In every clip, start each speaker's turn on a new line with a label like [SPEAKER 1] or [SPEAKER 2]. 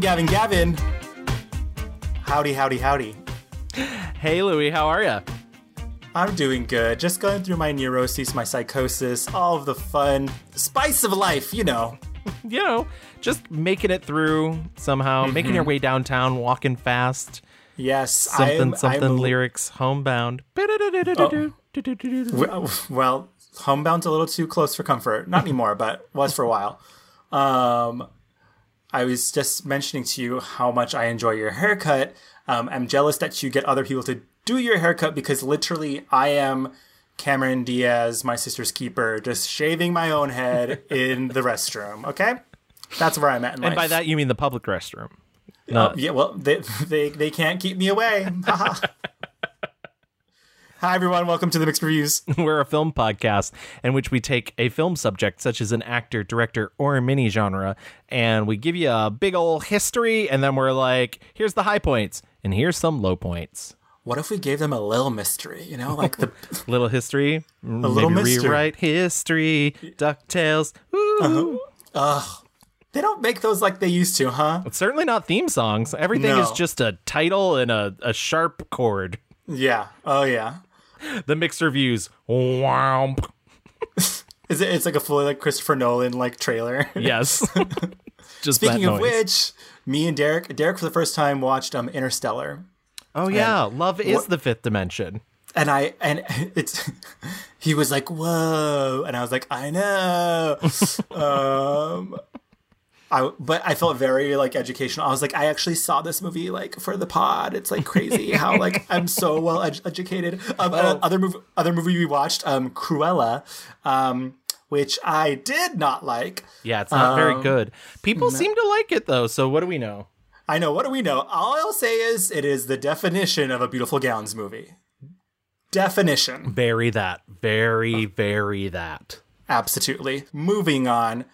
[SPEAKER 1] Gavin, Gavin, Gavin. Howdy, howdy, howdy.
[SPEAKER 2] Hey, Louie, how are you?
[SPEAKER 1] I'm doing good. Just going through my neuroses, my psychosis, all of the fun spice of life, you know.
[SPEAKER 2] You know, just making it through somehow, making your way downtown, walking fast.
[SPEAKER 1] Yes,
[SPEAKER 2] Something,
[SPEAKER 1] I'm,
[SPEAKER 2] something
[SPEAKER 1] I'm,
[SPEAKER 2] lyrics, homebound.
[SPEAKER 1] w- Well, homebound's a little too close for comfort. Not anymore, but was for a while. Um, I was just mentioning to you how much I enjoy your haircut. Um, I'm jealous that you get other people to do your haircut because literally I am Cameron Diaz, my sister's keeper, just shaving my own head in the restroom. Okay, that's where I'm at in life.
[SPEAKER 2] And by that, you mean the public restroom.
[SPEAKER 1] Uh, yeah, well, they, they they can't keep me away. Hi everyone, welcome to the mixed reviews.
[SPEAKER 2] We're a film podcast in which we take a film subject, such as an actor, director, or a mini genre, and we give you a big old history, and then we're like, here's the high points, and here's some low points.
[SPEAKER 1] What if we gave them a little mystery? You know, like the
[SPEAKER 2] Little history, a mm,
[SPEAKER 1] little mystery.
[SPEAKER 2] rewrite history, Ducktales. Uh-huh. Ooh.
[SPEAKER 1] they don't make those like they used to, huh?
[SPEAKER 2] It's certainly not theme songs. Everything
[SPEAKER 1] No.
[SPEAKER 2] is just a title and a, a sharp chord.
[SPEAKER 1] Yeah. Oh yeah.
[SPEAKER 2] The mixed reviews. Womp.
[SPEAKER 1] Is it? It's like a fully like Christopher Nolan like trailer.
[SPEAKER 2] Yes. just
[SPEAKER 1] Speaking
[SPEAKER 2] that
[SPEAKER 1] of
[SPEAKER 2] noise.
[SPEAKER 1] which, me and Derek, Derek for the first time watched um Interstellar,
[SPEAKER 2] Oh yeah, love is
[SPEAKER 1] what-
[SPEAKER 2] the fifth dimension.
[SPEAKER 1] and I and it's he was like whoa, and I was like I know. um, I but I felt very like educational. I was like I actually saw this movie like for the pod. It's like crazy how like I'm so well ed- educated. Um, uh, other movie other movie we watched um Cruella, um which I did not like.
[SPEAKER 2] Yeah, it's not very
[SPEAKER 1] Um,
[SPEAKER 2] good. People seem to like it though. So what do we know?
[SPEAKER 1] I know. What do we know? All I'll say is it is the definition of a beautiful gowns movie. Definition.
[SPEAKER 2] Very that. Very very that.
[SPEAKER 1] Absolutely. Moving on.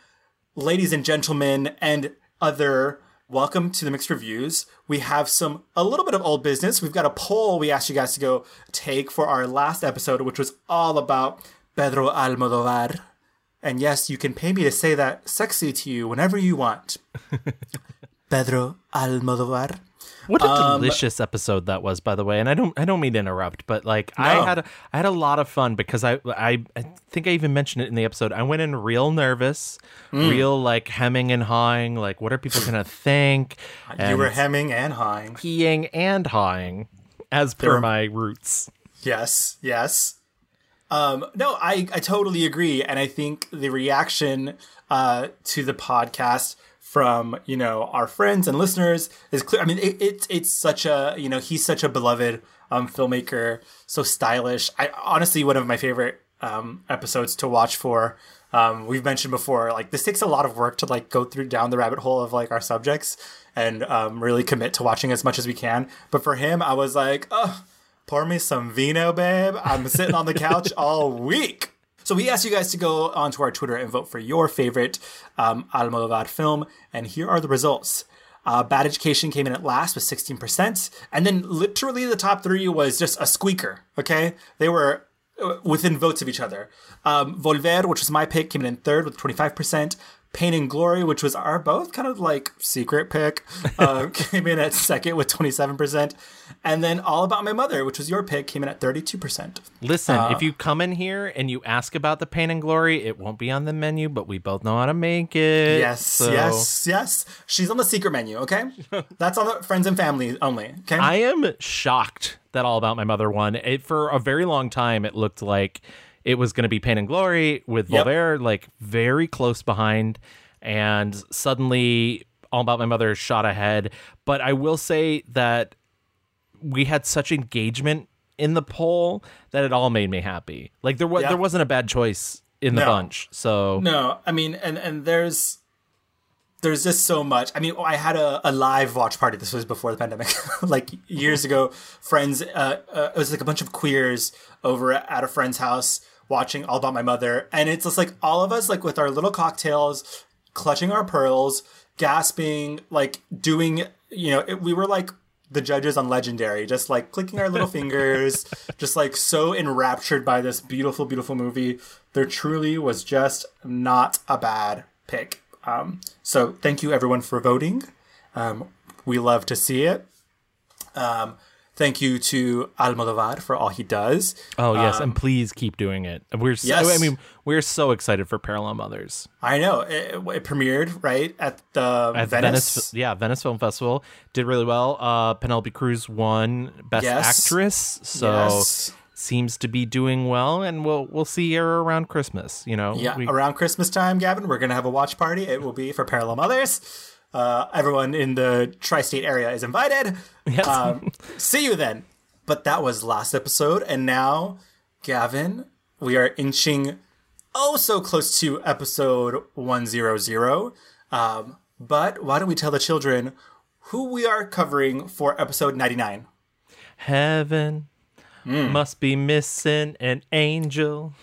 [SPEAKER 1] Ladies and gentlemen, and other, welcome to the mixed reviews. We have some, a little bit of old business. We've got a poll we asked you guys to go take for our last episode, which was all about Pedro Almodovar. And yes, you can pay me to say that sexy to you whenever you want. Pedro Almodovar.
[SPEAKER 2] What a
[SPEAKER 1] Um,
[SPEAKER 2] delicious episode that was, by the way. And I don't I don't mean to interrupt, but like
[SPEAKER 1] No.
[SPEAKER 2] I had a, I had a lot of fun because I, I I think I even mentioned it in the episode. I went in real nervous,
[SPEAKER 1] Mm.
[SPEAKER 2] real like hemming and hawing, like what are people gonna think?
[SPEAKER 1] You were hemming and hawing.
[SPEAKER 2] peeing and hawing, as per
[SPEAKER 1] were-
[SPEAKER 2] my roots.
[SPEAKER 1] Yes, yes. Um, no, I, I totally agree. And I think the reaction uh, to the podcast from, you know, our friends and listeners is clear. I mean, it, it's it's such a, you know, he's such a beloved um, filmmaker, so stylish. I honestly, one of my favorite um, episodes to watch for. Um, we've mentioned before, like this takes a lot of work to like go through down the rabbit hole of like our subjects and um, really commit to watching as much as we can. But for him, I was like, oh, pour me some vino, babe. I'm sitting on the couch all week. So we asked you guys to go onto our Twitter and vote for your favorite um, Almodovar film, and here are the results. Uh, Bad Education came in at last with 16%, and then literally the top three was just a squeaker. Okay, they were uh, within votes of each other. Um, Volver, which was my pick, came in in third with 25%. Pain and Glory, which was our both kind of like secret pick, uh, came in at second with 27%. And then All About My Mother, which was your pick, came in at 32%.
[SPEAKER 2] Listen,
[SPEAKER 1] Uh,
[SPEAKER 2] if you come in here and you ask about the pain and glory, it won't be on the menu, but we both know how to make it.
[SPEAKER 1] Yes,
[SPEAKER 2] so-
[SPEAKER 1] yes, yes. She's on the secret menu, okay? That's on the friends and family only, okay?
[SPEAKER 2] I am shocked that All About My Mother won. It for a very long time it looked like it was going to be Pain and Glory with
[SPEAKER 1] Yep.
[SPEAKER 2] Volver like very close behind and suddenly All About My Mother shot ahead, but I will say that we had such engagement in the poll that it all made me happy. Like there was
[SPEAKER 1] Yeah.
[SPEAKER 2] there wasn't a bad choice in the
[SPEAKER 1] No.
[SPEAKER 2] bunch. So
[SPEAKER 1] No, I mean, and and there's there's just so much. I mean, I had a, a live watch party. This was before the pandemic, like years ago. Friends, uh, uh, it was like a bunch of queers over at a friend's house watching All About My Mother, and it's just like all of us, like with our little cocktails, clutching our pearls, gasping, like doing. You know, it, we were like the judges on Legendary, just like clicking our little fingers, just like so enraptured by this beautiful, beautiful movie. There truly was just not a bad pick. Um, so thank you everyone for voting. Um, we love to see it. Um, thank you to Almodovar for all he does.
[SPEAKER 2] Oh yes, and please keep doing it. We're so,
[SPEAKER 1] Yes.
[SPEAKER 2] I mean, we're so excited for Parallel Mothers
[SPEAKER 1] I know it, it premiered right at the
[SPEAKER 2] at
[SPEAKER 1] Venice.
[SPEAKER 2] Venice. Yeah, Venice Film Festival did really well. Uh, Penelope Cruz won Best
[SPEAKER 1] Yes.
[SPEAKER 2] Actress, so
[SPEAKER 1] Yes.
[SPEAKER 2] seems to be doing well, and we'll we'll see her around Christmas. You know,
[SPEAKER 1] Yeah,
[SPEAKER 2] We-
[SPEAKER 1] around Christmas time, Gavin, we're gonna have a watch party. It will be for Parallel Mothers. Uh, everyone in the tri-state area is invited.
[SPEAKER 2] Yes.
[SPEAKER 1] Um, see you then. But that was last episode, and now, Gavin, we are inching oh so close to episode one zero zero. Um, but why don't we tell the children who we are covering for episode ninety nine?
[SPEAKER 2] Heaven
[SPEAKER 1] Hmm.
[SPEAKER 2] must be missing an angel.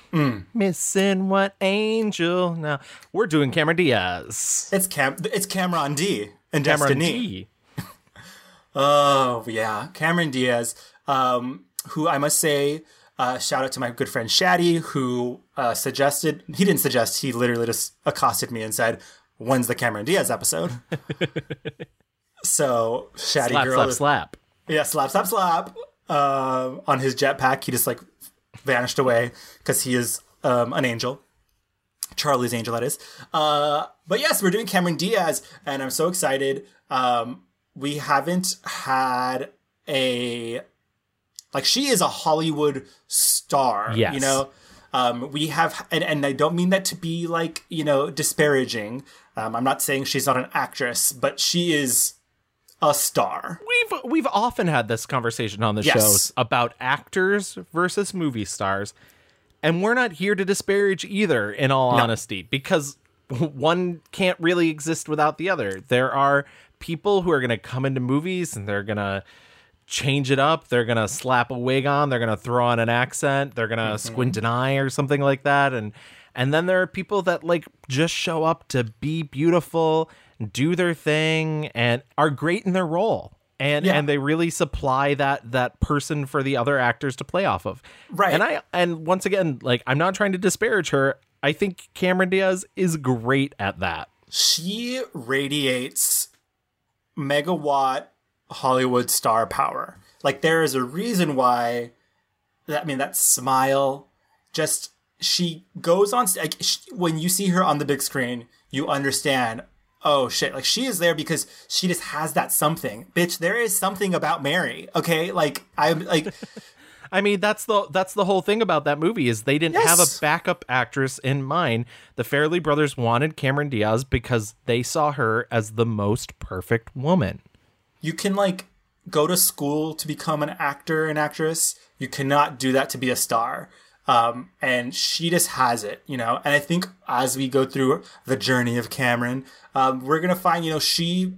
[SPEAKER 2] Missing what angel? Now we're doing Cameron Diaz.
[SPEAKER 1] It's Cam. It's Cameron D. and
[SPEAKER 2] Cameron
[SPEAKER 1] Destiny.
[SPEAKER 2] D.
[SPEAKER 1] Oh yeah, Cameron Diaz, um, who I must say, uh, shout out to my good friend Shaddy, who uh, suggested. He didn't suggest. He literally just accosted me and said, "When's the Cameron Diaz episode?" so Shaddy
[SPEAKER 2] Slap,
[SPEAKER 1] girl,
[SPEAKER 2] slap, slap.
[SPEAKER 1] yeah, slap, slap, slap. Uh, on his jetpack, he just like vanished away because he is um, an angel. Charlie's angel, that is. Uh, but yes, we're doing Cameron Diaz, and I'm so excited. Um, we haven't had a like she is a Hollywood star.
[SPEAKER 2] Yes.
[SPEAKER 1] You know, um, we have, and, and I don't mean that to be like you know disparaging. Um, I'm not saying she's not an actress, but she is a star.
[SPEAKER 2] We've we've often had this conversation on the
[SPEAKER 1] Yes.
[SPEAKER 2] shows about actors versus movie stars, and we're not here to disparage either. In all honesty, because one can't really exist without the other. There are people who are going to come into movies and they're going to change it up. They're going to slap a wig on. They're going to throw on an accent. They're going to mm-hmm. squint an eye or something like that. And and then there are people that like just show up to be beautiful, do their thing, and are great in their role. And
[SPEAKER 1] Yeah.
[SPEAKER 2] and they really supply that that person for the other actors to play off of.
[SPEAKER 1] Right.
[SPEAKER 2] And I and once again, like I'm not trying to disparage her. I think Cameron Diaz is great at that.
[SPEAKER 1] she radiates megawatt Hollywood star power. Like there is a reason why. That, I mean, that smile, just she goes on. Like sh when you see her on the big screen, you understand. Oh shit! Like she is there because she just has that something, bitch. There is something about Mary. Okay, like I'm like.
[SPEAKER 2] I mean, that's the that's the whole thing about that movie is they didn't have a backup actress in mind. The Farrelly brothers wanted Cameron Diaz because they saw her as the most perfect woman.
[SPEAKER 1] you can like go to school to become an actor and actress. You cannot do that to be a star. Um, and she just has it, you know. And I think as we go through the journey of Cameron, um, we're gonna find, you know, she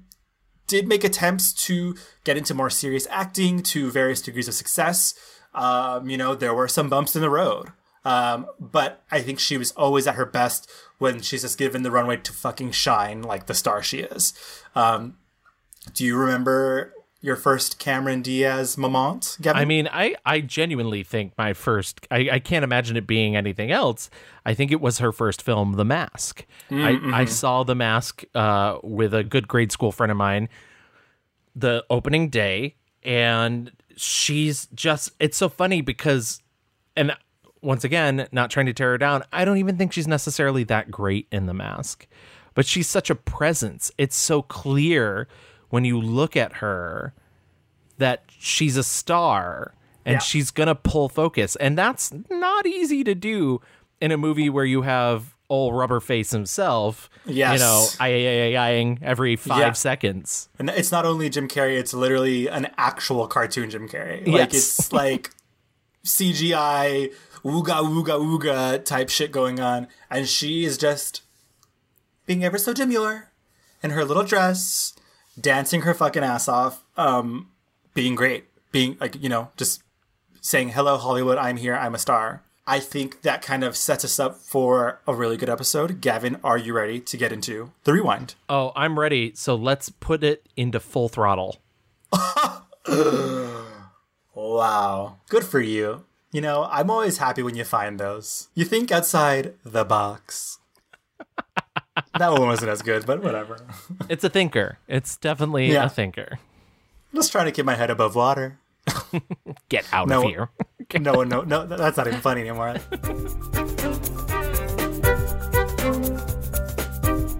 [SPEAKER 1] did make attempts to get into more serious acting to various degrees of success. Um, you know, there were some bumps in the road. Um, but I think she was always at her best when she's just given the runway to fucking shine like the star she is. Um, do you remember your first Cameron Diaz moment, Gavin?
[SPEAKER 2] I mean, I, I genuinely think my first, I, I can't imagine it being anything else. I think it was her first film, The Mask. I, I saw The Mask uh, with a good grade school friend of mine the opening day, and she's just, it's so funny because, and once again, not trying to tear her down, I don't even think she's necessarily that great in The Mask, but she's such a presence. It's so clear when you look at her that she's a star and
[SPEAKER 1] Yeah.
[SPEAKER 2] she's gonna pull focus and that's not easy to do in a movie where you have old rubber face himself you know I every five
[SPEAKER 1] Yeah.
[SPEAKER 2] seconds
[SPEAKER 1] and it's not only Jim Carrey; it's literally an actual cartoon Jim Carrey. Like
[SPEAKER 2] Yes.
[SPEAKER 1] it's like CGI ooga ooga ooga type shit going on, and she is just being ever so demure in her little dress, dancing her fucking ass off, um, being great, being like you know just saying hello Hollywood, I'm here, I'm a star. I think that kind of sets us up for a really good episode. Gavin, are you ready to get into the rewind?
[SPEAKER 2] oh i'm ready so let's put it into full throttle
[SPEAKER 1] Wow. Good for you. You know, I'm always happy when you find those. You think outside the box. That one wasn't as good, but whatever.
[SPEAKER 2] It's a thinker. It's definitely
[SPEAKER 1] Yeah.
[SPEAKER 2] a thinker.
[SPEAKER 1] Just trying to keep my head above water.
[SPEAKER 2] Get out
[SPEAKER 1] No.
[SPEAKER 2] of here.
[SPEAKER 1] No one, no, no, that's not even funny anymore.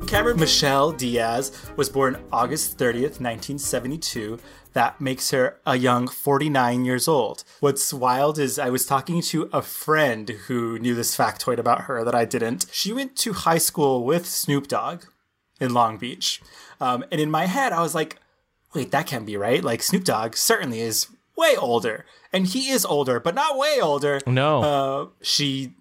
[SPEAKER 1] Cameron Michelle Diaz was born August 30th, 1972. That makes her a young 49 years old. What's wild is I was talking to a friend who knew this factoid about her that I didn't. She went to high school with Snoop Dogg in Long Beach. Um, and in my head, I was like, wait, that can't be right. Like, Snoop Dogg certainly is way older. And he is older, but not way older.
[SPEAKER 2] No.
[SPEAKER 1] Uh, she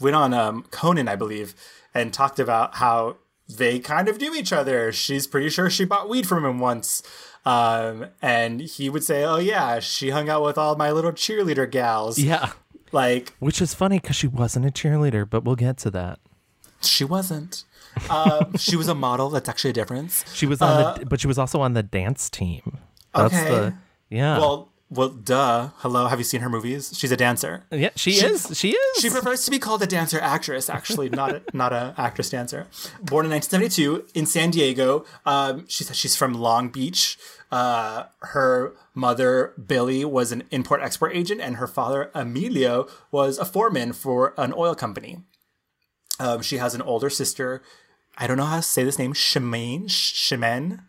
[SPEAKER 1] went on um, Conan, I believe, and talked about how they kind of knew each other. She's pretty sure she bought weed from him once. Um, and he would say, oh, yeah, she hung out with all my little cheerleader gals.
[SPEAKER 2] yeah.
[SPEAKER 1] Like,
[SPEAKER 2] Which is funny because she wasn't a cheerleader, but we'll get to that.
[SPEAKER 1] she wasn't. Uh, she was a model. That's actually a difference.
[SPEAKER 2] She was on the, but she was also on the dance team. That's
[SPEAKER 1] Uh, Okay.
[SPEAKER 2] the, yeah.
[SPEAKER 1] Well, well, duh. Hello, have you seen her movies? She's a dancer.
[SPEAKER 2] yeah, she, is. She is.
[SPEAKER 1] She prefers to be called a dancer actress, actually, not a, not a actress dancer. Born in 1972 in San Diego, um, she says she's from Long Beach. Uh, her mother Billie was an import export agent, and her father Emilio was a foreman for an oil company. Um, she has an older sister. I don't know how to say this name. Shemaine. Shemen.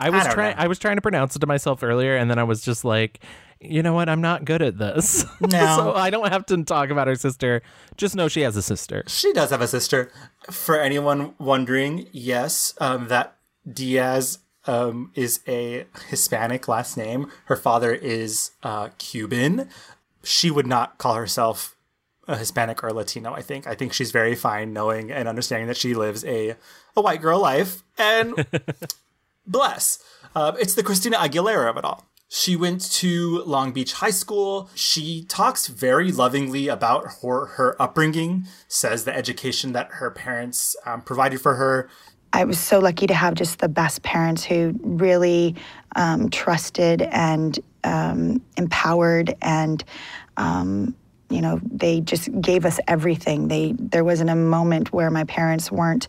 [SPEAKER 2] I was trying. I was trying to pronounce it to myself earlier, and then I was just like, you know what? I'm not good at this.
[SPEAKER 1] No.
[SPEAKER 2] so I don't have to talk about her sister. Just know she has a sister.
[SPEAKER 1] She does have a sister. For anyone wondering, yes, um, that Diaz um, is a Hispanic last name. Her father is uh, Cuban. She would not call herself a Hispanic or Latino. I think. I think she's very fine knowing and understanding that she lives a a white girl life and bless. Uh, it's the Christina Aguilera of it all. She went to Long Beach High School. She talks very lovingly about her, her upbringing, says the education that her parents um, provided for her.
[SPEAKER 3] I was so lucky to have just the best parents who really um, trusted and um, empowered and um, you know they just gave us everything they there wasn't a moment where my parents weren't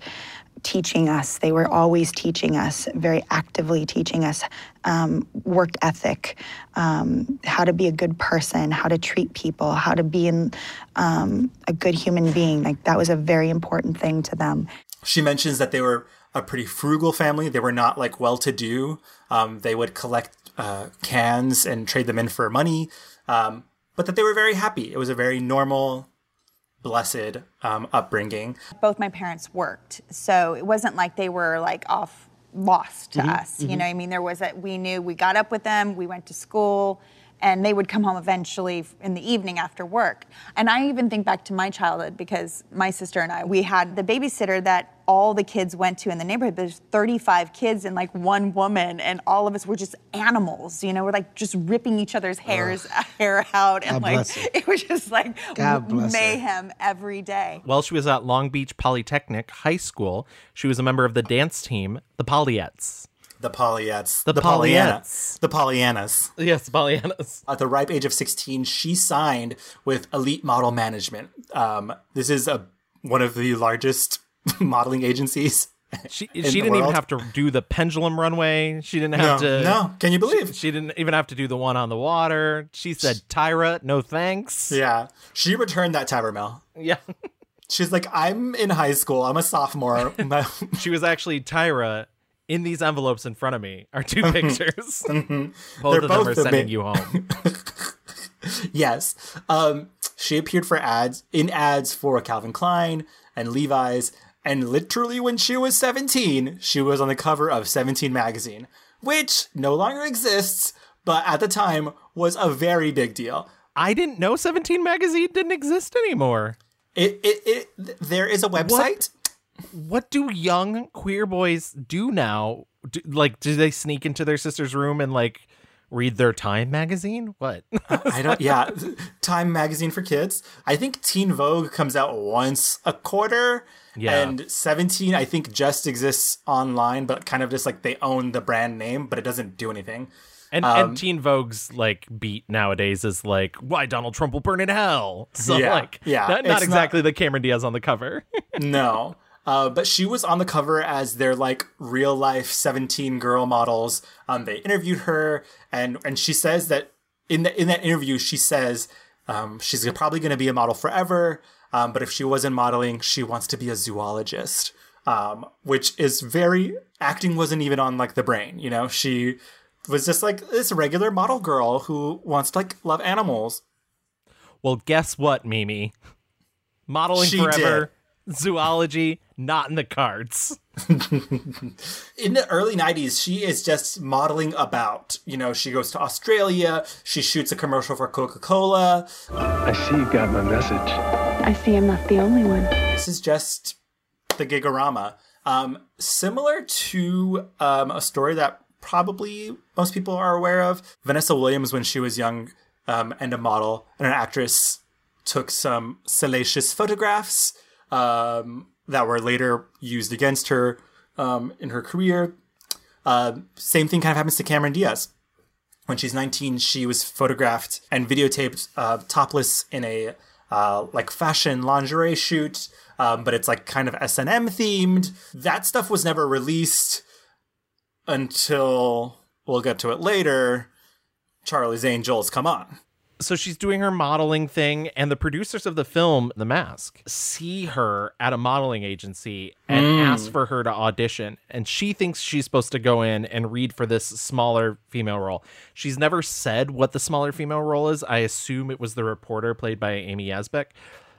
[SPEAKER 3] teaching us they were always teaching us very actively teaching us um, work ethic um, how to be a good person how to treat people how to be in, um, a good human being like that was a very important thing to them
[SPEAKER 1] She mentions that they were a pretty frugal family. They were not like well to do. Um, they would collect uh, cans and trade them in for money, um, but that they were very happy. It was a very normal, blessed um, upbringing.
[SPEAKER 4] both my parents worked so it wasn't like they were like off lost to us you know what i mean? There was a we knew we got up with them we went to school and they would come home eventually in the evening after work. And i even think back to my childhood because my sister and i we had the babysitter that all the kids went to in the neighborhood there's 35 kids and like one woman and all of us were just animals you know we're like just ripping each other's hairs hair out and
[SPEAKER 5] God
[SPEAKER 4] like it was just like
[SPEAKER 5] God bless her.
[SPEAKER 4] mayhem every day
[SPEAKER 2] While she was at Long Beach Polytechnic High School, she was a member of the dance team, the Pollyettes.
[SPEAKER 1] The Pollyettes.
[SPEAKER 2] The
[SPEAKER 1] Pollyanna-
[SPEAKER 2] Pollyettes.
[SPEAKER 1] The Pollyannas.
[SPEAKER 2] Yes, Pollyannas.
[SPEAKER 1] At the ripe age of 16, she signed with Elite Model Management. Um, this is a one of the largest modeling agencies.
[SPEAKER 2] She she didn't even have to do the pendulum runway. She didn't
[SPEAKER 1] No,
[SPEAKER 2] have to.
[SPEAKER 1] no, can you believe?
[SPEAKER 2] She didn't even have to do the one on the water. She said, "Tyra, no thanks."
[SPEAKER 1] Yeah, she returned that Tyra Mail.
[SPEAKER 2] Yeah.
[SPEAKER 1] She's like, I'm in high school. I'm a sophomore.
[SPEAKER 2] She was actually Tyra. In these envelopes in front of me are two pictures. both
[SPEAKER 1] Mm-hmm. They're
[SPEAKER 2] of them are sending
[SPEAKER 1] ma-
[SPEAKER 2] you home.
[SPEAKER 1] yes, um, she appeared for ads in ads for Calvin Klein and Levi's, and literally when she was 17, she was on the cover of 17 magazine, which no longer exists, but at the time was a very big deal.
[SPEAKER 2] I didn't know 17 magazine didn't exist anymore.
[SPEAKER 1] It, it, it there is a website.
[SPEAKER 2] What do young queer boys do now? Do, like, do they sneak into their sister's room and like read their Time magazine? What?
[SPEAKER 1] I don't. Yeah, Time magazine for kids. I think Teen Vogue comes out once a quarter.
[SPEAKER 2] Yeah.
[SPEAKER 1] And 17, I think, just exists online, but kind of just like they own the brand name, but it doesn't do anything.
[SPEAKER 2] And
[SPEAKER 1] Um,
[SPEAKER 2] and Teen Vogue's like beat nowadays is like why Donald Trump will burn in hell. So
[SPEAKER 1] Yeah,
[SPEAKER 2] like
[SPEAKER 1] yeah,
[SPEAKER 2] not, not exactly the Cameron Diaz on the cover.
[SPEAKER 1] No. Uh, but she was on the cover as their like real life 17 girl models. Um, they interviewed her, and and she says that in the in that interview she says um, she's probably going to be a model forever. Um, but if she wasn't modeling, she wants to be a zoologist. Um, which is very acting wasn't even on like the brain. You know, she was just like this regular model girl who wants to like love animals.
[SPEAKER 2] Well, guess what, Mimi? Modeling
[SPEAKER 1] She
[SPEAKER 2] forever, zoology, not in the cards.
[SPEAKER 1] in the early 90s she is just modeling about you know she goes to australia she shoots a commercial for coca-cola
[SPEAKER 5] I see you got my message.
[SPEAKER 6] I see I'm not the only one.
[SPEAKER 1] this is just the gigorama um, similar to um, a story that probably most people are aware of vanessa williams when she was young um, and a model and an actress took some salacious photographs um, that were later used against her um, in her career. Uh, same thing kind of happens to cameron diaz. When she's 19 she was photographed and videotaped uh, topless in a uh, like fashion lingerie shoot um, but it's like kind of s&m themed. That stuff was never released until we'll get to it later charlie's angels come on
[SPEAKER 2] so she's doing her modeling thing and the producers of the film the mask see her at a modeling agency and ask for her to audition. And she thinks she's supposed to go in and read for this smaller female role. She's never said what the smaller female role is. I assume it was the reporter played by amy yasbeck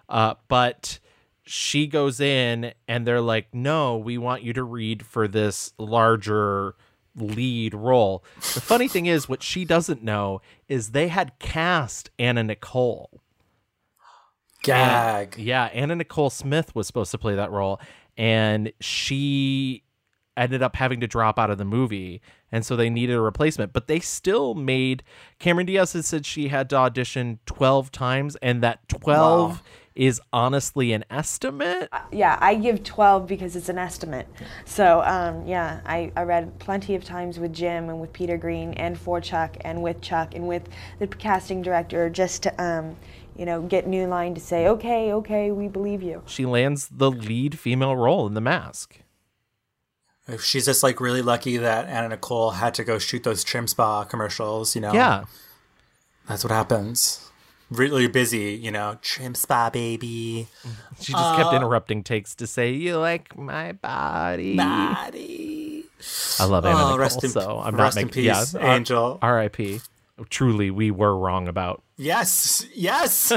[SPEAKER 2] uh, but she goes in and they're like no we want you to read for this larger lead role. The funny thing is, what she doesn't know is they had cast Anna Nicole.
[SPEAKER 1] gag
[SPEAKER 2] Yeah, Anna Nicole Smith was supposed to play that role, and she ended up having to drop out of the movie, and so they needed a replacement. But they still made Cameron Diaz has said she had to audition twelve times, and that twelve
[SPEAKER 1] Wow.
[SPEAKER 2] Is honestly an estimate.
[SPEAKER 7] yeah, I give 12 because it's an estimate. So, um, yeah, I, I read plenty of times with Jim and with Peter Greene and for Chuck and with Chuck and with the casting director just to, um, you know, get New Line to say, okay, okay, we believe you.
[SPEAKER 2] She lands the lead female role in The Mask.
[SPEAKER 1] she's just like really lucky that anna nicole had to go shoot those trim spa commercials you know
[SPEAKER 2] Yeah,
[SPEAKER 1] that's what happens really busy you know trim spa baby
[SPEAKER 2] she just kept interrupting takes to say, "You like my body."
[SPEAKER 1] body
[SPEAKER 2] I love Anna
[SPEAKER 1] Oh,
[SPEAKER 2] Nicole,
[SPEAKER 1] rest in-
[SPEAKER 2] so I'm
[SPEAKER 1] rest
[SPEAKER 2] not
[SPEAKER 1] in
[SPEAKER 2] making
[SPEAKER 1] peace,
[SPEAKER 2] yeah,
[SPEAKER 1] Angel.
[SPEAKER 2] R.I.P. Truly, we were wrong about.
[SPEAKER 1] Yes, yes.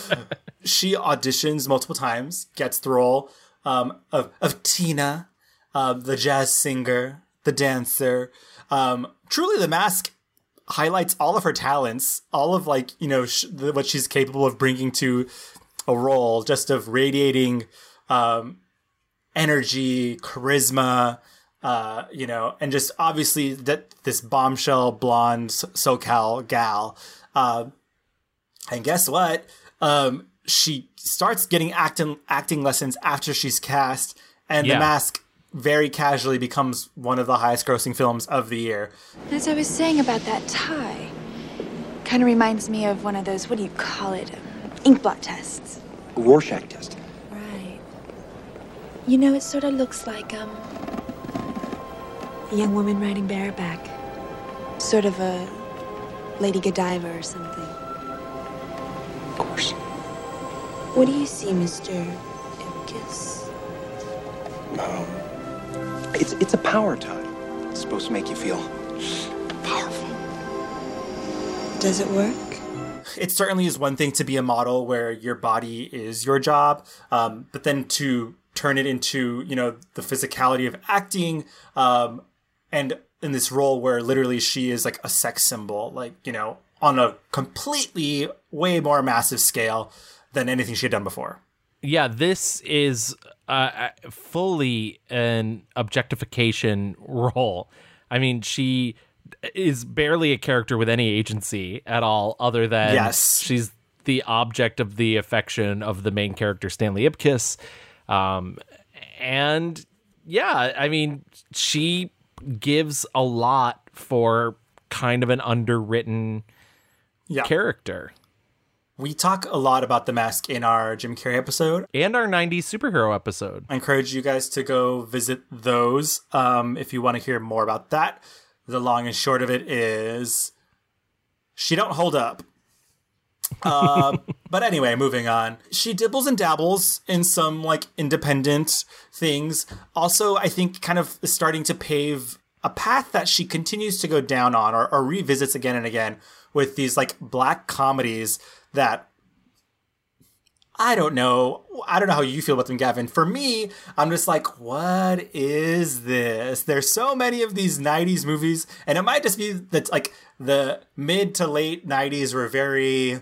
[SPEAKER 1] she auditions multiple times, gets the role um, of of Tina, uh, the jazz singer, the dancer. Um, truly, the mask highlights all of her talents, all of like you know sh- the, what she's capable of bringing to a role, just of radiating um, energy, charisma. Uh, you know, and just obviously that this bombshell blonde SoCal gal. Uh, and guess what? Um, she starts getting acting acting lessons after she's cast, and
[SPEAKER 2] Yeah.
[SPEAKER 1] The Mask very casually becomes one of the highest grossing films of the year.
[SPEAKER 8] As I was saying about that tie, kind of reminds me of one of those, what do you call it? Um, ink blot tests.
[SPEAKER 9] Rorschach test.
[SPEAKER 8] Right. You know, it sort of looks like, um, a young woman riding bareback. Sort of a Lady Godiva or something.
[SPEAKER 9] Of course.
[SPEAKER 8] What do you see, Mr. Ipkiss?
[SPEAKER 9] It's it's a power tie. It's supposed to make you feel powerful.
[SPEAKER 8] Does it work?
[SPEAKER 1] It certainly is one thing to be a model where your body is your job, um, but then to turn it into you know the physicality of acting, um, and in this role where literally she is like a sex symbol, like you know on a completely way more massive scale than anything she had done before.
[SPEAKER 2] Yeah, this is uh, fully an objectification role. I mean, she is barely a character with any agency at all, other than
[SPEAKER 1] Yes.
[SPEAKER 2] she's the object of the affection of the main character, Stanley Ipkiss. Um, and yeah, I mean, she gives a lot for kind of an underwritten
[SPEAKER 1] Yeah.
[SPEAKER 2] character.
[SPEAKER 1] We talk a lot about The Mask in our Jim Carrey episode.
[SPEAKER 2] And our 90s superhero episode.
[SPEAKER 1] I encourage you guys to go visit those um, if you want to hear more about that. The long and short of it is she don't hold up. uh, but anyway, moving on. She dibbles and dabbles in some like independent things. Also, I think kind of starting to pave a path that she continues to go down on or, or revisits again and again with these like black comedies that I don't know. I don't know how you feel about them, Gavin. For me, I'm just like, what is this? There's so many of these 90s movies, and it might just be that like the mid to late 90s were very,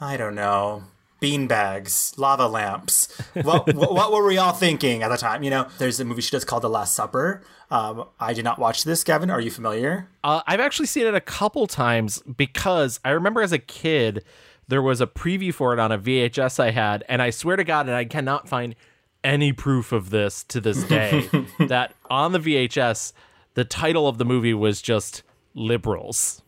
[SPEAKER 1] I don't know, beanbags, lava lamps. What, what, what were we all thinking at the time? You know, there's a movie she does called The Last Supper. Um, I did not watch this, Gavin. Are you familiar?
[SPEAKER 2] Uh, I've actually seen it a couple times because I remember as a kid there was a preview for it on a VHS I had, and I swear to God, and I cannot find any proof of this to this day, that on the VHS, the title of the movie was just Liberals.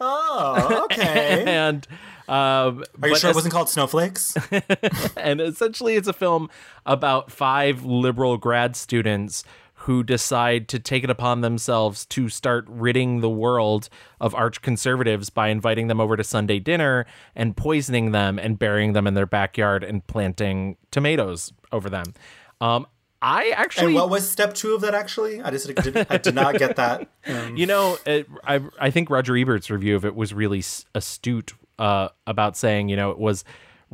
[SPEAKER 1] Oh, okay.
[SPEAKER 2] and um,
[SPEAKER 1] are you sure it wasn't called Snowflakes?
[SPEAKER 2] and essentially, it's a film about five liberal grad students who decide to take it upon themselves to start ridding the world of arch conservatives by inviting them over to Sunday dinner and poisoning them and burying them in their backyard and planting tomatoes over them. Um, I actually.
[SPEAKER 1] And what was step two of that? Actually, I just did, I did not get that.
[SPEAKER 2] Um, you know, it, I I think Roger Ebert's review of it was really astute uh, about saying, you know, it was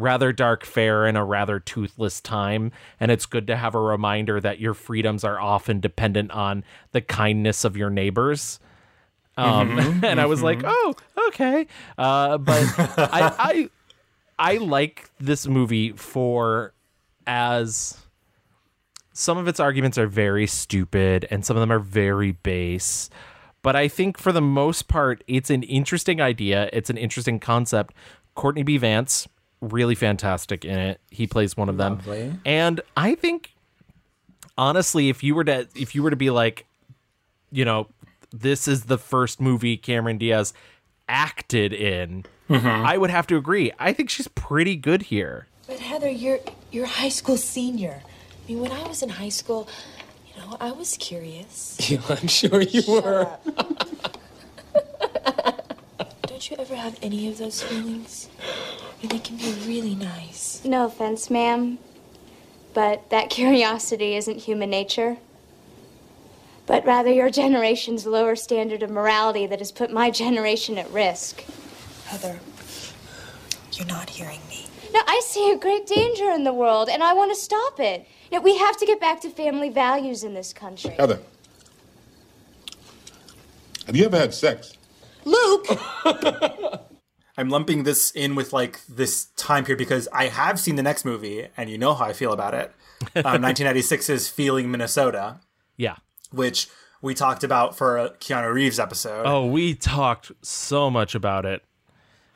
[SPEAKER 2] rather dark fare in a rather toothless time. And it's good to have a reminder that your freedoms are often dependent on the kindness of your neighbors. Um, mm-hmm, and I was like, oh, okay. Uh, but I, I, I like this movie for as some of its arguments are very stupid and some of them are very base. But I think for the most part, it's an interesting idea. It's an interesting concept. Courtney B. Vance, really fantastic in it. He plays one of them. Lovely. And I think honestly, if you were to if you were to be like, you know, this is the first movie Cameron Diaz acted in, mm-hmm. I would have to agree. I think she's pretty good here.
[SPEAKER 10] But Heather, you're you're a high school senior. I mean, when I was in high school, you know, I was curious.
[SPEAKER 9] Yeah, I'm sure you Shut were.
[SPEAKER 10] Don't you ever have any of those feelings? And they can be really nice.
[SPEAKER 11] No offense, ma'am, but that curiosity isn't human nature. But rather your generation's lower standard of morality that has put my generation at risk.
[SPEAKER 10] Heather, you're not hearing me.
[SPEAKER 11] No, I see a great danger in the world, and I want to stop it. You know, we have to get back to family values in this country.
[SPEAKER 12] Heather, have you ever had sex?
[SPEAKER 10] Luke!
[SPEAKER 1] I'm lumping this in with like this time period because I have seen the next movie, and you know how I feel about it. Um, 1996's Feeling Minnesota.
[SPEAKER 2] Yeah,
[SPEAKER 1] which we talked about for a Keanu Reeves episode.
[SPEAKER 2] Oh, we talked so much about it.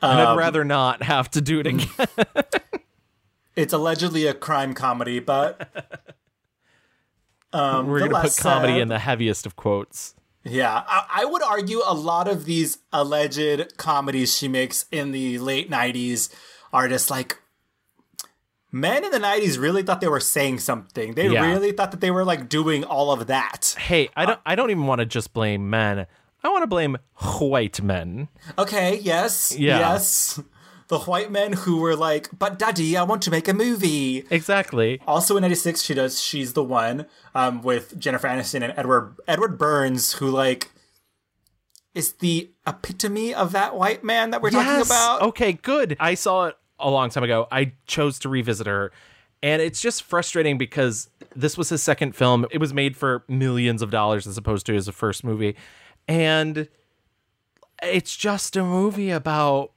[SPEAKER 2] Um, I'd rather not have to do it again.
[SPEAKER 1] it's allegedly a crime comedy, but
[SPEAKER 2] um, we're going to put comedy said, in the heaviest of quotes.
[SPEAKER 1] Yeah, I, I, would argue a lot of these alleged comedies she makes in the late 90s are just like men in the 90s really thought they were saying something. They yeah. really thought that they were like doing all of that.
[SPEAKER 2] Hey, I don't uh, I don't even want to just blame men. I want to blame white men.
[SPEAKER 1] Okay, yes. Yeah. Yes the white men who were like, "But daddy, I want to make a movie."
[SPEAKER 2] Exactly.
[SPEAKER 1] Also in '96, she does "She's the One" um, with Jennifer Aniston and Edward Edward Burns, who like is the epitome of that white man that we're yes! talking about.
[SPEAKER 2] Okay, good. I saw it a long time ago. I chose to revisit her. And it's just frustrating because this was his second film. It was made for millions of dollars as opposed to his first movie. And it's just a movie about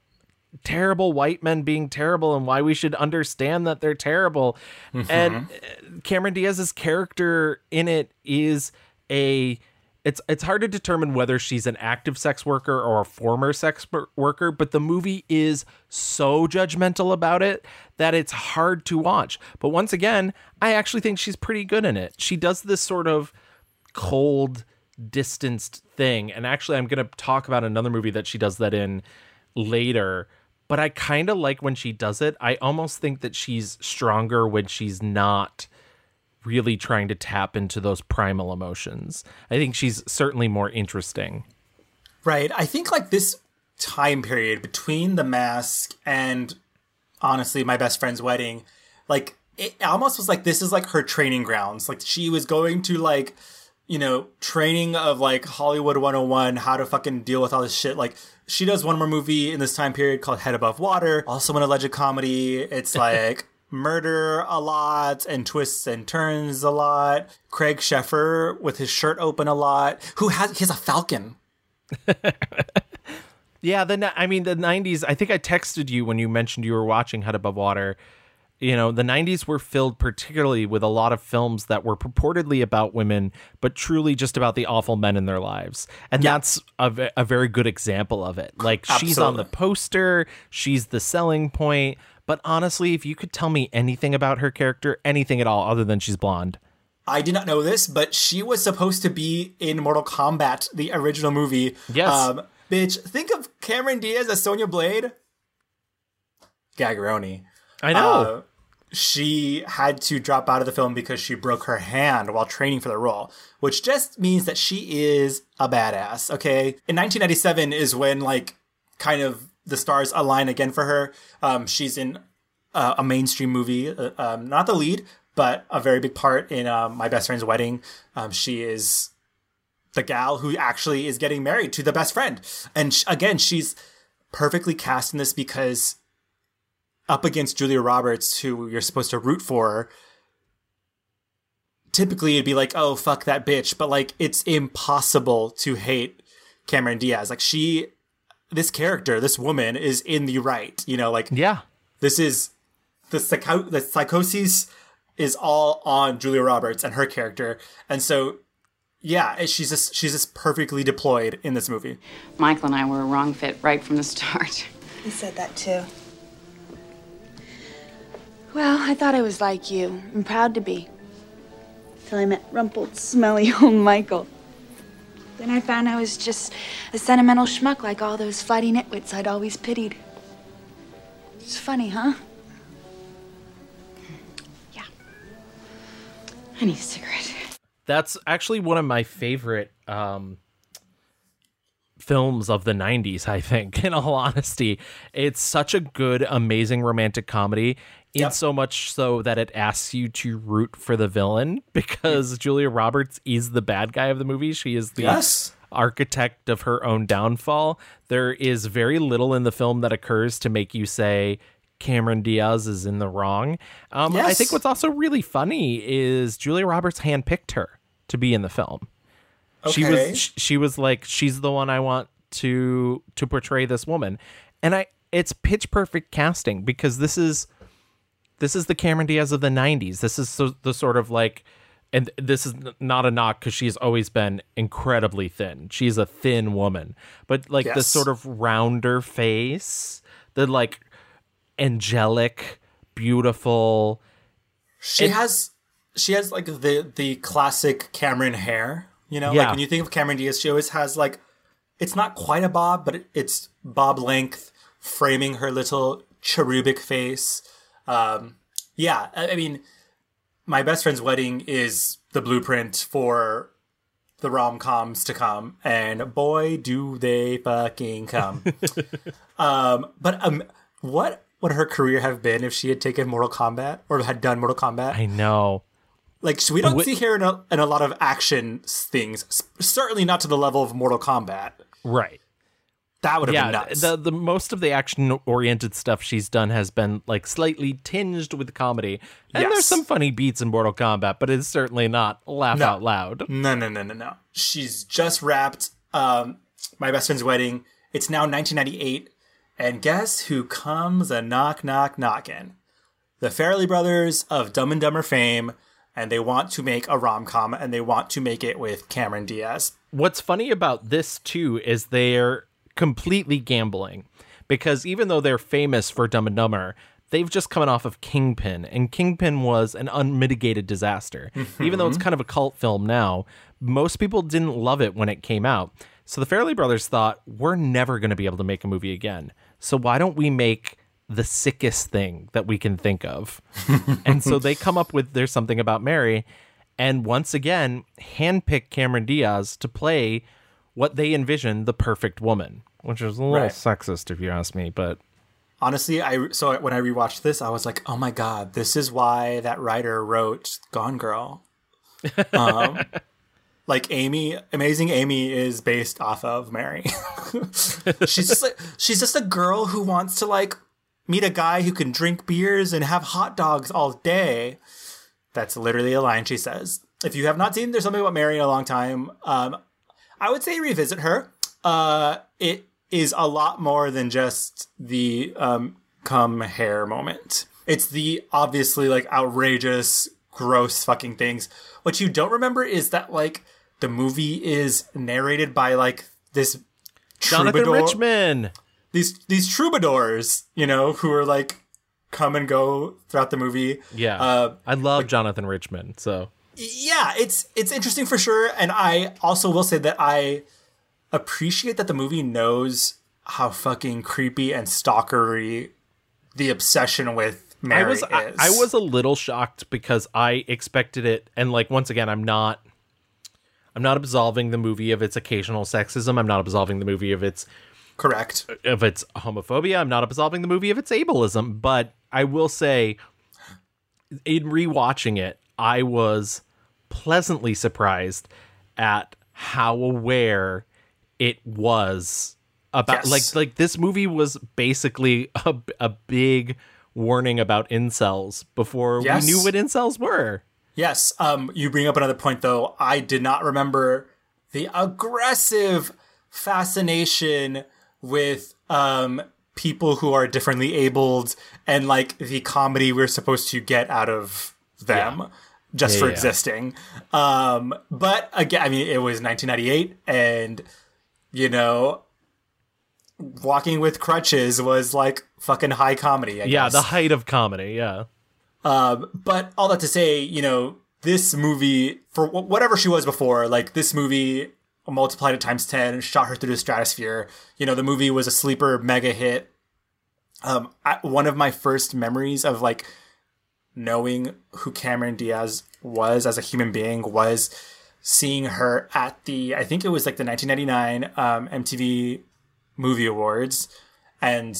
[SPEAKER 2] terrible white men being terrible and why we should understand that they're terrible. Mm-hmm. And uh, Cameron Diaz's character in it is a it's it's hard to determine whether she's an active sex worker or a former sex worker, but the movie is so judgmental about it that it's hard to watch. But once again, I actually think she's pretty good in it. She does this sort of cold, distanced thing. And actually I'm going to talk about another movie that she does that in later but I kind of like when she does it. I almost think that she's stronger when she's not really trying to tap into those primal emotions. I think she's certainly more interesting.
[SPEAKER 1] Right. I think like this time period between the mask and honestly my best friend's wedding, like it almost was like this is like her training grounds. Like she was going to like you know, training of like Hollywood 101, how to fucking deal with all this shit. Like, she does one more movie in this time period called Head Above Water, also an alleged comedy. It's like murder a lot and twists and turns a lot. Craig Sheffer with his shirt open a lot, who has, he has a falcon.
[SPEAKER 2] yeah, the I mean the 90s, I think I texted you when you mentioned you were watching Head Above Water you know, the 90s were filled particularly with a lot of films that were purportedly about women, but truly just about the awful men in their lives. And yeah. that's a, a, very good example of it. Like, Absolutely. she's on the poster, she's the selling point. But honestly, if you could tell me anything about her character, anything at all, other than she's blonde.
[SPEAKER 1] I did not know this, but she was supposed to be in Mortal Kombat, the original movie.
[SPEAKER 2] Yes. Um,
[SPEAKER 1] bitch, think of Cameron Diaz as Sonya Blade. Gagaroni.
[SPEAKER 2] I know. Uh,
[SPEAKER 1] she had to drop out of the film because she broke her hand while training for the role, which just means that she is a badass. Okay. In 1997 is when, like, kind of the stars align again for her. Um, she's in a mainstream movie, uh, um, not the lead, but a very big part in uh, My Best Friend's Wedding. Um, she is the gal who actually is getting married to the best friend. And sh- again, she's perfectly cast in this because up against Julia Roberts, who you're supposed to root for, typically it'd be like, oh, fuck that bitch. But like, it's impossible to hate Cameron Diaz. Like, she, this character, this woman is in the right, you know, like,
[SPEAKER 2] yeah,
[SPEAKER 1] this is the, psycho- the psychosis is all on Julia Roberts and her character. And so, yeah, she's just, she's just perfectly deployed in this movie.
[SPEAKER 13] Michael and I were a wrong fit right from the start.
[SPEAKER 4] He said that too.
[SPEAKER 8] Well, I thought I was like you, and proud to be. Till I met rumpled, smelly old Michael. Then I found I was just a sentimental schmuck like all those flighty nitwits I'd always pitied. It's funny, huh?
[SPEAKER 13] Yeah. I need a cigarette.
[SPEAKER 2] That's actually one of my favorite um, films of the 90s, I think, in all honesty. It's such a good, amazing romantic comedy. Yep. So much so that it asks you to root for the villain because. Julia Roberts is the bad guy of the movie. She is the
[SPEAKER 1] yes.
[SPEAKER 2] architect of her own downfall. There is very little in the film that occurs to make you say, Cameron Diaz is in the wrong. Um, yes. I think what's also really funny is Julia Roberts handpicked her to be in the film. Okay. She was she was like she's the one I want to to portray this woman. And I it's pitch perfect casting because this is this is the Cameron Diaz of the 90s. This is so, the sort of like and this is not a knock because she's always been incredibly thin. She's a thin woman, but like yes. the sort of rounder face, the like angelic, beautiful.
[SPEAKER 1] She and, has she has like the the classic Cameron hair. You know, yeah. like when you think of Cameron Diaz, she always has like it's not quite a bob, but it's bob length, framing her little cherubic face. Um, yeah, I, I mean, my best friend's wedding is the blueprint for the rom coms to come, and boy, do they fucking come! um, but um, what would her career have been if she had taken Mortal Kombat or had done Mortal Kombat?
[SPEAKER 2] I know.
[SPEAKER 1] Like so we don't see her in a, in a lot of action things. Certainly not to the level of Mortal Kombat.
[SPEAKER 2] Right.
[SPEAKER 1] That would have yeah, been nuts.
[SPEAKER 2] The the most of the action oriented stuff she's done has been like slightly tinged with comedy. And yes. there's some funny beats in Mortal Kombat, but it's certainly not laugh
[SPEAKER 1] no.
[SPEAKER 2] out loud.
[SPEAKER 1] No, no, no, no, no. She's just wrapped um, my best friend's wedding. It's now 1998, and guess who comes a knock knock knocking? The Farrelly brothers of Dumb and Dumber fame, and they want to make a rom com, and they want to make it with Cameron Diaz.
[SPEAKER 2] What's funny about this too is they're completely gambling because even though they're famous for Dumb and Dumber, they've just come off of Kingpin, and Kingpin was an unmitigated disaster. Mm-hmm. Even though it's kind of a cult film now, most people didn't love it when it came out. So the Farrelly brothers thought, we're never going to be able to make a movie again. So why don't we make the sickest thing that we can think of? and so they come up with there's something about Mary, and once again handpick Cameron Diaz to play what they envision the perfect woman, which is a little
[SPEAKER 1] Right.
[SPEAKER 2] sexist if you ask me, but
[SPEAKER 1] Honestly, I so when I rewatched this, I was like, "Oh my god, this is why that writer wrote Gone Girl." Um, like Amy, Amazing Amy is based off of Mary. she's just like she's just a girl who wants to like meet a guy who can drink beers and have hot dogs all day. That's literally a line she says. If you have not seen There's Something About Mary in a long time, um, I would say revisit her. Uh, it is a lot more than just the um, come hair moment. It's the obviously like outrageous, gross fucking things. What you don't remember is that like the movie is narrated by like this
[SPEAKER 2] Jonathan
[SPEAKER 1] troubadour-
[SPEAKER 2] Richman.
[SPEAKER 1] These these troubadours, you know, who are like come and go throughout the movie.
[SPEAKER 2] Yeah.
[SPEAKER 1] Uh,
[SPEAKER 2] I love Jonathan Richman, so
[SPEAKER 1] yeah, it's it's interesting for sure, and I also will say that I appreciate that the movie knows how fucking creepy and stalkery the obsession with Mary
[SPEAKER 2] I was
[SPEAKER 1] is.
[SPEAKER 2] I, I was a little shocked because I expected it and like once again I'm not I'm not absolving the movie of its occasional sexism. I'm not absolving the movie of its
[SPEAKER 1] correct
[SPEAKER 2] of its homophobia. I'm not absolving the movie of its ableism, but I will say in rewatching it, I was pleasantly surprised at how aware it was about
[SPEAKER 1] Yes.
[SPEAKER 2] like like this movie was basically a, a big warning about incels before
[SPEAKER 1] Yes.
[SPEAKER 2] we knew what incels were.
[SPEAKER 1] Yes. Um, you bring up another point, though. I did not remember the aggressive fascination with um, people who are differently abled and like the comedy we're supposed to get out of them just
[SPEAKER 2] Yeah,
[SPEAKER 1] for
[SPEAKER 2] yeah.
[SPEAKER 1] existing. Um, but again, I mean, it was 1998, and you know, walking with crutches was like fucking high comedy. I
[SPEAKER 2] yeah,
[SPEAKER 1] guess.
[SPEAKER 2] the height of comedy. Yeah.
[SPEAKER 1] Um, but all that to say, you know, this movie, for wh- whatever she was before, like this movie multiplied it times 10 and shot her through the stratosphere. You know, the movie was a sleeper mega hit. Um, I, one of my first memories of like knowing who Cameron Diaz was as a human being was seeing her at the, I think it was like the 1999 um, MTV Movie Awards. And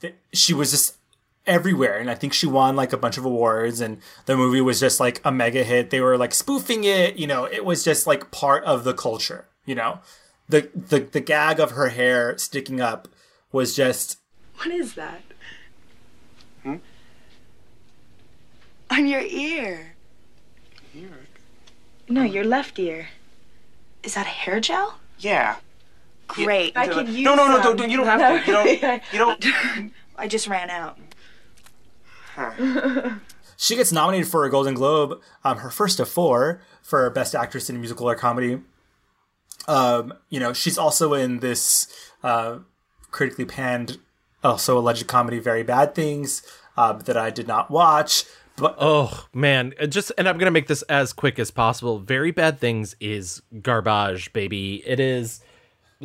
[SPEAKER 1] th- she was just everywhere and i think she won like a bunch of awards and the movie was just like a mega hit they were like spoofing it you know it was just like part of the culture you know the the, the gag of her hair sticking up was just
[SPEAKER 8] What is that?
[SPEAKER 9] Hmm?
[SPEAKER 8] On your ear.
[SPEAKER 9] Ear?
[SPEAKER 8] No, your left ear. Is that a hair gel?
[SPEAKER 9] Yeah.
[SPEAKER 8] Great. I could use
[SPEAKER 9] No, no, no, don't, don't- you don't have to. You don't. You don't.
[SPEAKER 8] I just ran out.
[SPEAKER 1] she gets nominated for a golden globe um her first of four for best actress in a musical or comedy um you know she's also in this uh critically panned also alleged comedy very bad things uh, that i did not watch but
[SPEAKER 2] Oh man, just and I'm gonna make this as quick as possible. Very bad things is garbage, baby. It is.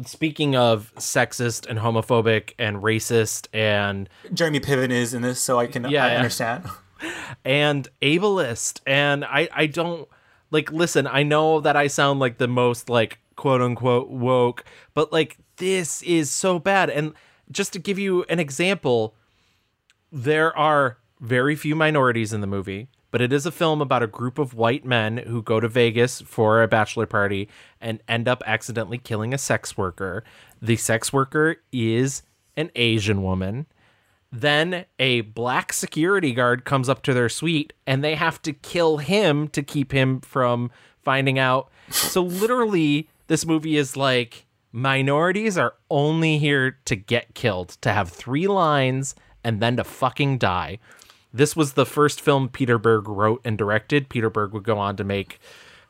[SPEAKER 2] Speaking of sexist and homophobic and racist and
[SPEAKER 1] jeremy piven is in this so i can
[SPEAKER 2] Yeah,
[SPEAKER 1] i
[SPEAKER 2] yeah.
[SPEAKER 1] understand
[SPEAKER 2] and ableist and I I don't like listen, I know that I sound like the most like quote unquote woke, but like this is so bad and just to give you an example, there are very few minorities in the movie, but it is a film about a group of white men who go to Vegas for a bachelor party and end up accidentally killing a sex worker. The sex worker is an Asian woman. Then a black security guard comes up to their suite and they have to kill him to keep him from finding out. So literally this movie is like minorities are only here to get killed, to have three lines and then to fucking die. This was the first film Peter Berg wrote and directed. Peter Berg would go on to make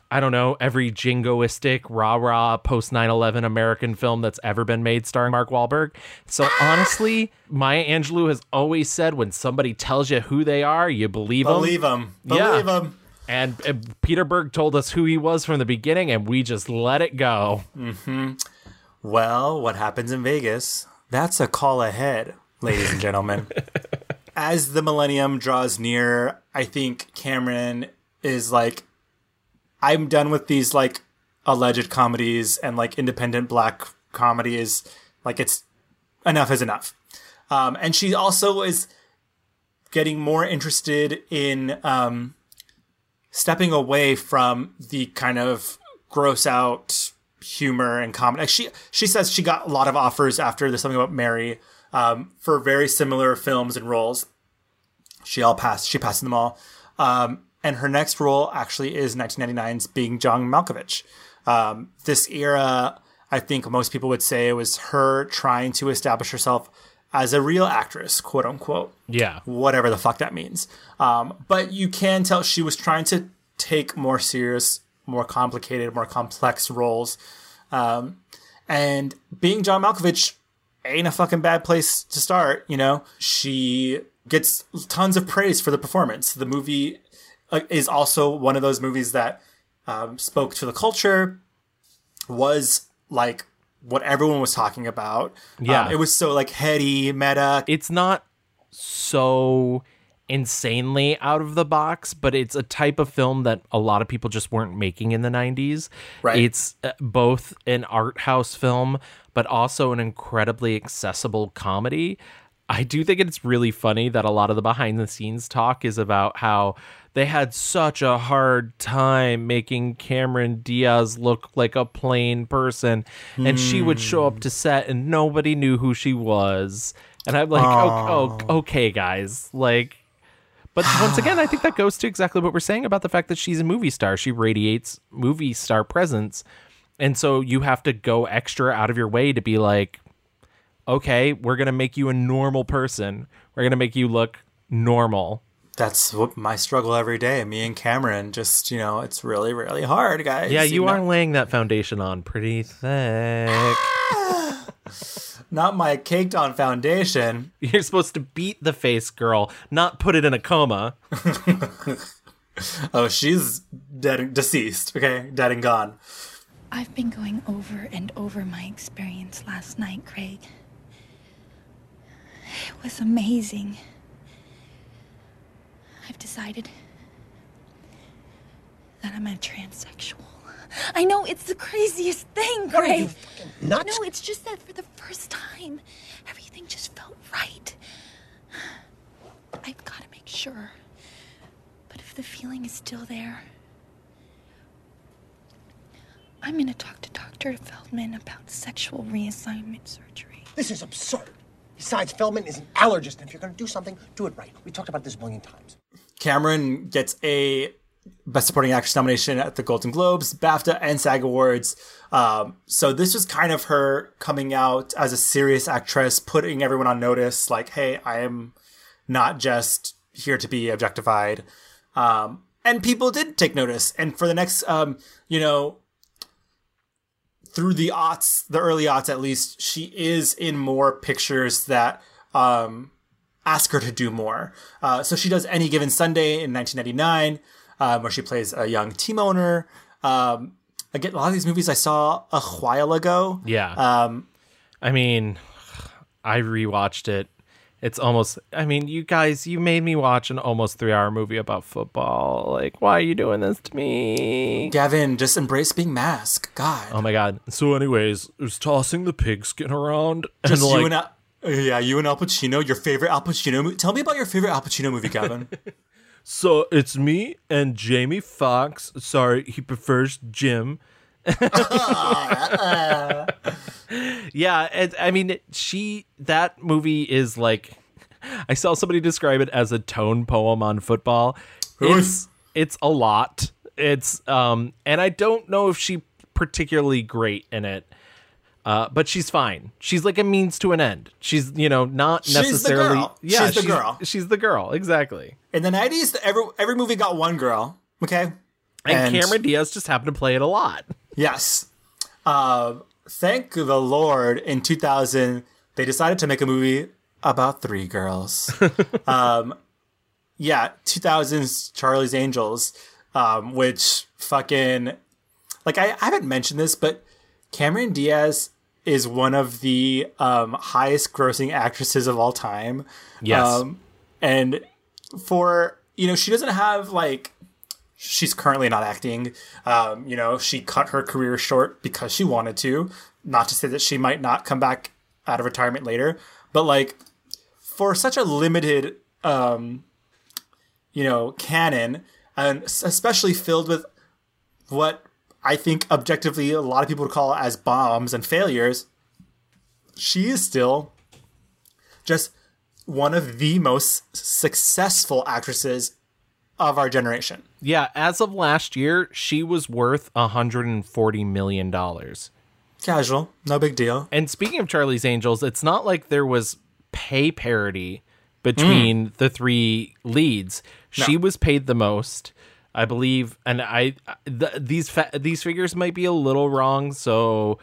[SPEAKER 2] I don't know, every jingoistic, rah rah, post 9 11 American film that's ever been made starring Mark Wahlberg. So honestly, Maya Angelou has always said when somebody tells you who they are, you believe them.
[SPEAKER 1] Believe 'em.
[SPEAKER 2] Yeah. And, and Peter Berg told us who he was from the beginning, and we just let it go.
[SPEAKER 1] hmm Well, what happens in Vegas That's a call ahead, ladies and gentlemen. As the millennium draws near, I think Cameron is like, I'm done with these like alleged comedies and like independent black comedies. Like it's enough is enough. Um, and she also is getting more interested in um, stepping away from the kind of gross out humor and comedy. She she says she got a lot of offers after there's something about Mary um, for very similar films and roles. She all passed. She passed them all. Um, and her next role actually is 1999's being John Malkovich. Um, this era, I think most people would say, it was her trying to establish herself as a real actress, quote unquote.
[SPEAKER 2] Yeah.
[SPEAKER 1] Whatever the fuck that means. Um, but you can tell she was trying to take more serious, more complicated, more complex roles. Um, and being John Malkovich ain't a fucking bad place to start, you know? She gets tons of praise for the performance. The movie uh, is also one of those movies that um, spoke to the culture, was like what everyone was talking about.
[SPEAKER 2] Yeah.
[SPEAKER 1] Um, it was so like heady, meta.
[SPEAKER 2] It's not so insanely out of the box, but it's a type of film that a lot of people just weren't making in the 90s.
[SPEAKER 1] Right.
[SPEAKER 2] It's uh, both an art house film, but also an incredibly accessible comedy. I do think it's really funny that a lot of the behind the scenes talk is about how they had such a hard time making Cameron Diaz look like a plain person. And she would show up to set and nobody knew who she was. And I'm like, oh, oh, okay, guys. Like, but once again, I think that goes to exactly what we're saying about the fact that she's a movie star. She radiates movie star presence. And so you have to go extra out of your way to be like, okay, we're going to make you a normal person. We're going to make you look normal.
[SPEAKER 1] That's what my struggle every day. Me and Cameron just, you know, it's really, really hard, guys.
[SPEAKER 2] Yeah, you
[SPEAKER 1] know?
[SPEAKER 2] are laying that foundation on pretty thick.
[SPEAKER 1] Not my caked on foundation.
[SPEAKER 2] You're supposed to beat the face girl, not put it in a coma.
[SPEAKER 1] Oh, she's dead, deceased. Okay, dead and gone.
[SPEAKER 8] I've been going over and over my experience last night, Craig. It was amazing. I've decided that I'm a transsexual. I know it's the craziest thing,
[SPEAKER 14] What are
[SPEAKER 8] Craig.
[SPEAKER 14] you, fucking nuts?
[SPEAKER 8] No, it's just that for the first time, everything just felt right. I've got to make sure. But if the feeling is still there, I'm going to talk to Dr. Feldman about sexual reassignment surgery.
[SPEAKER 14] This is absurd. Besides, Feldman is an allergist, and if you're going to do something, do it right. We talked about this a million times.
[SPEAKER 1] Cameron gets a Best Supporting Actress nomination at the Golden Globes, BAFTA, and SAG Awards. Um, so this was kind of her coming out as a serious actress, putting everyone on notice, like, hey, I am not just here to be objectified. Um, and people did take notice. And for the next, um, you know, through the aughts, the early aughts at least, she is in more pictures that um, ask her to do more. Uh, so she does Any Given Sunday in 1999, um, where she plays a young team owner. Um, again, a lot of these movies I saw a while ago.
[SPEAKER 2] Yeah.
[SPEAKER 1] Um,
[SPEAKER 2] I mean, I rewatched it. It's almost, I mean, you guys, you made me watch an almost three hour movie about football. Like, why are you doing this to me?
[SPEAKER 1] Gavin, just embrace being masked. God.
[SPEAKER 2] Oh my God. So, anyways, it was tossing the pigskin around. And
[SPEAKER 1] Just
[SPEAKER 2] like,
[SPEAKER 1] you and Al- yeah, you and Al Pacino. Your favorite Al Pacino movie. Tell me about your favorite Al Pacino movie, Gavin.
[SPEAKER 2] So it's me and Jamie Foxx. Sorry, he prefers Jim. yeah, it, I mean, she that movie is like I saw somebody describe it as a tone poem on football. It's it's a lot. It's um, and I don't know if she particularly great in it. Uh, but she's fine. She's like a means to an end. She's, you know, not
[SPEAKER 1] She's the
[SPEAKER 2] necessarily.
[SPEAKER 1] girl.
[SPEAKER 2] Yeah,
[SPEAKER 1] She's the girl.
[SPEAKER 2] She's the girl. Exactly.
[SPEAKER 1] In the nineties, every every movie got one girl. Okay,
[SPEAKER 2] And, Cameron Diaz just happened to play it a lot.
[SPEAKER 1] Yes. Um, thank the Lord, in 2000, they decided to make a movie about three girls. um, yeah, 2000's Charlie's Angels, um, which fucking. Like, I, I haven't mentioned this, but Cameron Diaz is one of the um, highest grossing actresses of all time.
[SPEAKER 2] Yes.
[SPEAKER 1] Um, and for, you know, she doesn't have like, she's currently not acting. Um, you know, she cut her career short because she wanted to. Not to say that she might not come back out of retirement later, but like for such a limited, um, you know, canon, and especially filled with what I think objectively a lot of people would call as bombs and failures, she is still just one of the most successful actresses of our generation.
[SPEAKER 2] Yeah, as of last year, she was worth 140 million dollars.
[SPEAKER 1] Casual, no big deal.
[SPEAKER 2] And speaking of Charlie's Angels, it's not like there was pay parity between mm. the three leads. She was paid the most, I believe, and I th- these fa- these figures might be a little wrong, so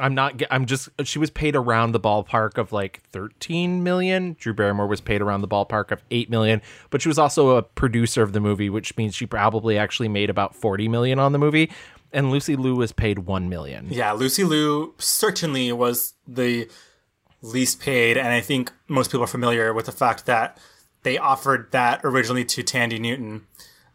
[SPEAKER 2] I'm not. I'm just. She was paid around the ballpark of like 13 million. Drew Barrymore was paid around the ballpark of 8 million, but she was also a producer of the movie, which means she probably actually made about 40 million on the movie. And Lucy Liu was paid 1 million.
[SPEAKER 1] Yeah, Lucy Liu certainly was the least paid, and I think most people are familiar with the fact that they offered that originally to Thandie Newton,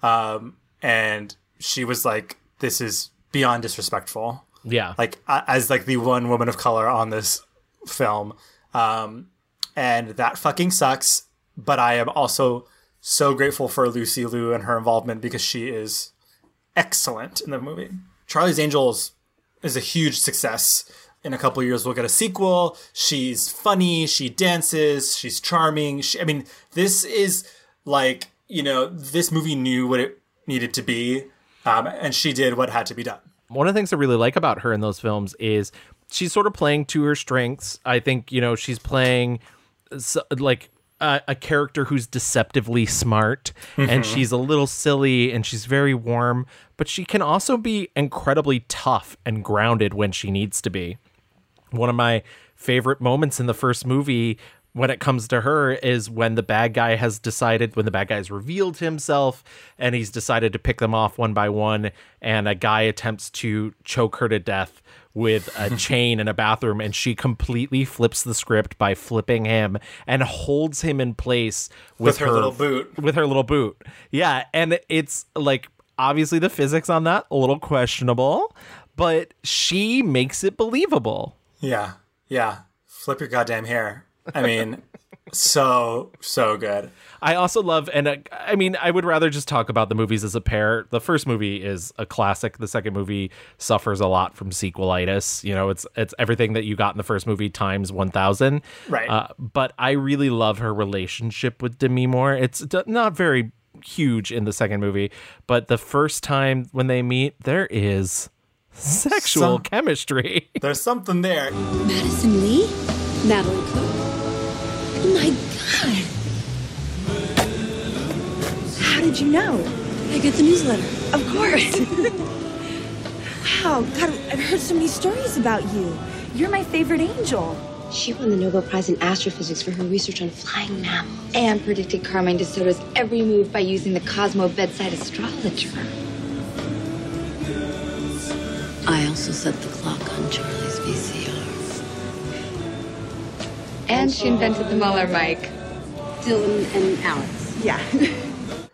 [SPEAKER 1] um, and she was like, "This is beyond disrespectful."
[SPEAKER 2] Yeah.
[SPEAKER 1] like as like the one woman of color on this film, um, and that fucking sucks. But I am also so grateful for Lucy Liu and her involvement because she is excellent in the movie. Charlie's Angels is a huge success. In a couple of years, we'll get a sequel. She's funny. She dances. She's charming. She, I mean, this is like you know, this movie knew what it needed to be, um, and she did what had to be done.
[SPEAKER 2] one of the things I really like about her in those films is she's sort of playing to her strengths. I think you know she's playing like a, a character who's deceptively smart, and
[SPEAKER 15] Mhm.
[SPEAKER 2] she's a little silly, and she's very warm, but she can also be incredibly tough and grounded when she needs to be. One of my favorite moments in the first movie when it comes to her is when the bad guy has decided when the bad guy has revealed himself and he's decided to pick them off one by one and a guy attempts to choke her to death with a chain in a bathroom and she completely flips the script by flipping him and holds him in place with,
[SPEAKER 1] With her little boot.
[SPEAKER 2] with her little boot yeah and it's like obviously the physics on that a little questionable but she makes it believable
[SPEAKER 1] Yeah, yeah. Flip your goddamn hair. I mean, so so good.
[SPEAKER 2] I also love, and uh, I mean, I would rather just talk about the movies as a pair. The first movie is a classic. The second movie suffers a lot from sequelitis. You know, it's it's everything that you got in the first movie times one thousand.
[SPEAKER 1] Right.
[SPEAKER 2] Uh, but I really love her relationship with Demi Moore. It's d- not very huge in the second movie, but the first time when they meet, there is sexual
[SPEAKER 1] Some-
[SPEAKER 2] chemistry.
[SPEAKER 1] There's something there.
[SPEAKER 16] Madison Lee? Natalie Cook? Oh my god!
[SPEAKER 8] How did you know?
[SPEAKER 16] I get the newsletter.
[SPEAKER 8] Of course. wow, God, I've heard so many stories about you. You're my favorite angel.
[SPEAKER 16] She won the Nobel Prize in Astrophysics for her research on flying mammals and predicted Carmine de Soto's every move by using the Cosmo bedside astrologer.
[SPEAKER 13] I also set the clock on Charlie's VCR.
[SPEAKER 16] And she invented the Muller mic.
[SPEAKER 13] Dylan and Alex.
[SPEAKER 8] Yeah.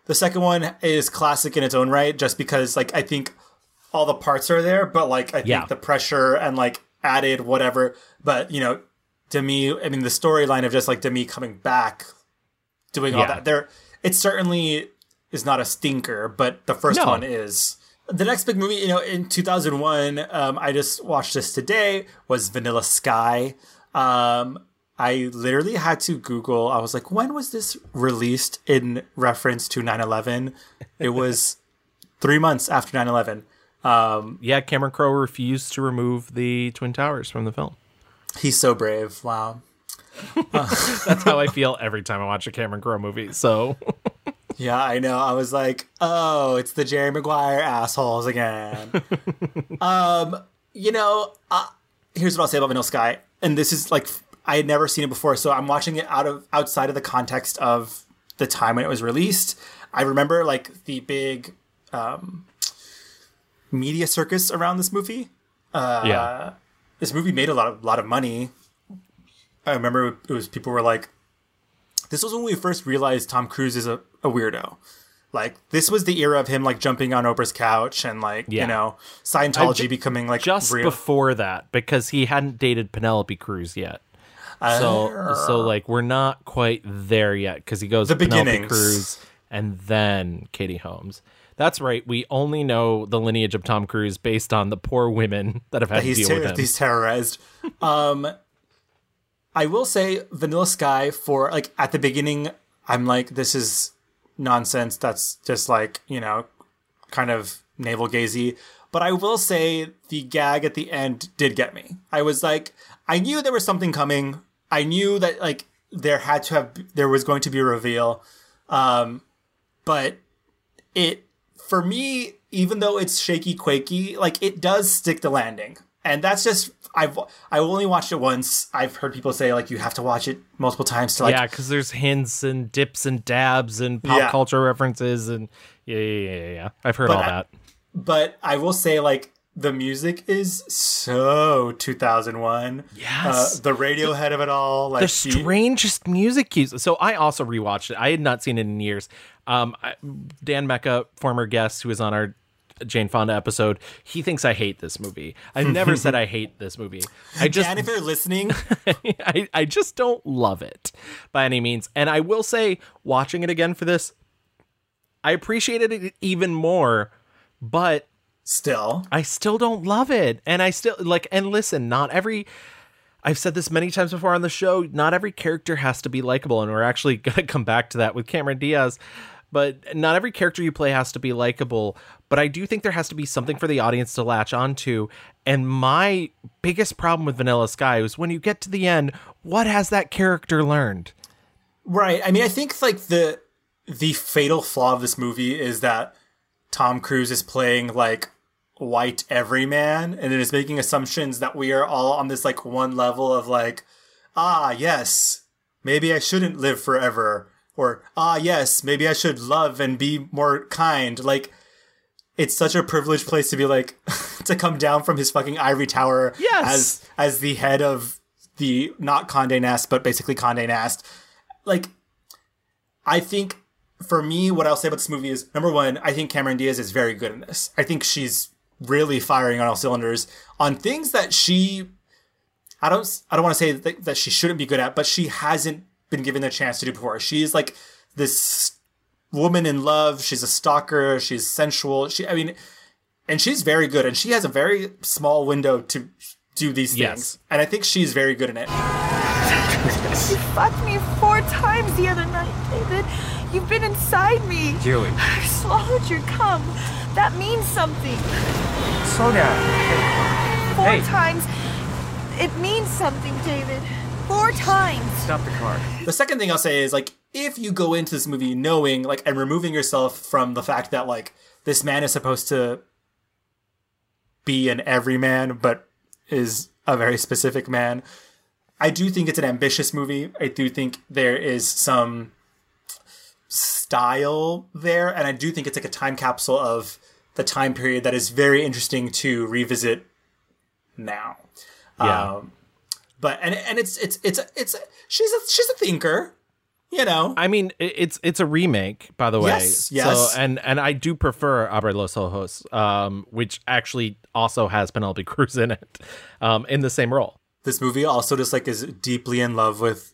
[SPEAKER 1] The second one is classic in its own right, just because like I think all the parts are there, but like I think
[SPEAKER 2] Yeah.
[SPEAKER 1] the pressure and like added whatever. But you know, Demi, I mean the storyline of just like Demi coming back, doing all that. There, it certainly is not a stinker, but the first
[SPEAKER 2] No.
[SPEAKER 1] one is. The next big movie, you know, in 2001, um, I just watched this today, was Vanilla Sky. Um, I literally had to Google, I was like, when was this released in reference to 9 11? It was three months after 9 11. Um,
[SPEAKER 2] yeah, Cameron Crowe refused to remove the Twin Towers from the film.
[SPEAKER 1] he's so brave. Wow.
[SPEAKER 2] That's how I feel every time I watch a Cameron Crowe movie. So
[SPEAKER 1] Yeah, I know. I was like, oh, it's the Jerry Maguire assholes again. um, you know, uh, here's what I'll say about Vanilla Sky, and this is like I had never seen it before, so I'm watching it out of outside of the context of the time when it was released. I remember like the big um, media circus around this movie. Uh,
[SPEAKER 2] Yeah.
[SPEAKER 1] this movie made a lot of lot of money. I remember it was people were like, this was when we first realized Tom Cruise is a, a weirdo. Like this was the era of him like jumping on Oprah's couch and like
[SPEAKER 2] Yeah.
[SPEAKER 1] you know Scientology
[SPEAKER 2] ju-
[SPEAKER 1] becoming like
[SPEAKER 2] just
[SPEAKER 1] real.
[SPEAKER 2] before that because he hadn't dated Penelope Cruz yet. So so like we're not quite there yet because he goes
[SPEAKER 1] The beginnings.
[SPEAKER 2] Cruz and then Katie Holmes. That's right. We only know the lineage of Tom Cruise based on the poor women that have had
[SPEAKER 1] that
[SPEAKER 2] to deal
[SPEAKER 1] ter-
[SPEAKER 2] with him.
[SPEAKER 1] he's terrorized. um, I will say Vanilla Sky for like at the beginning, I'm like, this is nonsense. That's just like you know, kind of navel gazy. But I will say the gag at the end did get me. I was like, I knew there was something coming. I knew that like there had to have there was going to be a reveal. Um, but it for me, even though it's shaky quaky, like it does stick the landing. And that's just I've I only watched it once. I've heard people say like you have to watch it multiple times to like
[SPEAKER 2] yeah, because there's hints and dips and dabs and pop
[SPEAKER 1] Yeah.
[SPEAKER 2] culture references and yeah, yeah, yeah, yeah. I've heard
[SPEAKER 1] But
[SPEAKER 2] all
[SPEAKER 1] I-
[SPEAKER 2] that.
[SPEAKER 1] but I will say like the music is so 2001.
[SPEAKER 2] Yes.
[SPEAKER 1] Uh, the Radiohead of it all like
[SPEAKER 2] the strangest music cues. So I also rewatched it. I had not seen it in years. Um, I, Dan Mecca, former guest who was on our Jane Fonda episode, he thinks I hate this movie. I never said I hate this movie. I just
[SPEAKER 1] Dan, if you're listening,
[SPEAKER 2] I, I just don't love it by any means. And I will say, watching it again for this, I appreciated it even more, but
[SPEAKER 1] still,
[SPEAKER 2] I still don't love it. And I still like, and listen, not every. I've said this many times before on the show. Not every character has to be likable, and we're actually going to come back to that with Cameron Diaz. But not every character you play has to be likable. But I do think there has to be something for the audience to latch onto. And my biggest problem with Vanilla Sky is when you get to the end, what has that character learned?
[SPEAKER 1] Right. I mean, I think like the the fatal flaw of this movie is that Tom Cruise is playing like white everyman and it is making assumptions that we are all on this like one level of like, ah, yes, maybe I shouldn't live forever. Or, ah, yes, maybe I should love and be more kind. Like, it's such a privileged place to be like, to come down from his fucking ivory tower
[SPEAKER 2] Yes.
[SPEAKER 1] as as the head of the not Condé Nast, but basically Condé Nast. Like, I think for me, what I'll say about this movie is number one, I think Cameron Diaz is very good in this. I think she's really firing on all cylinders on things that she, I don't, I don't want to say that, that she shouldn't be good at, but she hasn't been given the chance to do before. She's like this woman in love. She's a stalker. She's sensual. She, I mean, and she's very good, and she has a very small window to do these things.
[SPEAKER 2] Yes.
[SPEAKER 1] And I think she's very good in it.
[SPEAKER 15] You fucked me four times the other night, David. You've been inside me.
[SPEAKER 17] Julie.
[SPEAKER 15] I swallowed your cum. That means something.
[SPEAKER 17] Slow down.
[SPEAKER 15] Four
[SPEAKER 17] Hey.
[SPEAKER 15] times. It means something, David. Four times.
[SPEAKER 17] Stop the car.
[SPEAKER 1] The second thing I'll say is like if you go into this movie knowing like and removing yourself from the fact that like this man is supposed to be an everyman but is a very specific man. I do think it's an ambitious movie. I do think there is some style there and I do think it's like a time capsule of the time period that is very interesting to revisit now.
[SPEAKER 2] Yeah.
[SPEAKER 1] Um, but and and it's it's it's it's she's a she's a thinker, you know.
[SPEAKER 2] I mean, it's it's a remake, by the way.
[SPEAKER 1] Yes, yes.
[SPEAKER 2] So, and and I do prefer Abre los Ojos, um, which actually also has Penelope Cruz in it, um, in the same role.
[SPEAKER 1] This movie also just like is deeply in love with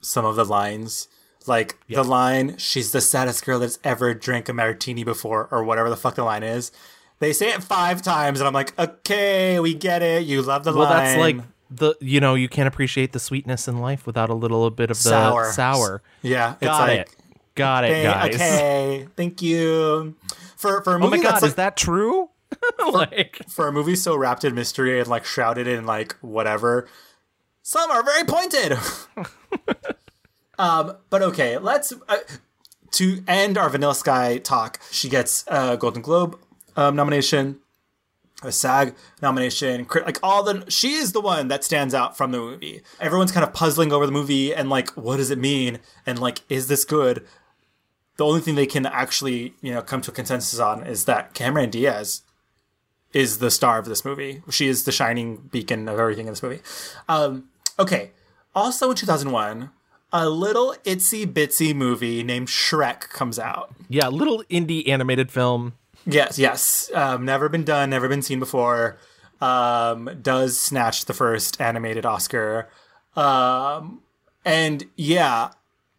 [SPEAKER 1] some of the lines. Like the line, she's the saddest girl that's ever drank a martini before, or whatever the fuck the line is. They say it five times, and I'm like, okay, we get it. You love the
[SPEAKER 2] well,
[SPEAKER 1] line.
[SPEAKER 2] that's like the you know you can't appreciate the sweetness in life without a little bit of the
[SPEAKER 1] Sour.
[SPEAKER 2] sour.
[SPEAKER 1] Yeah, it's
[SPEAKER 2] got
[SPEAKER 1] like-
[SPEAKER 2] it, got it,
[SPEAKER 1] okay,
[SPEAKER 2] guys.
[SPEAKER 1] okay, thank you. For for a
[SPEAKER 2] Oh
[SPEAKER 1] movie
[SPEAKER 2] my god,
[SPEAKER 1] that's
[SPEAKER 2] is that true? like
[SPEAKER 1] for a movie so wrapped in mystery and like shrouded in like whatever, some are very pointed. um, but okay, let's uh, to end our Vanilla Sky talk. She gets a Golden Globe um, nomination, a SAG nomination, like all the. She is the one that stands out from the movie. Everyone's kind of puzzling over the movie and like, what does it mean? And like, is this good? The only thing they can actually, you know, come to a consensus on is that Cameron Diaz is the star of this movie. She is the shining beacon of everything in this movie. Um, okay. Also in 2001, a little itsy bitsy movie named Shrek comes out.
[SPEAKER 2] Yeah, little indie animated film.
[SPEAKER 1] Yes, yes. Um, never been done, never been seen before. Um, does snatch the first animated Oscar. Um, and yeah,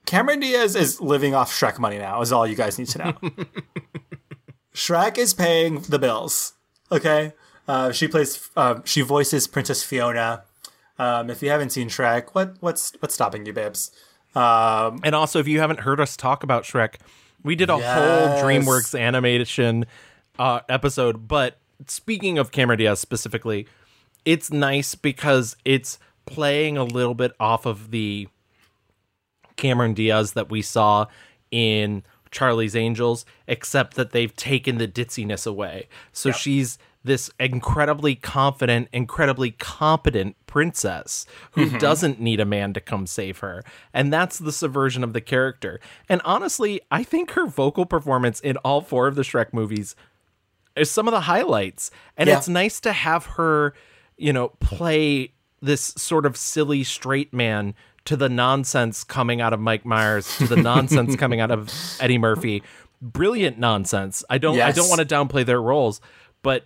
[SPEAKER 1] Cameron Diaz is living off Shrek money now, is all you guys need to know. Shrek is paying the bills. Okay. Uh, she plays, uh, she voices Princess Fiona. Um, if you haven't seen Shrek, what what's what's stopping you, babes? Um,
[SPEAKER 2] and also, if you haven't heard us talk about Shrek, we did a
[SPEAKER 1] Yes.
[SPEAKER 2] whole DreamWorks animation uh, episode. But speaking of Cameron Diaz specifically, it's nice because it's playing a little bit off of the Cameron Diaz that we saw in Charlie's Angels, except that they've taken the ditziness away. So she's this incredibly confident, incredibly competent princess who
[SPEAKER 1] Mhm.
[SPEAKER 2] doesn't need a man to come save her. And that's the subversion of the character. And honestly, I think her vocal performance in all four of the Shrek movies is some of the highlights. And
[SPEAKER 1] Yeah.
[SPEAKER 2] it's nice to have her, you know, play this sort of silly straight man to the nonsense coming out of Mike Myers, to the nonsense coming out of Eddie Murphy. Brilliant nonsense. I don't I don't want to downplay their roles, but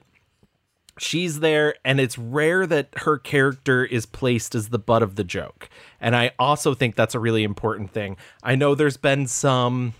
[SPEAKER 2] she's there and it's rare that her character is placed as the butt of the joke. And I also think that's a really important thing. I know there's been some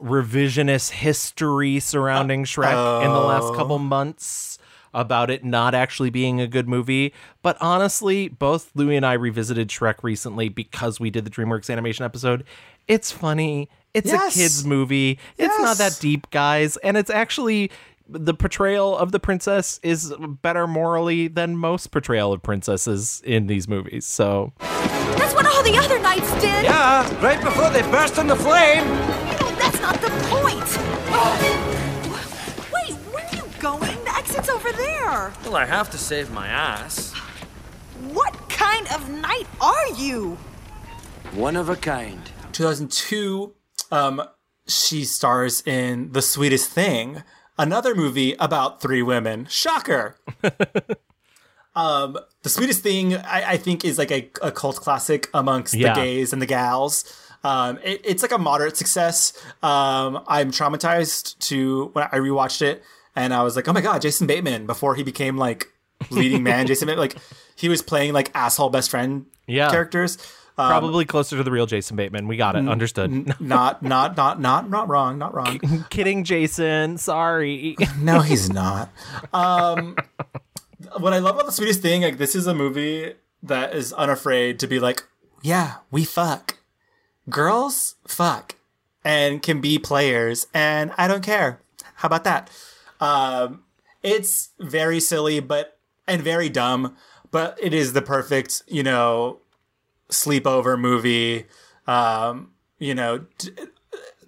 [SPEAKER 2] revisionist history surrounding Shrek in the last
[SPEAKER 1] oh.
[SPEAKER 2] couple months about it not actually being a good movie. But honestly, both Louie and I revisited Shrek recently because we did the DreamWorks animation episode. It's funny. It's
[SPEAKER 1] Yes.
[SPEAKER 2] a kids movie. It's not that deep, guys, and it's actually the portrayal of the princess is better morally than most portrayal of princesses in these movies. So
[SPEAKER 15] That's what all the other knights did.
[SPEAKER 17] Yeah, right before they burst into flame.
[SPEAKER 15] No, that's not the point. Oh. Wait, where are you going? The exit's over there.
[SPEAKER 17] Well, I have to save my ass.
[SPEAKER 15] What kind of knight are you?
[SPEAKER 17] One of a kind.
[SPEAKER 1] 2002, um, she stars in The Sweetest Thing, another movie about three women. Shocker. um, The Sweetest Thing, I, I think, is like a, a cult classic amongst
[SPEAKER 2] Yeah.
[SPEAKER 1] the gays and the gals. Um, it, it's like a moderate success. Um, I'm traumatized to when I rewatched it, and I was like, oh my god, Jason Bateman before he became like leading man. Jason Bateman, like he was playing like asshole best friend
[SPEAKER 2] Yeah.
[SPEAKER 1] characters. Um,
[SPEAKER 2] probably closer to the real Jason Bateman. We got it. Understood.
[SPEAKER 1] N- not not not not not wrong not wrong
[SPEAKER 2] Kidding, Jason. Sorry.
[SPEAKER 1] no he's not um what i love about the sweetest thing like this is a movie that is unafraid to be like yeah we fuck girls fuck and can be players and i don't care how about that um it's very silly but and very dumb but it is the perfect you know sleepover movie um you know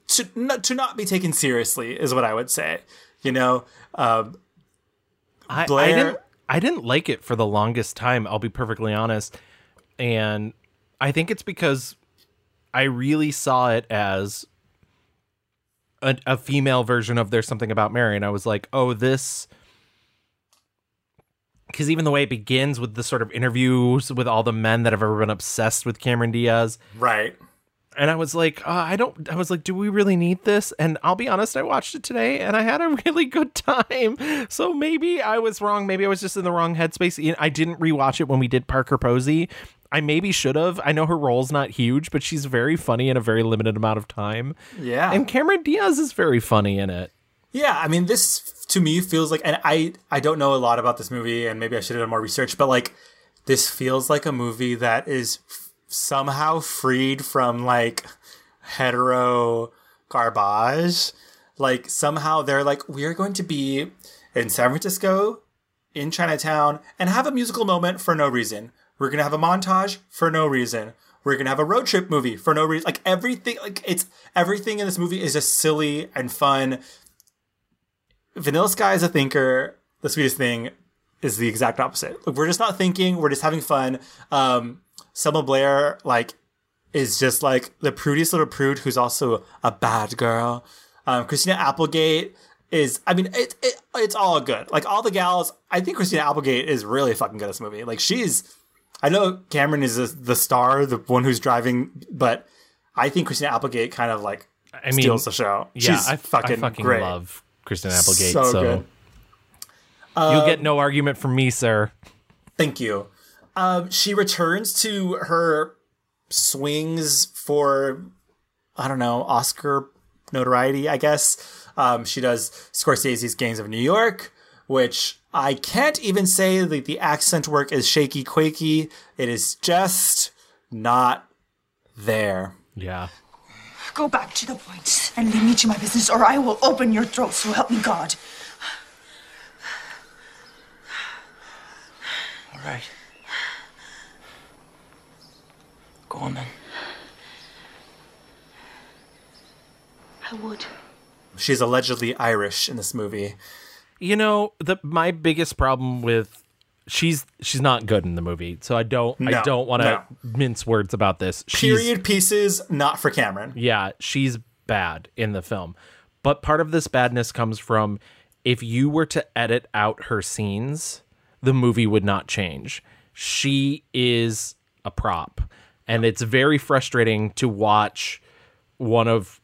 [SPEAKER 1] to not, to not be taken seriously is what I would say. You know, um,
[SPEAKER 2] I, I didn't I didn't like it for the longest time, I'll be perfectly honest. And I think it's because I really saw it as a, a female version of There's Something About Mary. And I was like, oh, this. Because even the way it begins with the sort of interviews with all the men that have ever been obsessed with Cameron Diaz.
[SPEAKER 1] right?
[SPEAKER 2] And I was like, uh, I don't, I was like, do we really need this? And I'll be honest, I watched it today and I had a really good time. So maybe I was wrong. Maybe I was just in the wrong headspace. I didn't rewatch it when we did Parker Posey. I maybe should have. I know her role's not huge, but she's very funny in a very limited amount of time.
[SPEAKER 1] Yeah.
[SPEAKER 2] And Cameron Diaz is very funny in it.
[SPEAKER 1] Yeah, I mean, this to me feels like, and I I don't know a lot about this movie, and maybe I should have done more research, but like, this feels like a movie that is f- somehow freed from like hetero garbage. Like somehow they're like, we are going to be in San Francisco, in Chinatown, and have a musical moment for no reason. We're gonna have a montage for no reason. We're gonna have a road trip movie for no reason. Like everything, like it's everything in this movie is just silly and fun. Vanilla Sky is a thinker. The sweetest thing is the exact opposite. Like we're just not thinking. We're just having fun. Um, Selma Blair like is just like the prudiest little prude who's also a bad girl. Um, Christina Applegate is I mean it, it it's all good. Like all the gals, I think Christina Applegate is really fucking good at this movie. Like she's I know Cameron is the, the star, the one who's driving, but I think Christina Applegate kind of like
[SPEAKER 2] I mean,
[SPEAKER 1] steals the show.
[SPEAKER 2] Yeah,
[SPEAKER 1] She's
[SPEAKER 2] I,
[SPEAKER 1] fucking,
[SPEAKER 2] I fucking
[SPEAKER 1] great.
[SPEAKER 2] love Kristen Applegate.
[SPEAKER 1] So
[SPEAKER 2] So, you'll
[SPEAKER 1] Um,
[SPEAKER 2] get no argument from me, sir.
[SPEAKER 1] Thank you. Um, she returns to her swings for, I don't know, Oscar notoriety, I guess. Um, she does Scorsese's Gangs of New York, which I can't even say that the accent work is shaky quaky. It is just not there.
[SPEAKER 2] Yeah.
[SPEAKER 15] Go back to the point and leave me to my business, or I will open your throat, so help me God.
[SPEAKER 9] All right. Go on then.
[SPEAKER 15] I would.
[SPEAKER 1] She's allegedly Irish in this movie.
[SPEAKER 2] You know, the my biggest problem with she's she's not good in the movie, so I don't
[SPEAKER 1] No,
[SPEAKER 2] I don't want to
[SPEAKER 1] no.
[SPEAKER 2] mince words about this. She's,
[SPEAKER 1] Period pieces, not for Cameron.
[SPEAKER 2] Yeah, she's bad in the film. But part of this badness comes from if you were to edit out her scenes, the movie would not change. She is a prop. And it's very frustrating to watch one of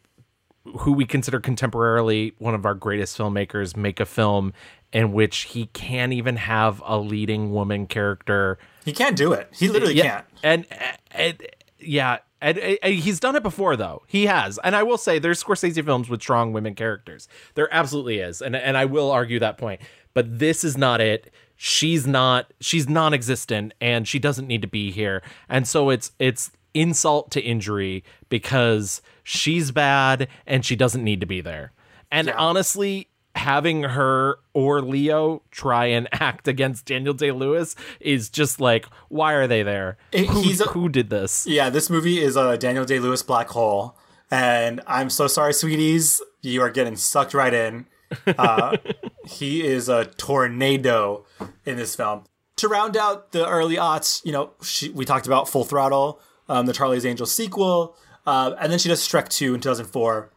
[SPEAKER 2] who we consider contemporarily one of our greatest filmmakers make a film in which he can't even have a leading woman character.
[SPEAKER 1] He can't do it. He literally
[SPEAKER 2] Yeah,
[SPEAKER 1] can't.
[SPEAKER 2] And, and yeah, and, and he's done it before though. He has, and I will say there's Scorsese films with strong women characters. There absolutely is, and and I will argue that point. But this is not it. She's not. She's non-existent, and she doesn't need to be here. And so it's it's insult to injury because she's bad and she doesn't need to be there. And honestly, having her or Leo try and act against Daniel Day Lewis is just like, why are they there?
[SPEAKER 1] It-
[SPEAKER 2] who,
[SPEAKER 1] a-
[SPEAKER 2] who did this?
[SPEAKER 1] Yeah, this movie is a Daniel Day Lewis black hole, and I'm so sorry, sweeties. You are getting sucked right in. Uh, he is a tornado in this film. To round out the early aughts, you know, she, we talked about Full Throttle, um, the Charlie's Angels sequel, uh, and then she does Shrek 2 in 2004.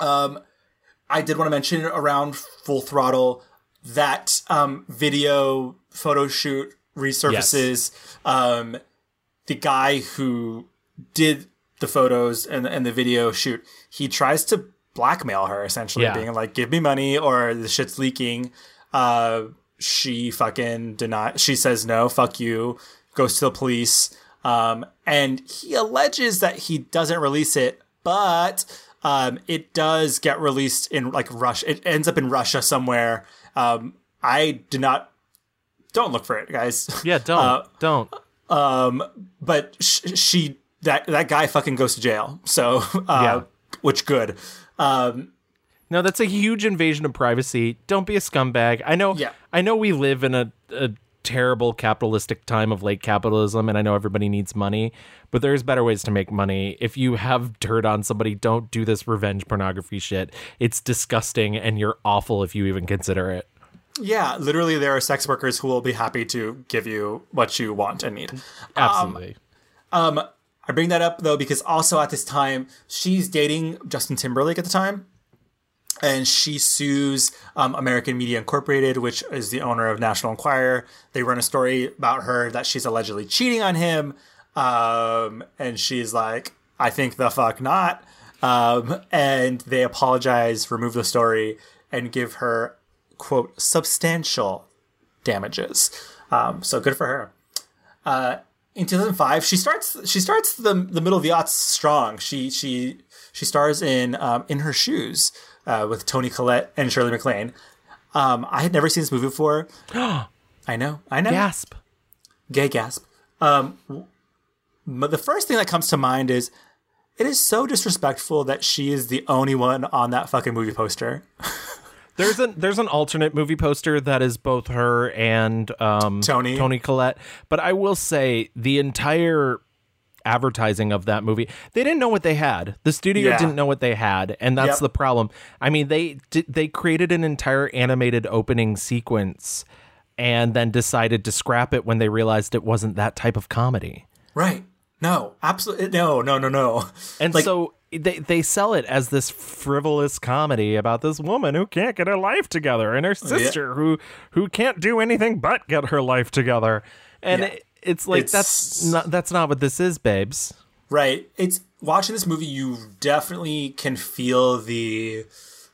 [SPEAKER 1] Um, I did want to mention around Full Throttle that um, video photo shoot resurfaces um, the guy who did the photos and, and the video shoot. He tries to blackmail her essentially,
[SPEAKER 2] Yeah.
[SPEAKER 1] being like, "Give me money or the shit's leaking." Uh, she fucking deny. She says no. Fuck you. Goes to the police. Um, and he alleges that he doesn't release it, but um, it does get released in like Russia. It ends up in Russia somewhere. Um, I did not. Don't look for it, guys.
[SPEAKER 2] Yeah, don't
[SPEAKER 1] Uh,
[SPEAKER 2] don't.
[SPEAKER 1] um, but sh- she that that guy fucking goes to jail. So uh,
[SPEAKER 2] Yeah.
[SPEAKER 1] which good. Um,
[SPEAKER 2] No, that's a huge invasion of privacy. Don't be a scumbag. I know.
[SPEAKER 1] Yeah.
[SPEAKER 2] I know we live in a, a terrible capitalistic time of late capitalism, and I know everybody needs money, but there's better ways to make money. If you have dirt on somebody, don't do this revenge pornography shit. It's disgusting, and you're awful if you even consider it.
[SPEAKER 1] yeah, literally, there are sex workers who will be happy to give you what you want and need.
[SPEAKER 2] Absolutely.
[SPEAKER 1] Um, I bring that up though because also at this time she's dating Justin Timberlake at the time, and she sues um, American Media Incorporated, which is the owner of National Enquirer. They run a story about her that she's allegedly cheating on him, um, and she's like, "I think the fuck not." Um, and they apologize, remove the story, and give her quote substantial damages. Um, so good for her. Uh, in 2005, she starts she starts the the middle of the aughts strong. She she she stars in um, in her shoes uh, with Toni Collette and Shirley MacLaine. Um, I had never seen this movie before. I know, I know.
[SPEAKER 2] Gasp.
[SPEAKER 1] Gay gasp. Um, but the first thing that comes to mind is it is so disrespectful that she is the only one on that fucking movie poster.
[SPEAKER 2] There's an there's an alternate movie poster that is both her and um,
[SPEAKER 1] Toni.
[SPEAKER 2] Toni Collette. But I will say the entire advertising of that movie, they didn't know what they had. The studio
[SPEAKER 1] Yeah.
[SPEAKER 2] didn't know what they had, and that's
[SPEAKER 1] Yep.
[SPEAKER 2] the problem. I mean, they they created an entire animated opening sequence, and then decided to scrap it when they realized it wasn't that type of comedy.
[SPEAKER 1] Right. No, absolutely no, no, no, no.
[SPEAKER 2] And
[SPEAKER 1] Like-
[SPEAKER 2] so they they sell it as this frivolous comedy about this woman who can't get her life together and her
[SPEAKER 1] Oh, Yeah.
[SPEAKER 2] sister who who can't do anything but get her life together. And
[SPEAKER 1] Yeah.
[SPEAKER 2] it, it's like
[SPEAKER 1] It's-
[SPEAKER 2] that's not that's not what this is, babes.
[SPEAKER 1] Right. It's watching this movie. You definitely can feel the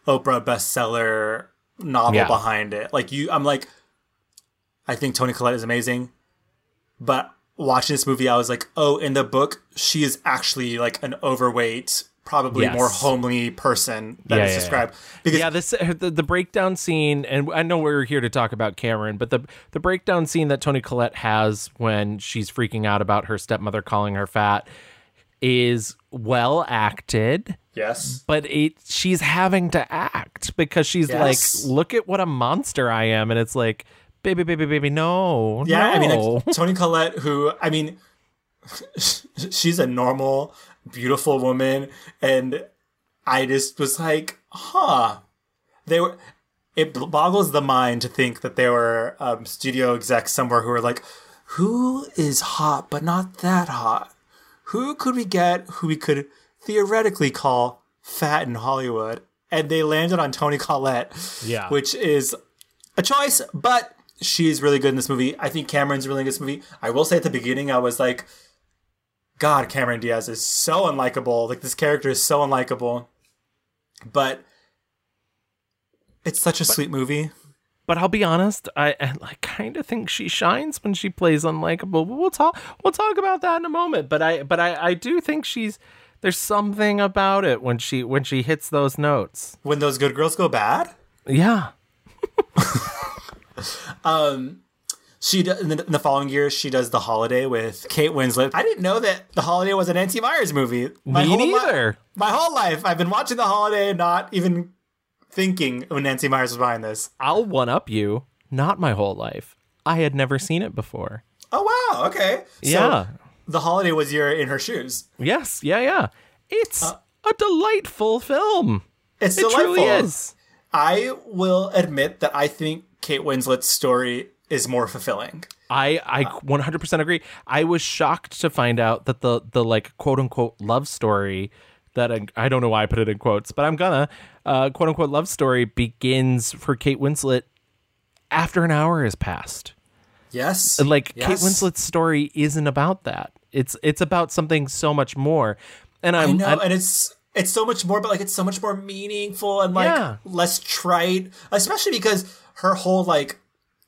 [SPEAKER 1] Oprah bestseller novel
[SPEAKER 2] Yeah.
[SPEAKER 1] behind it. Like you, I'm like, I think Toni Collette is amazing, but watching this movie, I was like, oh, in the book, she is actually like an overweight, probably
[SPEAKER 2] Yes.
[SPEAKER 1] more homely person that is
[SPEAKER 2] Yeah, yeah, yeah.
[SPEAKER 1] described. Because
[SPEAKER 2] yeah, this uh, the, the breakdown scene, and I know we're here to talk about Cameron, but the the breakdown scene that Toni Collette has when she's freaking out about her stepmother calling her fat is well acted.
[SPEAKER 1] Yes.
[SPEAKER 2] But it she's having to act because she's
[SPEAKER 1] Yes.
[SPEAKER 2] like, look at what a monster I am. And it's like, baby, baby, baby, no.
[SPEAKER 1] Yeah, I mean, like, Toni Collette, who I mean, she's a normal, beautiful woman, and I just was like, huh. They were. It boggles the mind to think that there were um, studio execs somewhere who were like, "Who is hot but not that hot? Who could we get who we could theoretically call fat in Hollywood?" And they landed on Toni Collette,
[SPEAKER 2] Yeah.
[SPEAKER 1] which is a choice, but she's really good in this movie. I think Cameron's really good in this movie. I will say at the beginning, I was like, God, Cameron Diaz is so unlikable. Like this character is so unlikable. But it's such a sweet movie.
[SPEAKER 2] But I'll be honest, I, I kind of think she shines when she plays unlikable. But we'll talk we'll talk about that in a moment. But I but I, I do think she's there's something about it when she when she hits those notes.
[SPEAKER 1] When those good girls go bad.
[SPEAKER 2] Yeah.
[SPEAKER 1] Um, she in, the, in the following year she does the holiday with Kate Winslet. I didn't know that the holiday was a Nancy Meyers movie.
[SPEAKER 2] Me
[SPEAKER 1] whole li-
[SPEAKER 2] neither.
[SPEAKER 1] my whole life, I've been watching the holiday, not even thinking when Nancy Meyers was behind this.
[SPEAKER 2] I'll one up you. Not my whole life. I had never seen it before.
[SPEAKER 1] Oh wow, okay. So
[SPEAKER 2] Yeah.
[SPEAKER 1] the holiday was you're in her shoes.
[SPEAKER 2] Yes, yeah, yeah. It's uh, a delightful film.
[SPEAKER 1] It's
[SPEAKER 2] it
[SPEAKER 1] delightful.
[SPEAKER 2] truly is.
[SPEAKER 1] I will admit that I think Kate Winslet's story is more fulfilling.
[SPEAKER 2] I I 100% agree. I was shocked to find out that the the like quote unquote love story that I, I don't know why I put it in quotes, but I'm gonna uh, quote unquote love story begins for Kate Winslet after an hour has passed.
[SPEAKER 1] Yes.
[SPEAKER 2] And like Kate Winslet's story isn't about that. It's it's about something so much more. And I'm
[SPEAKER 1] I know,
[SPEAKER 2] I'm-
[SPEAKER 1] and it's it's so much more, but like it's so much more meaningful and like
[SPEAKER 2] Yeah.
[SPEAKER 1] less trite, especially because her whole like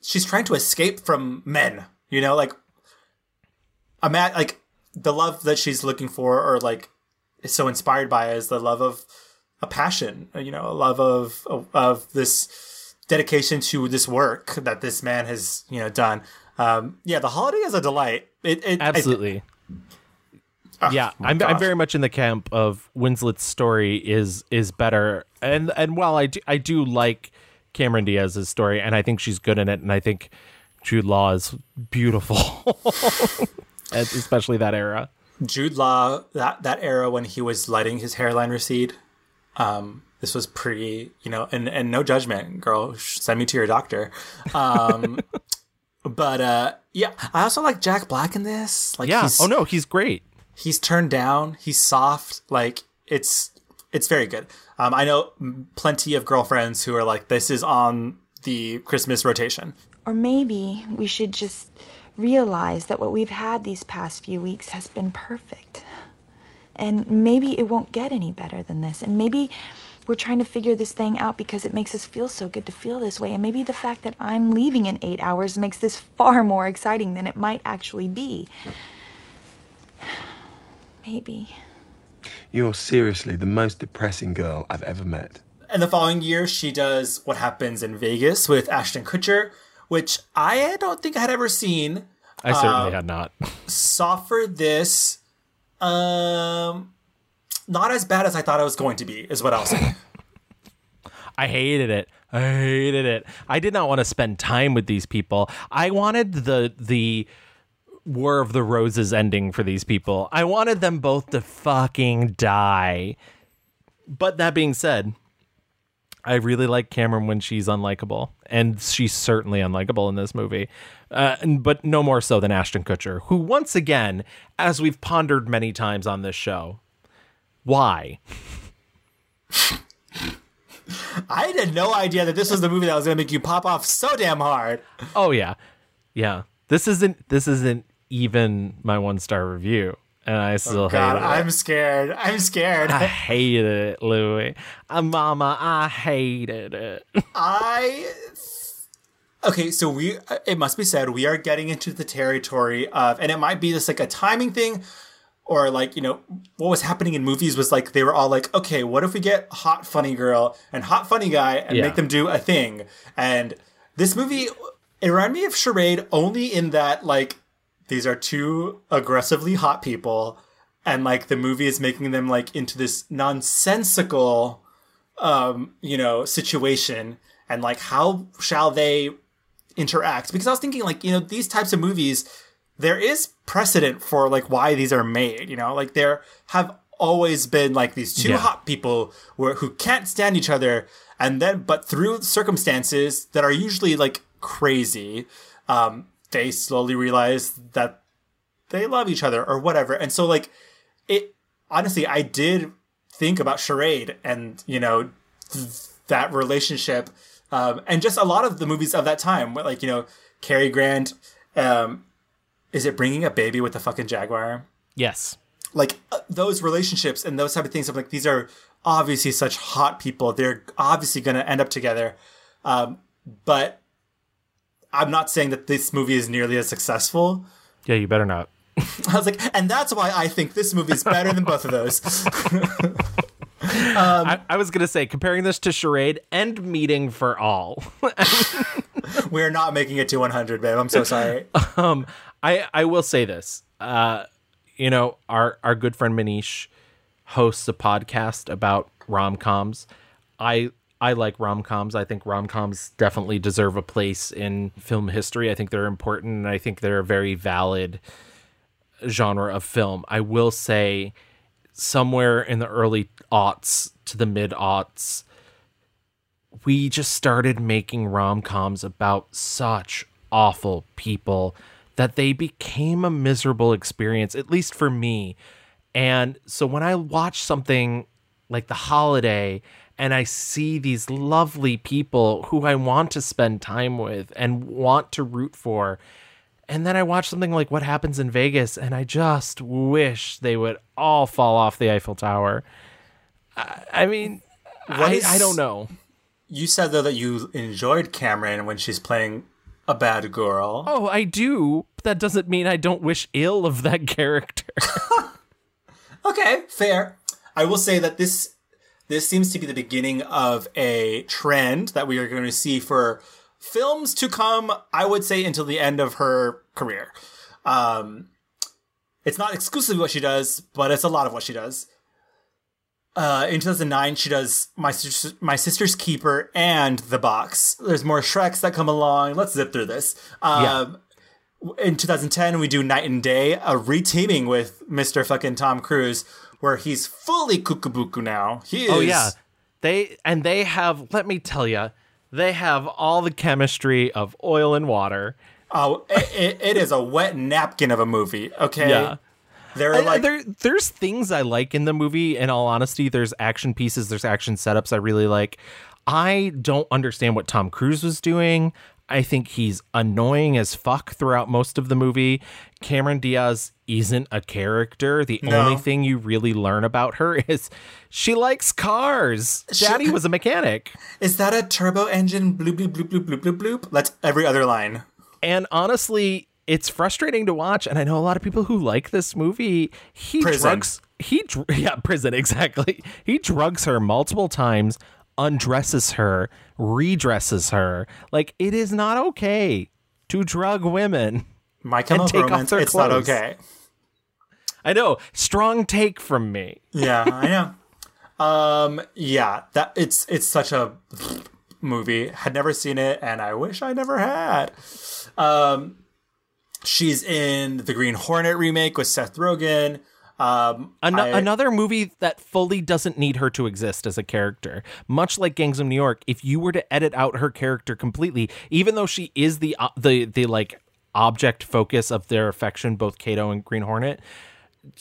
[SPEAKER 1] she's trying to escape from men. You know, like a man, like the love that she's looking for, or like is so inspired by, is the love of a passion. You know, a love of of, of this dedication to this work that this man has you know done. Um, yeah, the holiday is a delight. It, it
[SPEAKER 2] Absolutely. yeah, I'm I'm very much in the camp of Winslet's story is is better, and and while I do, I do like Cameron Diaz's story, and I think she's good in it, and I think Jude Law is beautiful, especially that era.
[SPEAKER 1] Jude Law, that that era when he was letting his hairline recede, um, this was pretty, you know, and and no judgment, girl. Send me to your doctor. Um, but uh, yeah, I also like Jack Black in this. Like,
[SPEAKER 2] yeah.
[SPEAKER 1] he's,
[SPEAKER 2] Oh no, he's great.
[SPEAKER 1] he's turned down. He's soft. Like it's it's very good. Um, I know plenty of girlfriends who are like, this is on the Christmas rotation.
[SPEAKER 8] Or maybe we should just realize that what we've had these past few weeks has been perfect. And maybe it won't get any better than this. And maybe we're trying to figure this thing out because it makes us feel so good to feel this way. And maybe the fact that I'm leaving in eight hours makes this far more exciting than it might actually be. Maybe.
[SPEAKER 5] You're seriously the most depressing girl I've ever met.
[SPEAKER 1] And the following year, she does What Happens in Vegas with Ashton Kutcher, which I don't think I had ever seen.
[SPEAKER 2] I certainly
[SPEAKER 1] Uh,
[SPEAKER 2] had not.
[SPEAKER 1] Saw for this, um, not as bad as I thought it was going to be, is what I'll say.
[SPEAKER 2] I hated it. I hated it. I did not want to spend time with these people. I wanted the the War of the Roses ending for these people. I wanted them both to fucking die. But that being said, I really like Cameron when she's unlikable, and she's certainly unlikable in this movie. Uh, but no more so than Ashton Kutcher, who once again, as we've pondered many times on this show, Why?
[SPEAKER 1] I had no idea that this was the movie that was going to make you pop off so damn hard.
[SPEAKER 2] Oh yeah, yeah. This isn't this isn't even my one star review, and I still
[SPEAKER 1] Oh, God,
[SPEAKER 2] hate it.
[SPEAKER 1] I'm scared. I'm scared.
[SPEAKER 2] I hated it, Louie. Uh, Mama, I hated it.
[SPEAKER 1] I okay, so we it must be said we are getting into the territory of, and it might be just like a timing thing, or like you know what was happening in movies was like they were all like, okay, what if we get hot funny girl and hot funny guy and
[SPEAKER 2] Yeah.
[SPEAKER 1] make them do a thing? And this movie it reminded me of Charade only in that like these are two aggressively hot people, and like the movie is making them like into this nonsensical um, you know, situation and like how shall they interact? Because I was thinking like, you know, these types of movies, there is precedent for like why these are made, you know, like there have always been like these two
[SPEAKER 2] Yeah.
[SPEAKER 1] hot people who, who can't stand each other and then but through circumstances that are usually like crazy, um, they slowly realize that they love each other or whatever. And so like it honestly I did think about charade and you know th- that relationship um, and just a lot of the movies of that time like you know Cary Grant um, is it bringing a baby with a fucking jaguar
[SPEAKER 2] yes.
[SPEAKER 1] like uh, those relationships and those type of things I'm like these are obviously such hot people they're obviously going to end up together um, but I'm not saying that this movie is nearly as successful
[SPEAKER 2] Yeah, you better not.
[SPEAKER 1] I was like, and that's why I think this movie is better than both of those.
[SPEAKER 2] I, I was gonna say comparing this to Charade and Meeting for All.
[SPEAKER 1] We're not making it to 100, babe. I'm so sorry.
[SPEAKER 2] um, I I will say this. Uh, you know, our our good friend Manish hosts a podcast about rom coms. I I like rom coms. I think rom coms definitely deserve a place in film history. I think they're important, and I think they're a very valid genre of film. I will say, somewhere in the early aughts to the mid aughts, we just started making rom coms about such awful people that they became a miserable experience, at least for me. And so when I watch something like The Holiday and I see these lovely people who I want to spend time with and want to root for, and then I watch something like What Happens in Vegas and I just wish they would all fall off the Eiffel Tower. I, I mean, I,
[SPEAKER 1] is-
[SPEAKER 2] I don't know.
[SPEAKER 1] You said though that you enjoyed Cameron when she's playing a bad girl.
[SPEAKER 2] Oh, I do. But that doesn't mean I don't wish ill of that character.
[SPEAKER 1] Okay, fair. I will say that this this seems to be the beginning of a trend that we are going to see for films to come. I would say until the end of her career. Um, it's not exclusively what she does, but it's a lot of what she does. Uh, in 2009, she does my sister, my sister's keeper and the box. There's more Shreks that come along. Let's zip through this. Um, in 2010 we do night and day a reteaming with mr fucking tom cruise where he's fully kukubuku now he is
[SPEAKER 2] oh yeah. They and they have let me tell you, they have all the chemistry of oil and water.
[SPEAKER 1] oh it, it- it is a wet napkin of a movie okay
[SPEAKER 2] Yeah.
[SPEAKER 1] they're
[SPEAKER 2] I-
[SPEAKER 1] like
[SPEAKER 2] there there's things I like in the movie in all honesty there's action pieces there's action setups I really like I don't understand what Tom Cruise was doing I think he's annoying as fuck throughout most of the movie Cameron Diaz isn't a character the
[SPEAKER 1] No.
[SPEAKER 2] only thing you really learn about her is she likes cars daddy was a mechanic
[SPEAKER 1] is that a turbo engine bloop bloop bloop bloop bloop bloop bloop that's every other line
[SPEAKER 2] And honestly, it's frustrating to watch. And I know a lot of people who like this movie. He
[SPEAKER 1] Prison.
[SPEAKER 2] drugs. He yeah, prison exactly. He drugs her multiple times, undresses her, redresses her. Like it is not okay to drug women.
[SPEAKER 1] my chemical romance it's not okay
[SPEAKER 2] I know. Strong take from me.
[SPEAKER 1] yeah i know um yeah that it's it's such a movie had never seen it and i wish i never had um she's in the green hornet remake with seth rogen um
[SPEAKER 2] An-
[SPEAKER 1] I-
[SPEAKER 2] another movie that fully doesn't need her to exist as a character. Much like Gangs of New York, if you were to edit out her character completely, even though she is the uh, the the like object focus of their affection, both Kato and Green Hornet,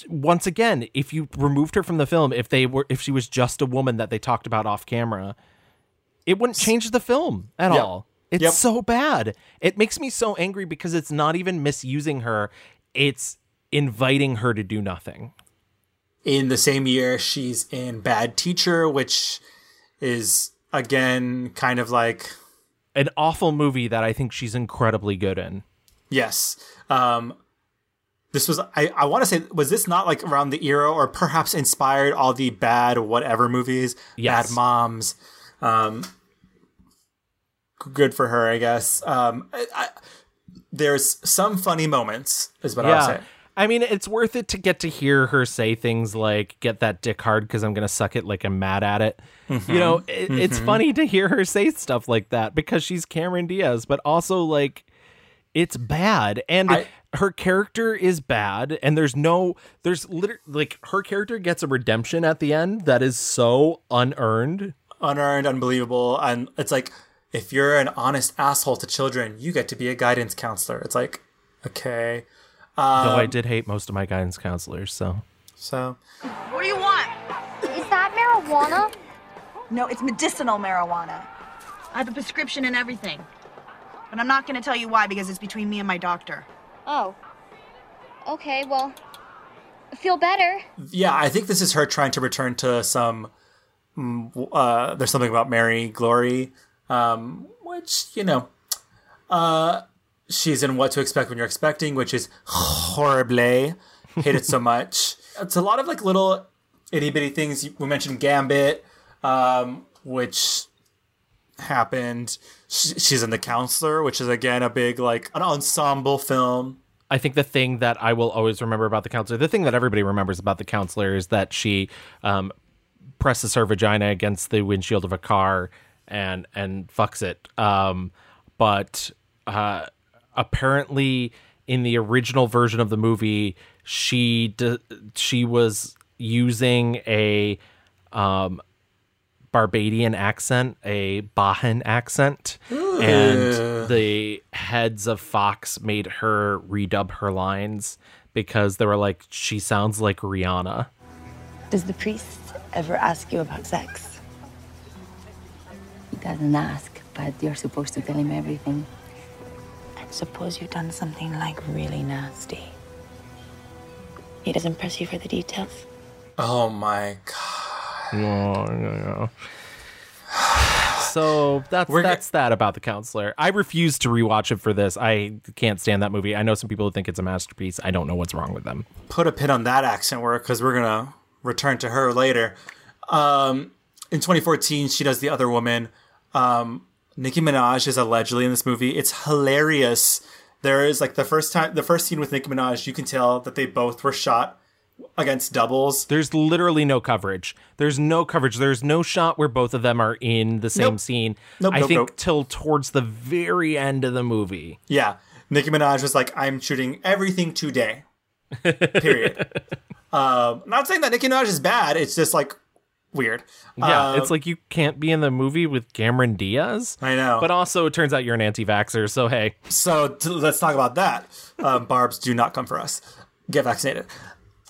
[SPEAKER 2] once again, if you removed her from the film, if they were if she was just a woman that they talked about off camera, it wouldn't change the film at
[SPEAKER 1] Yep.
[SPEAKER 2] all. It's
[SPEAKER 1] Yep.
[SPEAKER 2] so bad. It makes me so angry because it's not even misusing her. It's inviting her to do nothing.
[SPEAKER 1] In the same year, she's in Bad Teacher, which is again kind of like
[SPEAKER 2] An awful movie that I think she's incredibly good in.
[SPEAKER 1] yes. Um, this was I, I want to say was this not like around the era or perhaps inspired all the bad whatever movies,
[SPEAKER 2] Yes.
[SPEAKER 1] bad moms. Um, good for her, I guess. Um, I, I, there's some funny moments, is what I would say.
[SPEAKER 2] I mean, it's worth it to get to hear her say things like "get that dick hard" because I'm gonna suck it like I'm mad at it.
[SPEAKER 1] Mhm.
[SPEAKER 2] You know, it, it's
[SPEAKER 1] Mhm.
[SPEAKER 2] funny to hear her say stuff like that because she's Cameron Diaz, but also like it's bad and her character is bad and there's no there's literally like her character gets a redemption at the end that is so unearned.
[SPEAKER 1] unearned, unbelievable, and it's like if you're an honest asshole to children, you get to be a guidance counselor. It's like okay. Um,
[SPEAKER 2] Though I did hate most of my guidance counselors, so
[SPEAKER 1] So
[SPEAKER 15] What do you want?
[SPEAKER 18] Is that marijuana?
[SPEAKER 15] No, it's medicinal marijuana. I have a prescription and everything. But I'm not going to tell you why because it's between me and my doctor.
[SPEAKER 18] Oh. Okay, well, feel better.
[SPEAKER 1] yeah, I think this is her trying to return to some. mm, Uh, there's something about Mary Glory, um, which you know, uh, she's in What to Expect When You're Expecting, which is horrible. Hate it so much. It's a lot of like little itty bitty things. We mentioned Gambit, um, which happened. She's in The Counselor, which is again a big like an ensemble film.
[SPEAKER 2] I think the thing that I will always remember about the counselor, the thing that everybody remembers about the counselor is that she um, presses her vagina against the windshield of a car and and fucks it. Um, but uh, apparently, in the original version of the movie, she d- she was using a um, Barbadian accent, a Bajan accent,
[SPEAKER 1] Ooh.
[SPEAKER 2] and the heads of Fox made her redub her lines because they were like, she sounds like Rihanna.
[SPEAKER 19] Does the priest ever ask you about sex? He doesn't ask, but you're supposed to tell him everything. And suppose you've done something like really nasty. He doesn't press you for the details?
[SPEAKER 1] Oh my god.
[SPEAKER 2] Oh, yeah, yeah. So that's that's that about the counselor. I refuse to rewatch it for this. I can't stand that movie. I know some people who think it's a masterpiece. I don't know what's wrong with them.
[SPEAKER 1] put a pin on that accent work because we're gonna return to her later. Um, in 2014, she does the other woman. Um, Nicki Minaj is allegedly in this movie. It's hilarious. There is like the first time, the first scene with Nicki Minaj, you can tell that they both were shot against doubles.
[SPEAKER 2] There's literally no coverage. There's no coverage. There's no shot where both of them are in the same
[SPEAKER 1] Nope.
[SPEAKER 2] scene.
[SPEAKER 1] Nope,
[SPEAKER 2] I
[SPEAKER 1] nope,
[SPEAKER 2] think till towards the very end of the movie.
[SPEAKER 1] Yeah, Nicki Minaj was like, "I'm shooting everything today." Period. um, not saying that Nicki Minaj is bad. It's just like weird.
[SPEAKER 2] Yeah,
[SPEAKER 1] Um,
[SPEAKER 2] it's like you can't be in the movie with Cameron Diaz.
[SPEAKER 1] I know.
[SPEAKER 2] But also, it turns out you're an anti-vaxxer, so hey.
[SPEAKER 1] So t- let's talk about that. Um, Barb's do not come for us. Get vaccinated.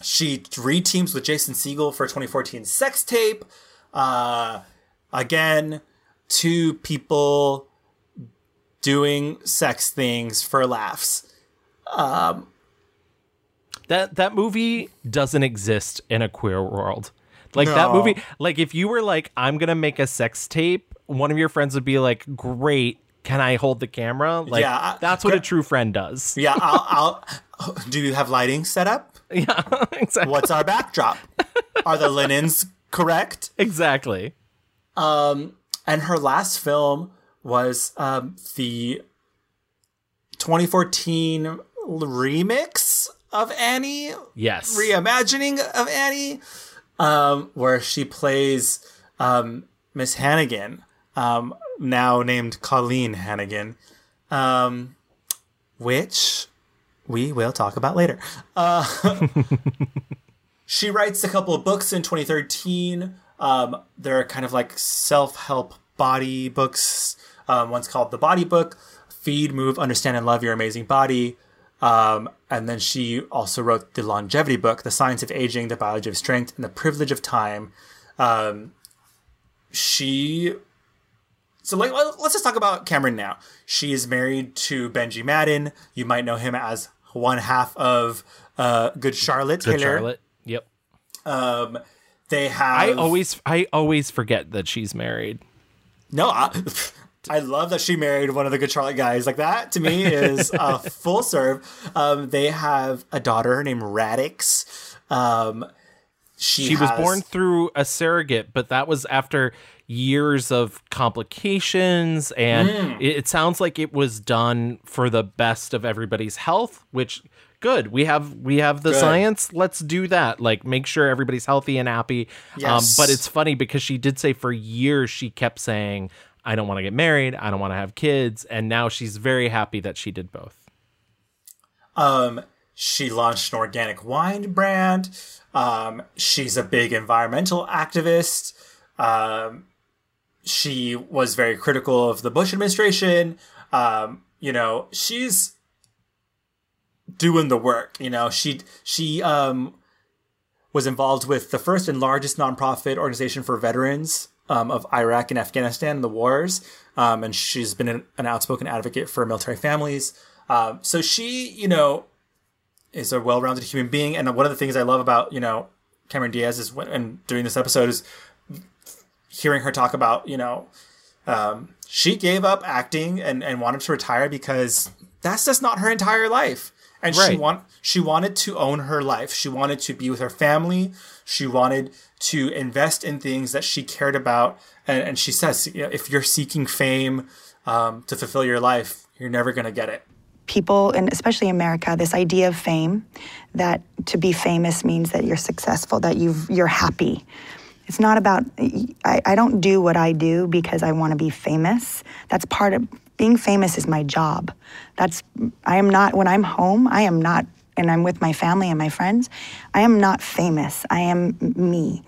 [SPEAKER 1] She reteams with Jason Segel for 2014 sex tape. Uh, again, two people doing sex things for laughs. Um,
[SPEAKER 2] That that movie doesn't exist in a queer world. Like that movie, like if you were like, I'm gonna make a sex tape, one of your friends would be like, Great, can I hold the camera? Like
[SPEAKER 1] Yeah,
[SPEAKER 2] that's what a true friend does.
[SPEAKER 1] yeah, I'll, I'll. Do you have lighting set up?
[SPEAKER 2] Yeah, exactly.
[SPEAKER 1] What's our backdrop? Are the linens correct?
[SPEAKER 2] Exactly.
[SPEAKER 1] Um, and her last film was um, the 2014 remix of Annie,
[SPEAKER 2] Yes.
[SPEAKER 1] reimagining of Annie, um, where she plays um, Miss Hannigan, um, now named Colleen Hannigan, um, which we will talk about later. Uh, she writes a couple of books in 2013. Um, they're kind of like self help body books. Um, one's called The Body Book Feed, Move, Understand, and Love Your Amazing Body. Um, and then she also wrote the longevity book, The Science of Aging, The Biology of Strength, and The Privilege of Time. Um, she. So like, let- let's just talk about Cameron now. She is married to Benji Madden. You might know him as one half of uh, Good Charlotte.
[SPEAKER 2] Good
[SPEAKER 1] Taylor.
[SPEAKER 2] Charlotte. Yep.
[SPEAKER 1] Um, they have.
[SPEAKER 2] I always I always forget that she's married.
[SPEAKER 1] No, I, I love that she married one of the Good Charlotte guys. Like that to me is a full serve. Um, they have a daughter named Raddix. Um, she
[SPEAKER 2] She, was born through a surrogate, but that was after years of complications and
[SPEAKER 1] Mm.
[SPEAKER 2] it, it sounds like it was done for the best of everybody's health, which good. We have we have the
[SPEAKER 1] Good.
[SPEAKER 2] science. Let's do that. Like make sure everybody's healthy and happy. Um,
[SPEAKER 1] Yes.
[SPEAKER 2] but it's funny because she did say for years she kept saying I don't want to get married, I don't want to have kids, and now she's very happy that she did both.
[SPEAKER 1] Um, she launched an organic wine brand. Um, she's a big environmental activist. Um, she was very critical of the Bush administration. Um, you know, she's doing the work. You know, she she um, was involved with the first and largest nonprofit organization for veterans um, of Iraq and Afghanistan the wars, um, and she's been an, an outspoken advocate for military families. Um, so she, you know, is a well-rounded human being, and one of the things I love about you know Cameron Diaz is when and doing this episode is hearing her talk about you know um, she gave up acting and, and wanted to retire because that's just not her entire life. And she want she wanted to own her life. She wanted to be with her family. She wanted to invest in things that she cared about. And, and she says, you know, if you're seeking fame um, to fulfill your life, you're never going to get it.
[SPEAKER 3] people, and especially America, this idea of fame, that to be famous means that you're successful, that you've, you're happy. It's not about, I, I don't do what I do because I want to be famous. That's part of, being famous is my job. That's, I am not, when I'm home, I am not, and I'm with my family and my friends, I am not famous. I am me.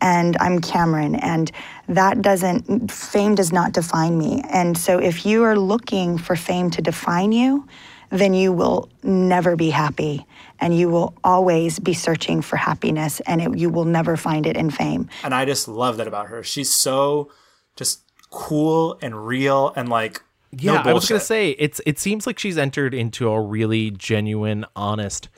[SPEAKER 3] And I'm Cameron. And that doesn't, fame does not define me. And so if you are looking for fame to define you, then you will never be happy and you will always be searching for happiness and it, you will never find it in fame.
[SPEAKER 1] And I just love that about her. She's so just cool and real and like, no
[SPEAKER 2] Yeah, I was gonna say it's it seems like she's entered into a really genuine, honest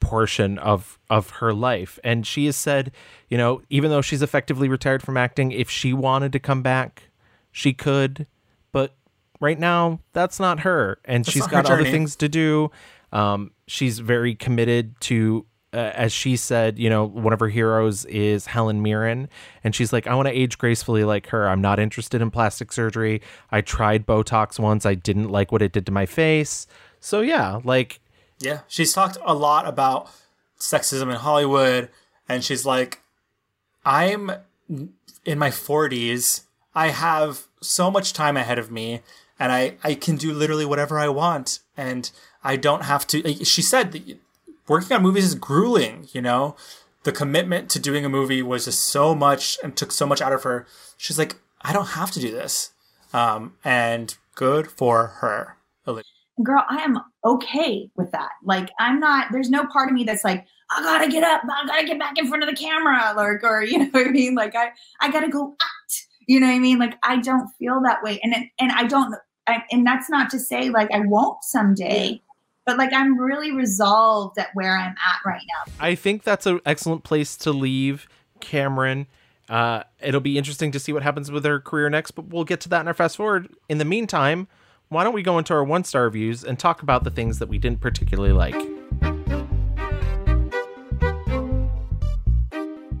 [SPEAKER 2] portion of of her life, and she has said, you know, even though she's effectively retired from acting, if she wanted to come back, she could, but right now that's not her, and
[SPEAKER 1] That's
[SPEAKER 2] she's got other things to do. Um, she's very committed to. Uh, as she said, you know, one of her heroes is Helen Mirren, and she's like, I want to age gracefully like her. I'm not interested in plastic surgery. I tried Botox once. I didn't like what it did to my face. So yeah, like
[SPEAKER 1] Yeah, she's talked a lot about sexism in Hollywood, and she's like, I'm in my 40s. I have so much time ahead of me, and I, I can do literally whatever I want, and I don't have to. She said working on movies is grueling, you know? The commitment to doing a movie was just so much and took so much out of her. She's like, I don't have to do this. Um, and good for her.
[SPEAKER 15] Girl, I am okay with that. Like, I'm not, there's no part of me that's like, I gotta get up, I gotta get back in front of the camera, like, or, you know what I mean? Like, I, I gotta go act, you know what I mean? Like, I don't feel that way. And, it, and I don't, I, and that's not to say like I won't someday, but like I'm really resolved at where I'm at right now.
[SPEAKER 2] I think that's an excellent place to leave Cameron. Uh, it'll be interesting to see what happens with her career next, but we'll get to that in our fast forward. In the meantime, why don't we go into our one star reviews and talk about the things that we didn't particularly like?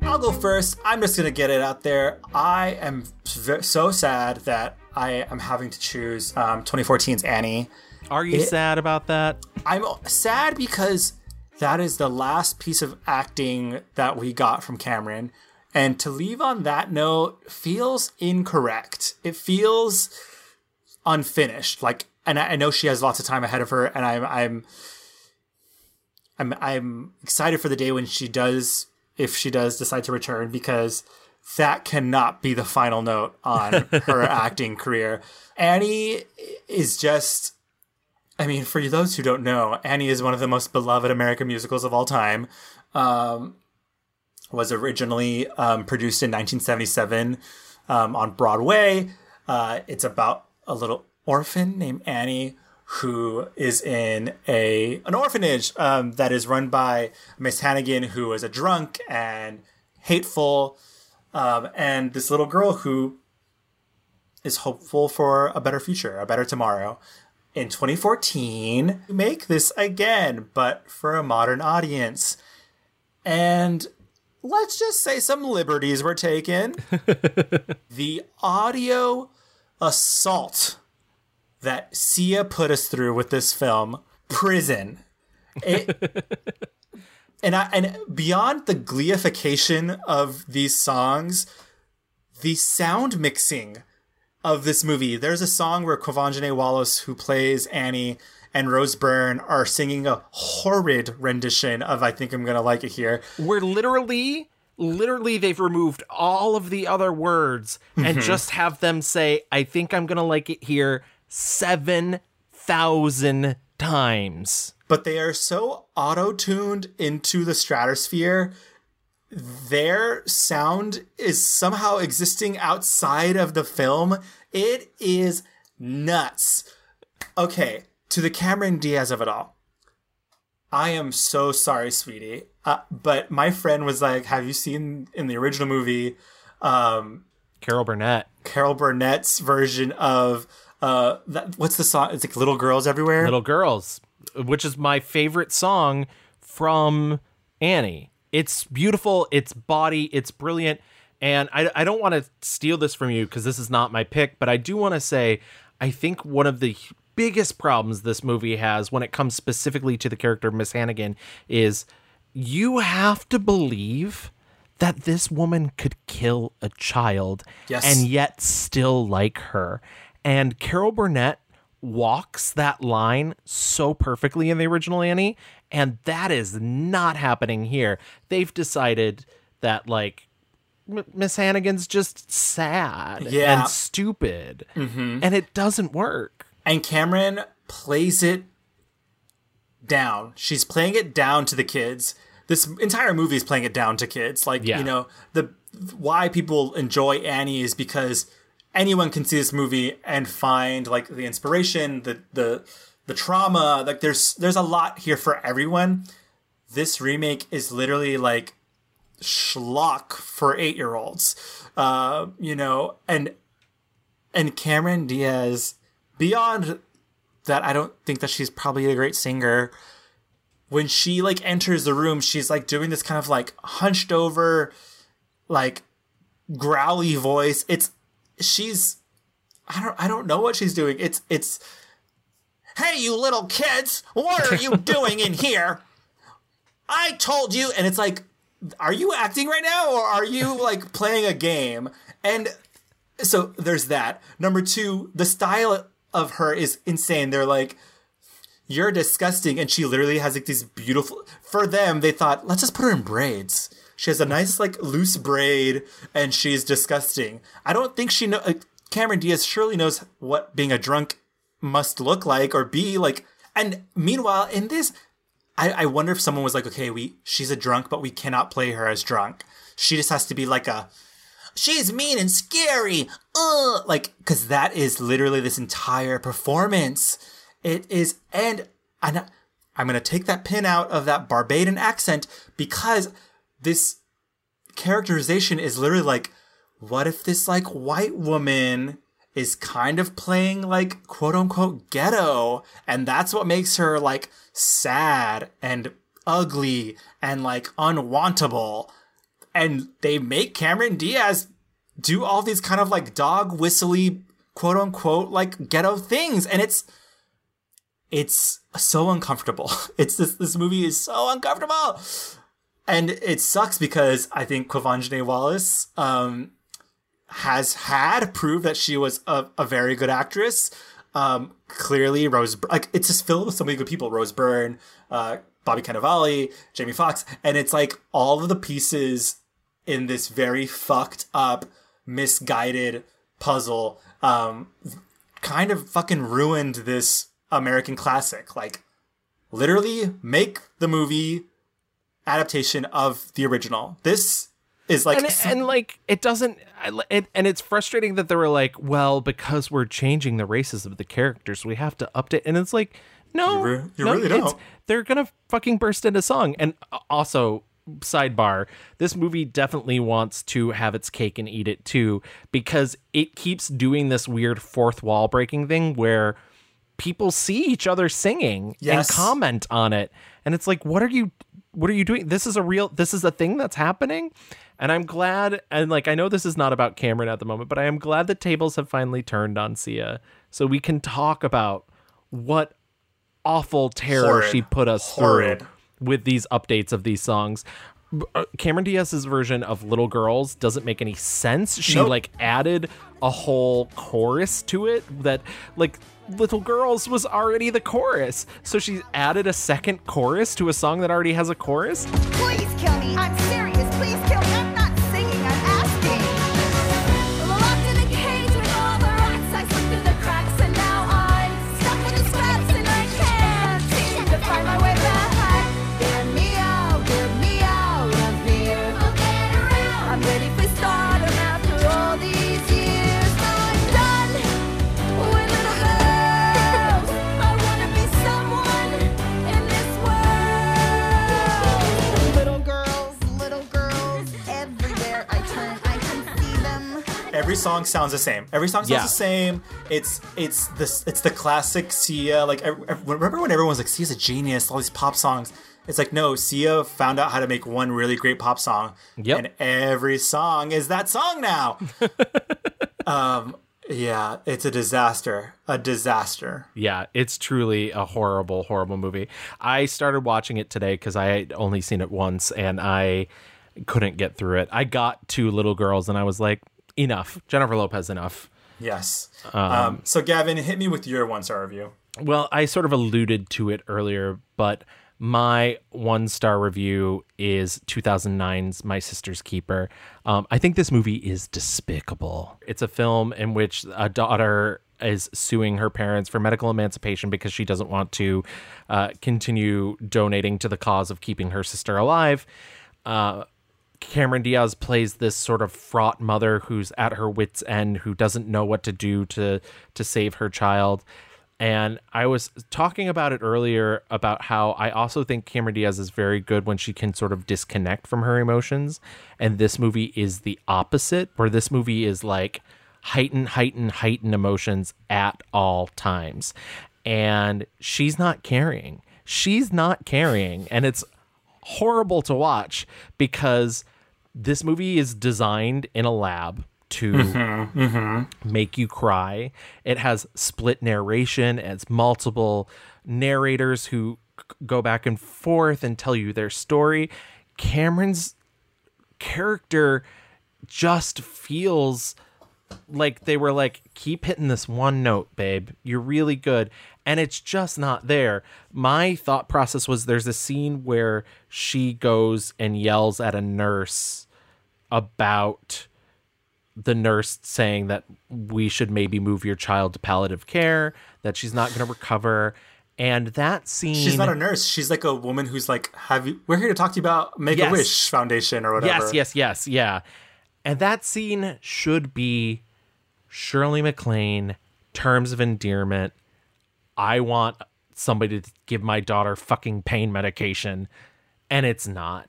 [SPEAKER 1] I'll go first. I'm just gonna get it out there. I am so sad that I am having to choose um, 2014's Annie.
[SPEAKER 2] Are you
[SPEAKER 1] It-
[SPEAKER 2] sad about that?
[SPEAKER 1] I'm sad because that is the last piece of acting that we got from Cameron. And to leave on that note feels incorrect. It feels unfinished. Like, and I, I know she has lots of time ahead of her, and I'm, I'm, I'm, I'm excited for the day when she does, if she does decide to return, because that cannot be the final note on her acting career. Annie is just I mean, for those who don't know, Annie is one of the most beloved American musicals of all time. Um, was originally um, produced in 1977 um, on Broadway. Uh, it's about a little orphan named Annie who is in a an orphanage um, that is run by Miss Hannigan, who is a drunk and hateful, um, and this little girl who is hopeful for a better future, a better tomorrow. In 2014, we make this again, but for a modern audience. And let's just say some liberties were taken. the audio assault that Sia put us through with this film, Prison. It, and I, and beyond the gleification of these songs, the sound mixing of this movie. There's a song where Quvenzhané Wallis, who plays Annie, and Rose Byrne are singing a horrid rendition of I Think I'm Gonna Like It Here.
[SPEAKER 2] Where literally, literally they've removed all of the other words and
[SPEAKER 1] Mhm.
[SPEAKER 2] just have them say, I think I'm gonna like it here seven thousand times.
[SPEAKER 1] But they are so auto tuned into the stratosphere. Their sound is somehow existing outside of the film. It is nuts. Okay, to the Cameron Diaz of it all. I am so sorry, sweetie. Uh, but my friend was like, "Have you seen in the original movie um,
[SPEAKER 2] Carol Burnett?
[SPEAKER 1] Carol Burnett's version of uh, that, what's the song? It's like "Little Girls Everywhere."
[SPEAKER 2] Little Girls, which is my favorite song from Annie. It's beautiful, it's body, it's brilliant. And I, I don't want to steal this from you because this is not my pick, but I do want to say I think one of the biggest problems this movie has when it comes specifically to the character of Miss Hannigan is you have to believe that this woman could kill a child
[SPEAKER 1] Yes.
[SPEAKER 2] and yet still like her. And Carol Burnett walks that line so perfectly in the original Annie, and that is not happening here. They've decided that like Miss Hannigan's just sad
[SPEAKER 1] Yeah.
[SPEAKER 2] and stupid,
[SPEAKER 1] Mhm.
[SPEAKER 2] and it doesn't work.
[SPEAKER 1] And Cameron plays it down. She's playing it down to the kids. This entire movie is playing it down to kids. Like,
[SPEAKER 2] Yeah.
[SPEAKER 1] you know, the why people enjoy Annie is because anyone can see this movie and find like the inspiration, the the the trauma. Like there's there's a lot here for everyone. This remake is literally like schlock for eight year olds. Uh, you know, and and Cameron Diaz, beyond that, I don't think that she's probably a great singer. When she like enters the room, she's like doing this kind of like hunched over, like growly voice. It's she's I don't I don't know what she's doing. It's it's Hey you little kids, what are you doing in here? I told you and it's like are you acting right now or are you like playing a game? And so there's that. Number two, the style of her is insane. They're like, you're disgusting. And she literally has like these beautiful, for them, they thought, let's just put her in braids. She has a nice, like, loose braid and she's disgusting. I don't think she know. Cameron Diaz surely knows what being a drunk must look like or be like. And meanwhile, in this, I, I wonder if someone was like, okay, we she's a drunk, but we cannot play her as drunk. She just has to be like a she's mean and scary. Uh, like because that is literally this entire performance. It is, and and I'm gonna take that pin out of that Barbadian accent because this characterization is literally like, what if this like white woman is kind of playing like quote unquote ghetto, and that's what makes her like sad and ugly and like unwantable. And they make Cameron Diaz do all these kind of like dog whistly quote unquote like ghetto things, and it's it's so uncomfortable. It's this this movie is so uncomfortable. And it sucks because I think Quvenzhané Wallis, um, has had proved that she was a, a very good actress. Um, clearly, Rose like it's just filled with so many good people. Rose Byrne, uh, Bobby Cannavale, Jamie Foxx, and it's like all of the pieces in this very fucked up, misguided puzzle um, kind of fucking ruined this American classic. Like, literally make the movie adaptation of the original. This is like
[SPEAKER 2] and, it- and like it doesn't it, and it's frustrating that they were like well because we're changing the races of the characters we have to update and it's like no
[SPEAKER 1] You re- you
[SPEAKER 2] no,
[SPEAKER 1] really don't.
[SPEAKER 2] they're gonna fucking burst into song and uh, also sidebar this movie definitely wants to have its cake and eat it too because it keeps doing this weird fourth wall breaking thing where people see each other singing
[SPEAKER 1] Yes.
[SPEAKER 2] and comment on it and it's like what are you what are you doing this is a real this is a thing that's happening and i'm glad and like i know this is not about cameron at the moment but i am glad the tables have finally turned on sia so we can talk about what awful terror
[SPEAKER 1] Horrid.
[SPEAKER 2] she put us
[SPEAKER 1] Horrid.
[SPEAKER 2] through with these updates of these songs uh, Cameron Diaz's version of Little Girls doesn't make any sense. She
[SPEAKER 1] Nope.
[SPEAKER 2] like added a whole chorus to it that like Little Girls was already the chorus. So she added a second chorus to a song that already has a chorus.
[SPEAKER 20] Please kill me. I'm serious. Please kill me.
[SPEAKER 1] Every song sounds the same. Every song sounds
[SPEAKER 2] Yeah.
[SPEAKER 1] the same. It's it's this it's the classic Sia. Like ev- ev- remember when everyone was like Sia's a genius, all these pop songs. It's like no, Sia found out how to make one really great pop song.
[SPEAKER 2] Yep.
[SPEAKER 1] And every song is that song now. um yeah, it's a disaster. A disaster.
[SPEAKER 2] Yeah, it's truly a horrible, horrible movie. I started watching it today because I had only seen it once and I couldn't get through it. I got to Little Girls and I was like, enough. Jennifer Lopez, enough.
[SPEAKER 1] Yes.
[SPEAKER 2] Um,
[SPEAKER 1] Um, so Gavin, hit me with your one star review.
[SPEAKER 2] Well, I sort of alluded to it earlier, but my one star review is 2009's My Sister's Keeper. Um, I think this movie is despicable. It's a film in which a daughter is suing her parents for medical emancipation because she doesn't want to uh, continue donating to the cause of keeping her sister alive. Uh, Cameron Diaz plays this sort of fraught mother who's at her wits end, who doesn't know what to do to to save her child. And I was talking about it earlier about how I also think Cameron Diaz is very good when she can sort of disconnect from her emotions. And this movie is the opposite, where this movie is like heighten, heighten, heighten emotions at all times. And she's not carrying. She's not carrying. And it's horrible to watch because this movie is designed in a lab to
[SPEAKER 1] Mhm, mhm.
[SPEAKER 2] make you cry. It has split narration, it's multiple narrators who go back and forth and tell you their story. Cameron's character just feels like they were like keep hitting this one note babe you're really good and it's just not there my thought process was there's a scene where she goes and yells at a nurse about the nurse saying that we should maybe move your child to palliative care that she's not going to recover and that scene
[SPEAKER 1] She's not a nurse. She's like a woman who's like, "Have you? We're here to talk to you about Make
[SPEAKER 2] Yes.
[SPEAKER 1] a Wish Foundation or whatever."
[SPEAKER 2] Yes, yes, yes, yeah. And that scene should be Shirley MacLaine, terms of endearment. I want somebody to give my daughter fucking pain medication. And it's not.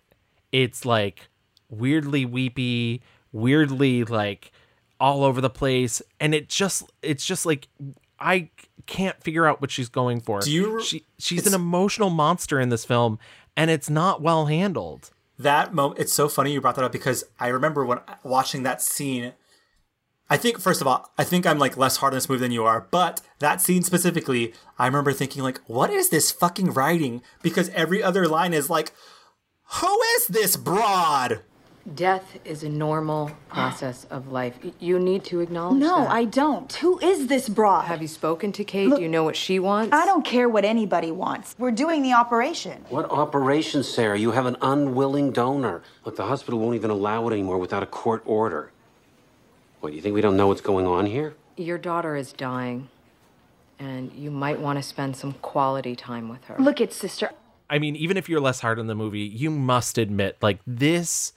[SPEAKER 2] It's like weirdly weepy, weirdly like all over the place. And it just it's just like I can't figure out what she's going for.
[SPEAKER 1] Do you-
[SPEAKER 2] she she's an emotional monster in this film and it's not well handled.
[SPEAKER 1] that moment it's so funny you brought that up because i remember when watching that scene i think first of all i think i'm like less hard on this movie than you are but that scene specifically i remember thinking like what is this fucking writing because every other line is like who is this broad
[SPEAKER 21] Death is a normal process of life. You need to acknowledge
[SPEAKER 15] No,
[SPEAKER 21] that.
[SPEAKER 15] I don't. Who is this broad?
[SPEAKER 21] Have you spoken to Kate? Do you know what she wants?
[SPEAKER 15] I don't care what anybody wants.
[SPEAKER 4] We're doing the operation.
[SPEAKER 22] What operation, Sarah? You have an unwilling donor. Look, the hospital won't even allow it anymore without a court order. What, do you think we don't know what's going on here?
[SPEAKER 21] Your daughter is dying. and you might want to spend some quality time with her.
[SPEAKER 8] Look at sister.
[SPEAKER 2] I mean, even if you're less hard on the movie, you must admit, like, this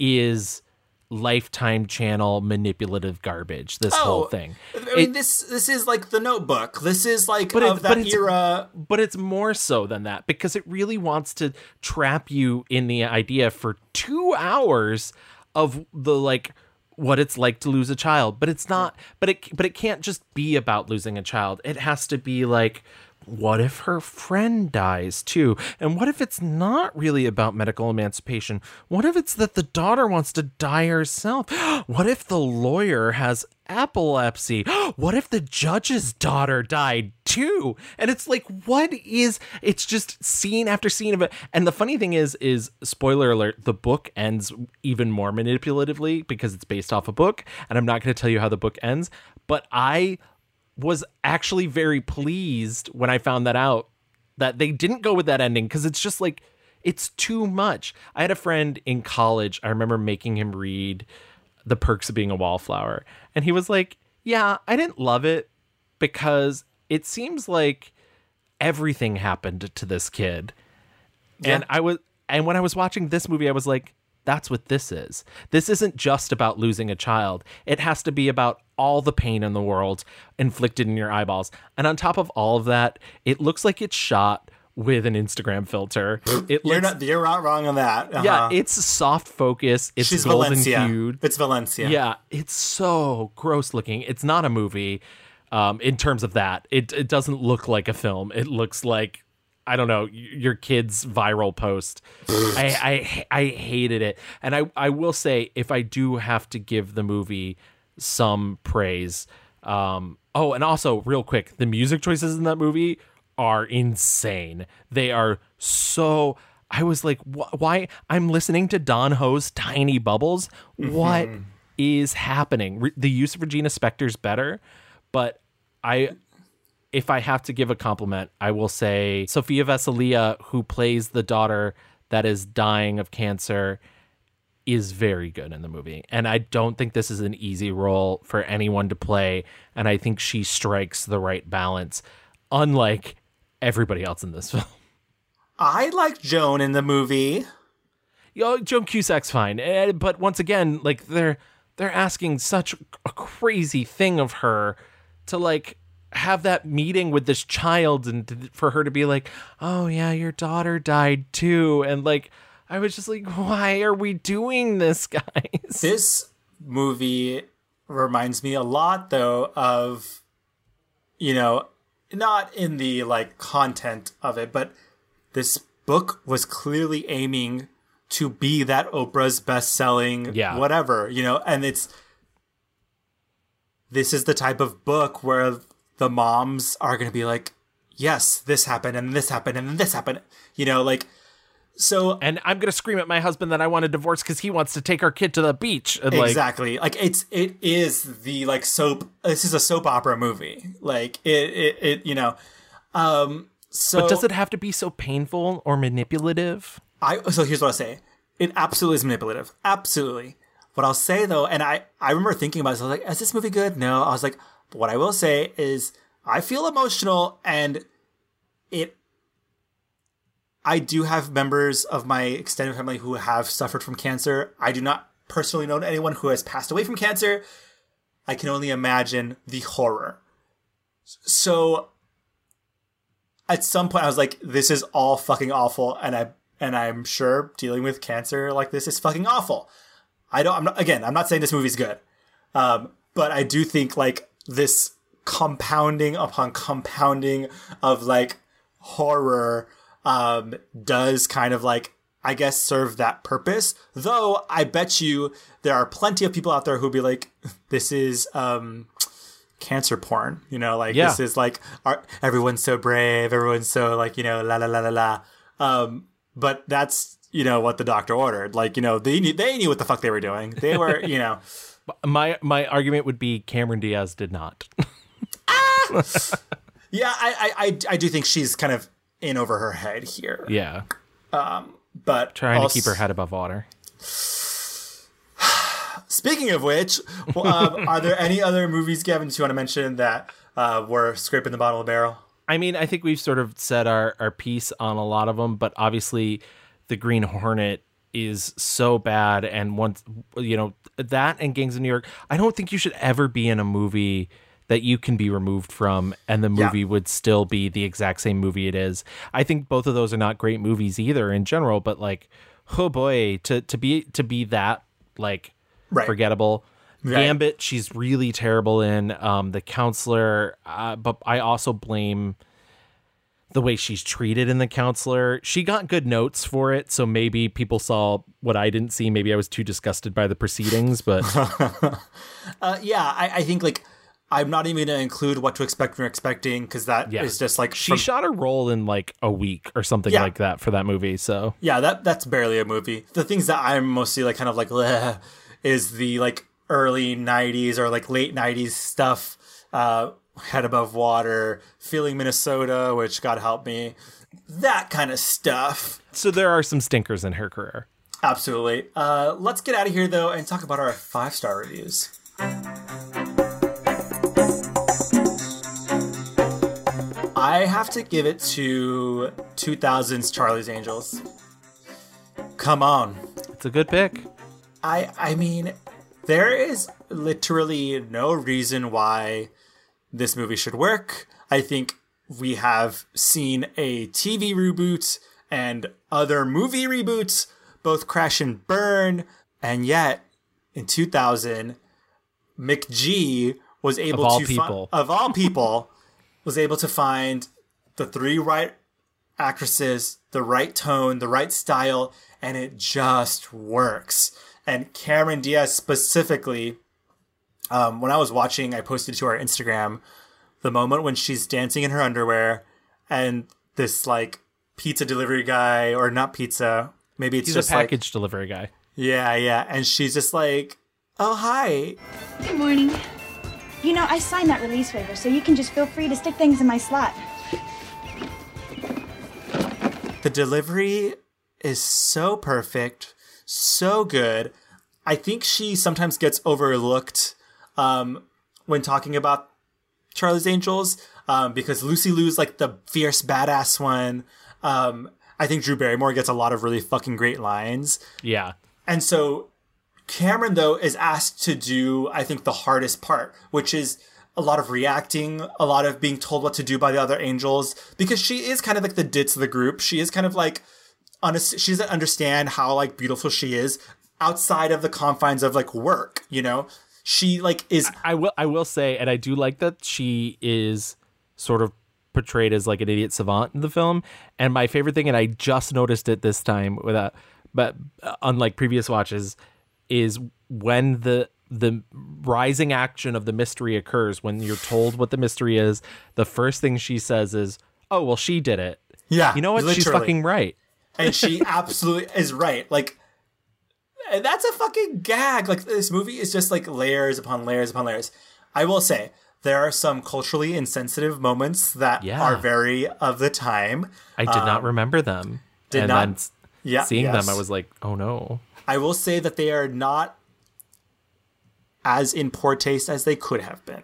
[SPEAKER 2] is Lifetime Channel manipulative garbage. This whole
[SPEAKER 1] Oh,
[SPEAKER 2] thing.
[SPEAKER 1] I mean, this this is like the Notebook. This is like
[SPEAKER 2] but
[SPEAKER 1] of
[SPEAKER 2] it-
[SPEAKER 1] that
[SPEAKER 2] but
[SPEAKER 1] era.
[SPEAKER 2] But it's more so than that because it really wants to trap you in the idea for two hours of the like what it's like to lose a child. But it's not. But it but it can't just be about losing a child. It has to be like. What if her friend dies too? And what if it's not really about medical emancipation? What if it's that the daughter wants to die herself? What if the lawyer has epilepsy? What if the judge's daughter died too? And it's like, what is it's just scene after scene of it. And the funny thing is, is spoiler alert, the book ends even more manipulatively because it's based off a book. And I'm not going to tell you how the book ends, but I was actually very pleased when I found that out that they didn't go with that ending because it's just like it's too much. I had a friend in college, I remember making him read The Perks of Being a Wallflower, and he was like, "Yeah, I didn't love it because it seems like everything happened to this kid." And I was and when I was watching this movie, I was like, that's what this is. This isn't just about losing a child. It has to be about all the pain in the world inflicted in your eyeballs. And on top of all of that, it looks like it's shot with an Instagram filter. It
[SPEAKER 1] You're not you're not wrong on that.
[SPEAKER 2] yeah,
[SPEAKER 1] Uh-huh.
[SPEAKER 2] it's soft focus. It's
[SPEAKER 1] She's
[SPEAKER 2] golden
[SPEAKER 1] Valencia.
[SPEAKER 2] hued.
[SPEAKER 1] It's Valencia.
[SPEAKER 2] Yeah, it's so gross looking. It's not a movie. Um, in terms of that, it it doesn't look like a film. It looks like I don't know your kid's viral post. I, I I hated it, and I I will say if I do have to give the movie some praise. Um, oh, and also real quick, the music choices in that movie are insane. They are so. I was like, wh- why? I'm listening to Don Ho's Tiny Bubbles. Mm-hmm. What is happening? Re- the use of Regina Spektor's better, but I if I have to give a compliment, I will say Sofia Vassilieva, who plays the daughter that is dying of cancer, is very good in the movie. And I don't think this is an easy role for anyone to play. And I think she strikes the right balance, unlike everybody else in this film.
[SPEAKER 1] I like Joan in the movie.
[SPEAKER 2] Yo, Joan Cusack's fine, eh, but once again, like they're they're asking such a crazy thing of her to like have that meeting with this child and to, for her to be like, "Oh yeah, your daughter died too," and like I was just like, "Why are we doing this, guys?"
[SPEAKER 1] This movie reminds me a lot though of you know, not in the like content of it, but this book was clearly aiming to be that Oprah's best-selling
[SPEAKER 2] Yeah.
[SPEAKER 1] whatever, you know, and it's this is the type of book where the moms are going to be like, "Yes, this happened and this happened and this happened." You know, like so
[SPEAKER 2] and I'm gonna scream at my husband that I want a divorce because he wants to take our kid to the beach. And, like,
[SPEAKER 1] exactly. Like it's it is the like soap this is a soap opera movie. Like it it, it you know um so
[SPEAKER 2] but does it have to be so painful or manipulative?
[SPEAKER 1] i so here's what i'll say. It absolutely is manipulative. Absolutely. What i'll say though and i i remember thinking about this i was like is this movie good? No. I was like but what i will say is i feel emotional and it I do have members of my extended family who have suffered from cancer. I do not personally know anyone who has passed away from cancer. I can only imagine the horror. So at some point I was like this is all fucking awful and I and I'm sure dealing with cancer like this is fucking awful. I don't I'm not again, I'm not saying this movie's good. Um but I do think like this compounding upon compounding of like horror um, does kind of like I guess serve that purpose. Though I bet you there are plenty of people out there who'd be like, "This is um, cancer porn," you know, like
[SPEAKER 2] Yeah.
[SPEAKER 1] this is like our, everyone's so brave, everyone's so like you know la la la la la. Um, but that's you know what the doctor ordered. Like you know they knew they knew what the fuck they were doing. They were you know.
[SPEAKER 2] My my argument would be Cameron Diaz did not. ah!
[SPEAKER 1] Yeah, I, I, I, I do think she's kind of in over her head here.
[SPEAKER 2] yeah,
[SPEAKER 1] Um, but
[SPEAKER 2] trying
[SPEAKER 1] also-
[SPEAKER 2] to keep her head above water.
[SPEAKER 1] Speaking of which, well, um, are there any other movies, Gavin, that you want to mention that uh, we're scraping the bottom of the barrel.
[SPEAKER 2] I mean, I think we've sort of said our, our piece on a lot of them, but obviously, the Green Hornet is so bad. And once, you know, that and Gangs of New York, I don't think you should ever be in a movie that you can be removed from and the
[SPEAKER 1] Yeah.
[SPEAKER 2] movie would still be the exact same movie it is. I think both of those are not great movies either in general, but like, oh boy, to, to be, to be that like
[SPEAKER 1] Right.
[SPEAKER 2] forgettable.
[SPEAKER 1] Right.
[SPEAKER 2] Gambit, she's really terrible in. Um, the counselor, uh, but I also blame the way she's treated in the counselor. She got good notes for it, so maybe people saw what I didn't see. Maybe I was too disgusted by the proceedings, but
[SPEAKER 1] Uh, yeah, I, I think like I'm not even going to include what to expect from expecting because that is
[SPEAKER 2] yeah,
[SPEAKER 1] just like
[SPEAKER 2] she
[SPEAKER 1] from-
[SPEAKER 2] shot her role in like a week or something
[SPEAKER 1] Yeah.
[SPEAKER 2] like that for that movie. So
[SPEAKER 1] Yeah, that that's barely a movie. The things that I'm mostly like kind of like is the like early '90s or like late '90s stuff. Uh, Head above water, feeling Minnesota, which God help me, that kind of stuff.
[SPEAKER 2] so there are some stinkers in her career.
[SPEAKER 1] Absolutely. Uh, let's get out of here though and talk about our five star reviews. I have to give it to 2000's Charlie's Angels. Come on.
[SPEAKER 2] It's a good pick.
[SPEAKER 1] I I mean, there is literally no reason why this movie should work. I think we have seen a TV reboot and other movie reboots both crash and burn, and yet in 2000, McG was able
[SPEAKER 2] all
[SPEAKER 1] to fi-
[SPEAKER 2] people.
[SPEAKER 1] of all people was able to find the three right actresses, the right tone, the right style, and it just works. And Cameron Diaz specifically, um, when I was watching, I posted to our Instagram the moment when she's dancing in her underwear, and this like pizza delivery guy, or not pizza, maybe it's
[SPEAKER 2] He's
[SPEAKER 1] just
[SPEAKER 2] a
[SPEAKER 1] like
[SPEAKER 2] package delivery guy.
[SPEAKER 1] yeah, yeah, and she's just like, oh hi,
[SPEAKER 8] Good morning. You know, I signed that release waiver, so you can just feel free to stick things in my slot.
[SPEAKER 1] The delivery is so perfect, so good. I think she sometimes gets overlooked um, when talking about Charlie's Angels um, because Lucy Liu's like the fierce badass one. Um, I think Drew Barrymore gets a lot of really fucking great lines.
[SPEAKER 2] Yeah.
[SPEAKER 1] And so Cameron, though, is asked to do, I think, the hardest part, which is a lot of reacting, a lot of being told what to do by the other angels, because she is kind of like the ditz of the group. She is kind of like, honest, she doesn't understand how like beautiful she is outside of the confines of like work, you know? She like is
[SPEAKER 2] I will I will say, and I do like that she is sort of portrayed as like an idiot savant in the film. And my favorite thing, and I just noticed it this time without, but uh, unlike previous watches, is when the the rising action of the mystery occurs when you're told what the mystery is the first thing she says is oh well she did it
[SPEAKER 1] Yeah,
[SPEAKER 2] you know what she's fucking right
[SPEAKER 1] and she absolutely is right. Like, that's a fucking gag. Like, this movie is just like layers upon layers upon layers. I will say there are some culturally insensitive moments that
[SPEAKER 2] Yeah.
[SPEAKER 1] are very of the time.
[SPEAKER 2] i did not
[SPEAKER 1] Um,
[SPEAKER 2] remember them
[SPEAKER 1] did
[SPEAKER 2] and
[SPEAKER 1] not-
[SPEAKER 2] then
[SPEAKER 1] Yeah,
[SPEAKER 2] seeing
[SPEAKER 1] yes.
[SPEAKER 2] them i was like oh no
[SPEAKER 1] I will say that they are not as in poor taste as they could have been.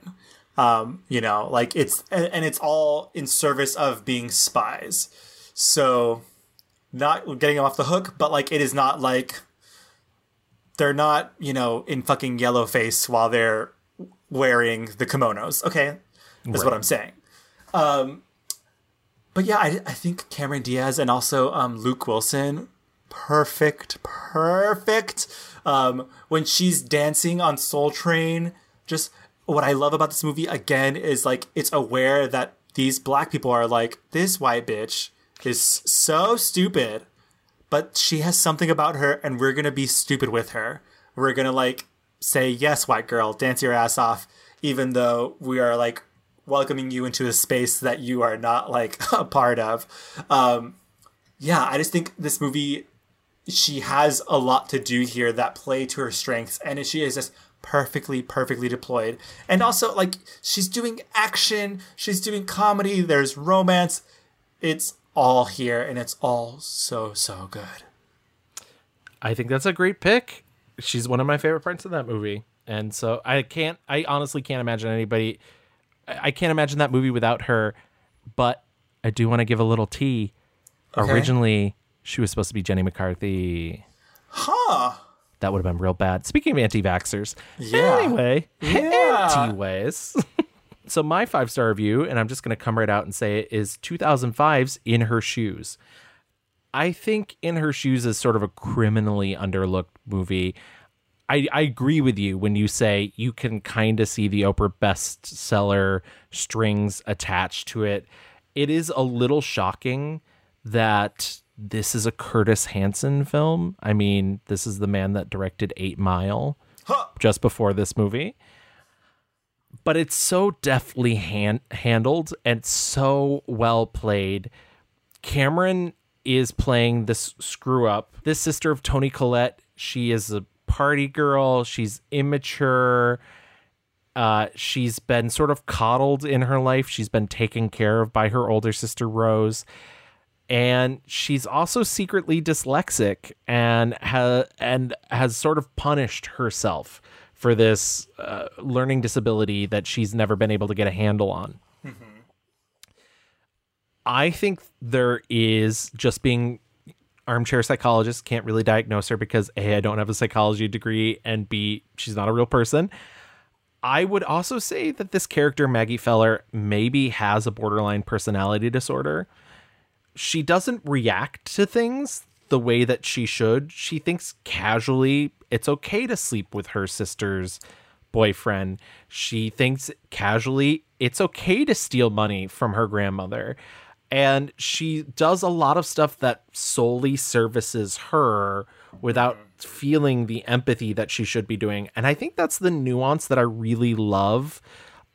[SPEAKER 1] Um, you know, like it's and, it's all in service of being spies. So not getting them off the hook, but like it is not like they're not, you know, in fucking yellow face while they're wearing the kimonos. Okay. That's what I'm saying. Um but yeah, I, I think Cameron Diaz and also um, Luke Wilson, perfect, perfect. Um, when she's dancing on Soul Train, just what I love about this movie again is like it's aware that these black people are like this white bitch is so stupid, but she has something about her, and we're gonna be stupid with her. We're gonna like say yes, white girl, dance your ass off, even though we are like welcoming you into a space that you are not like a part of. Um, yeah, I just think this movie, she has a lot to do here that play to her strengths, and she is just perfectly, perfectly deployed. And also, like, she's doing action, she's doing comedy, there's romance. It's all here, and it's all so, so good.
[SPEAKER 2] I think that's a great pick. She's one of my favorite parts of that movie. And so I can't I honestly can't imagine anybody I can't imagine that movie without her. But I do want to give a little tea.
[SPEAKER 1] Okay.
[SPEAKER 2] Originally, she was supposed to be Jenny McCarthy.
[SPEAKER 1] Huh.
[SPEAKER 2] That would have been real bad. Speaking of anti-vaxxers,
[SPEAKER 1] Yeah.
[SPEAKER 2] Anyway,
[SPEAKER 1] Yeah.
[SPEAKER 2] anti-ways. so my five star review, and I'm just going to come right out and say it is 2005's In Her Shoes. I think In Her Shoes is sort of a criminally underlooked movie. I, I agree with you when you say you can kind of see the Oprah bestseller strings attached to it. It is a little shocking that this is a Curtis Hanson film. I mean, this is the man that directed Eight Mile just before this movie. But it's so deftly hand- handled and so well played. Cameron is playing this screw up. This sister of Toni Collette, she is a party girl. She's immature. Uh, she's been sort of coddled in her life. She's been taken care of by her older sister Rose, and she's also secretly dyslexic and ha- and has sort of punished herself for this uh, learning disability that she's never been able to get a handle on. I think there is just being armchair psychologist can't really diagnose her because A, I don't have a psychology degree, and B, she's not a real person. I would also say that this character, Maggie Feller, maybe has a borderline personality disorder. She doesn't react to things the way that she should. She thinks casually it's okay to sleep with her sister's boyfriend. She thinks casually it's okay to steal money from her grandmother. And she does a lot of stuff that solely services her without feeling the empathy that she should be doing. And I think that's the nuance that I really love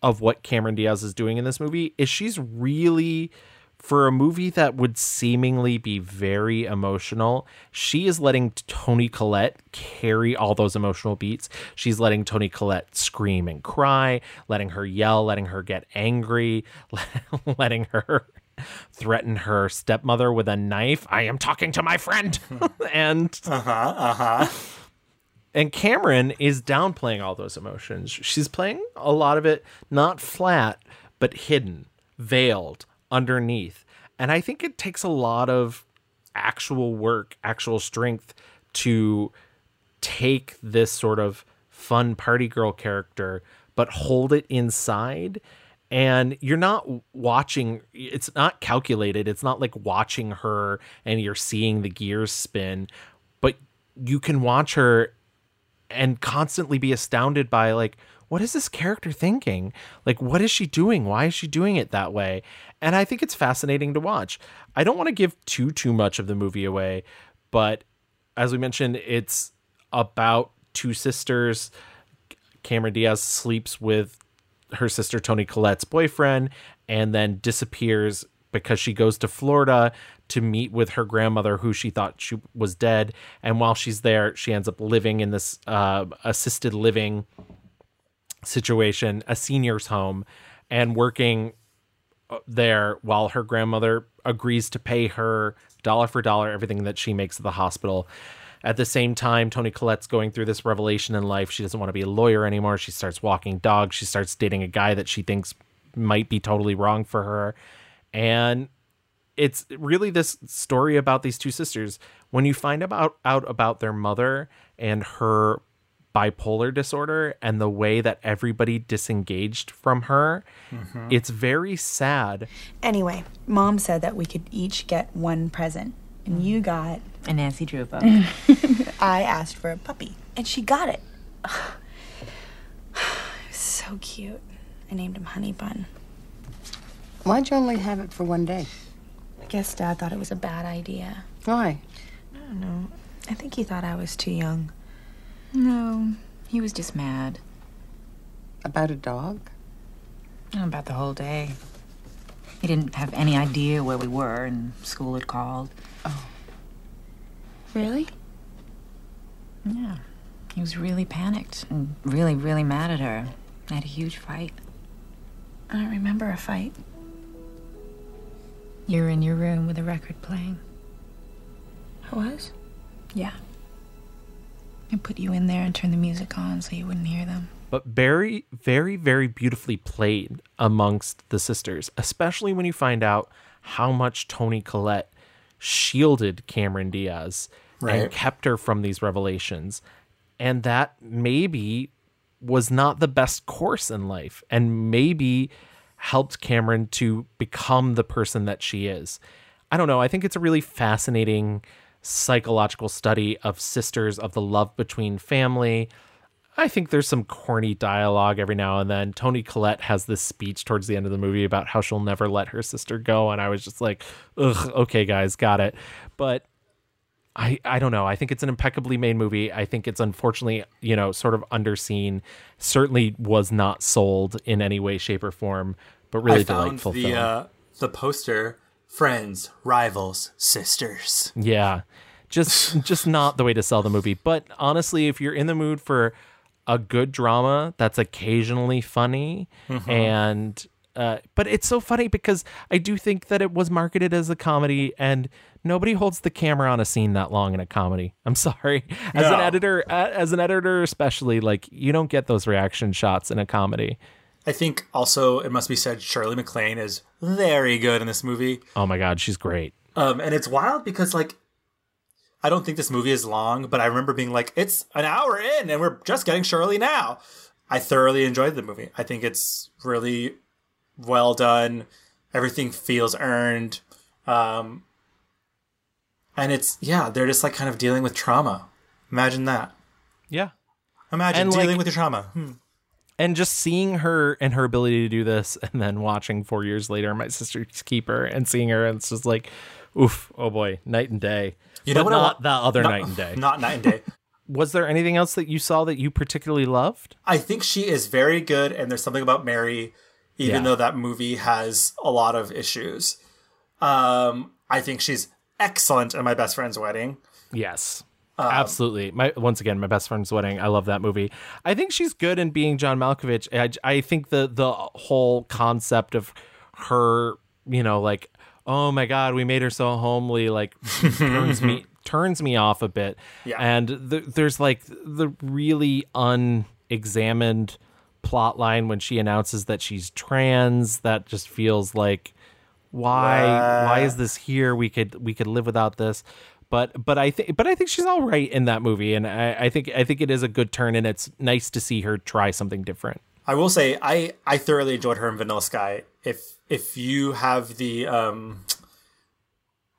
[SPEAKER 2] of what Cameron Diaz is doing in this movie is she's really for a movie that would seemingly be very emotional, she is letting Toni Collette carry all those emotional beats. She's letting Toni Collette scream and cry, letting her yell, letting her get angry, letting her threaten her stepmother with a knife. I am talking to my friend. and
[SPEAKER 1] uh-huh, uh-huh.
[SPEAKER 2] And Cameron is downplaying all those emotions. She's playing a lot of it not flat, but hidden, veiled underneath. And I think it takes a lot of actual work, actual strength to take this sort of fun party girl character, but hold it inside. And you're not watching, it's not calculated. It's not like watching her and you're seeing the gears spin, but you can watch her and constantly be astounded by like what is this character thinking? Like what is she doing? Why is she doing it that way? And i think it's fascinating to watch. I don't want to give too too much of the movie away but as we mentioned it's about two sisters. Cameron diaz sleeps with her sister toni collette's boyfriend and then disappears because she goes to Florida to meet with her grandmother who she thought she was dead. And while she's there she ends up living in this uh, assisted living situation a senior's home and working uh, there while her grandmother agrees to pay her dollar for dollar everything that she makes at the hospital. At the same time toni collette's going through this revelation in life. She doesn't want to be a lawyer anymore. She starts walking dogs. She starts dating a guy that she thinks might be totally wrong for her. And it's really this story about these two sisters. When you find about out about their mother and her bipolar disorder and the way that everybody disengaged from her
[SPEAKER 23] Mhm.
[SPEAKER 2] it's very sad
[SPEAKER 23] Anyway, mom said that we could each get one present, and you got
[SPEAKER 24] a Nancy Drew book.
[SPEAKER 23] I asked for a puppy, and she got it. so cute. I named him Honey Bun.
[SPEAKER 24] Why'd you only have it for one day?
[SPEAKER 23] I guess Dad thought it was a bad idea.
[SPEAKER 24] Why?
[SPEAKER 23] I don't know. I think he thought I was too young. No, he was just mad.
[SPEAKER 24] About a dog?
[SPEAKER 25] Oh, about the whole day. He didn't have any idea where we were, and school had called.
[SPEAKER 24] Oh.
[SPEAKER 23] Really?
[SPEAKER 25] Yeah. He was really panicked and really, really mad at her. They had a huge fight.
[SPEAKER 23] I don't remember a fight.
[SPEAKER 25] You were in your room with a record playing.
[SPEAKER 23] I was?
[SPEAKER 25] Yeah. I put you in there and turn the music on so you wouldn't hear them.
[SPEAKER 2] but very, very, very beautifully played amongst the sisters, especially when you find out how much Toni Collette shielded Cameron Diaz
[SPEAKER 1] Right.
[SPEAKER 2] and kept her from these revelations. And that maybe was not the best course in life and maybe helped Cameron to become the person that she is. I don't know. I think it's a really fascinating psychological study of sisters, of the love between family. I think there's some corny dialogue every now and then. Toni Collette has this speech towards the end of the movie about how she'll never let her sister go. And I was just like, ugh, okay, guys, got it. But I, I don't know. I think it's an impeccably made movie. I think it's unfortunately, you know, sort of underseen. Certainly was not sold in any way, shape, or form, but really
[SPEAKER 1] I found
[SPEAKER 2] delightful
[SPEAKER 1] the
[SPEAKER 2] film.
[SPEAKER 1] uh, the poster. Friends, rivals, sisters.
[SPEAKER 2] Yeah. Just just not the way to sell the movie. But honestly, if you're in the mood for a good drama that's occasionally funny
[SPEAKER 1] Mhm.
[SPEAKER 2] and uh, but it's so funny because I do think that it was marketed as a comedy and nobody holds the camera on a scene that long in a comedy. I'm sorry. As an editor, as an editor especially, like you don't get those reaction shots in a comedy.
[SPEAKER 1] I think also it must be said Shirley MacLaine is very good in this movie.
[SPEAKER 2] Oh my god, she's great.
[SPEAKER 1] Um, and it's wild because like I don't think this movie is long, but I remember being like, it's an hour in and we're just getting Shirley now. I thoroughly enjoyed the movie. I think it's really well done. Everything feels earned. Um, and it's yeah, they're just like kind of dealing with trauma. Imagine that.
[SPEAKER 2] Yeah.
[SPEAKER 1] Imagine
[SPEAKER 2] And,
[SPEAKER 1] dealing
[SPEAKER 2] like-
[SPEAKER 1] with your trauma. Hmm.
[SPEAKER 2] And just seeing her and her ability to do this and then watching four years later my sister's keeper and seeing her and it's just like oof oh boy night and day
[SPEAKER 1] You know what
[SPEAKER 2] not that other
[SPEAKER 1] not-
[SPEAKER 2] night and day
[SPEAKER 1] Not night and day.
[SPEAKER 2] was there anything else that you saw that you particularly loved
[SPEAKER 1] I think she is very good, and there's something about Mary, even
[SPEAKER 2] Yeah.
[SPEAKER 1] though that movie has a lot of issues. Um, I think she's excellent in My Best Friend's Wedding.
[SPEAKER 2] yes
[SPEAKER 1] Um,
[SPEAKER 2] absolutely. My once again my best friend's wedding. I love that movie. I think she's good in being john malkovich. I, I think the the whole concept of her you know like oh my god we made her so homely like turns me turns me off a bit.
[SPEAKER 1] Yeah.
[SPEAKER 2] and th- there's like the really unexamined plot line when she announces that she's trans that just feels like why why is this here? We could we could live without this but but i think but i think she's all right in that movie and I, I think i think it is a good turn and it's nice to see her try something different
[SPEAKER 1] I will say I I thoroughly enjoyed her in Vanilla Sky. If if you have the um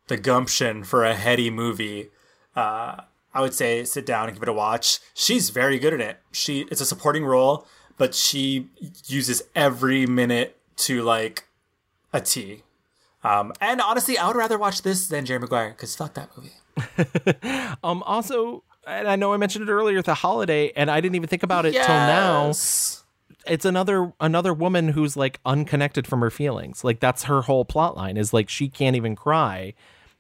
[SPEAKER 1] the gumption for a heady movie, uh, I would say sit down and give it a watch. She's very good at it. She it's a supporting role, but she uses every minute to like a T. Um, and honestly, I would rather watch this than Jerry Maguire because fuck that movie.
[SPEAKER 2] um also and i know i mentioned it earlier the holiday and i didn't even think about it till now. It's another another woman who's like unconnected from her feelings. Like that's her whole plot line is like she can't even cry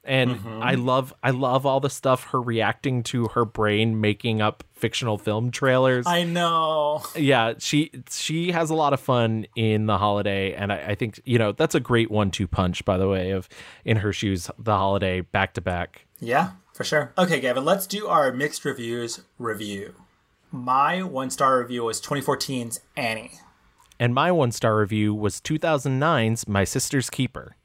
[SPEAKER 2] and
[SPEAKER 1] Mhm.
[SPEAKER 2] i love i love all the stuff her reacting to her brain making up fictional film trailers
[SPEAKER 1] I know.
[SPEAKER 2] yeah she she has a lot of fun in the holiday and I, I think you know that's a great one-two punch by the way of in her shoes the holiday back to back
[SPEAKER 1] Yeah, for sure. Okay, Gavin, let's do our mixed reviews review. My one star review was 2014's Annie.
[SPEAKER 2] and my one-star review was 2009's my sister's keeper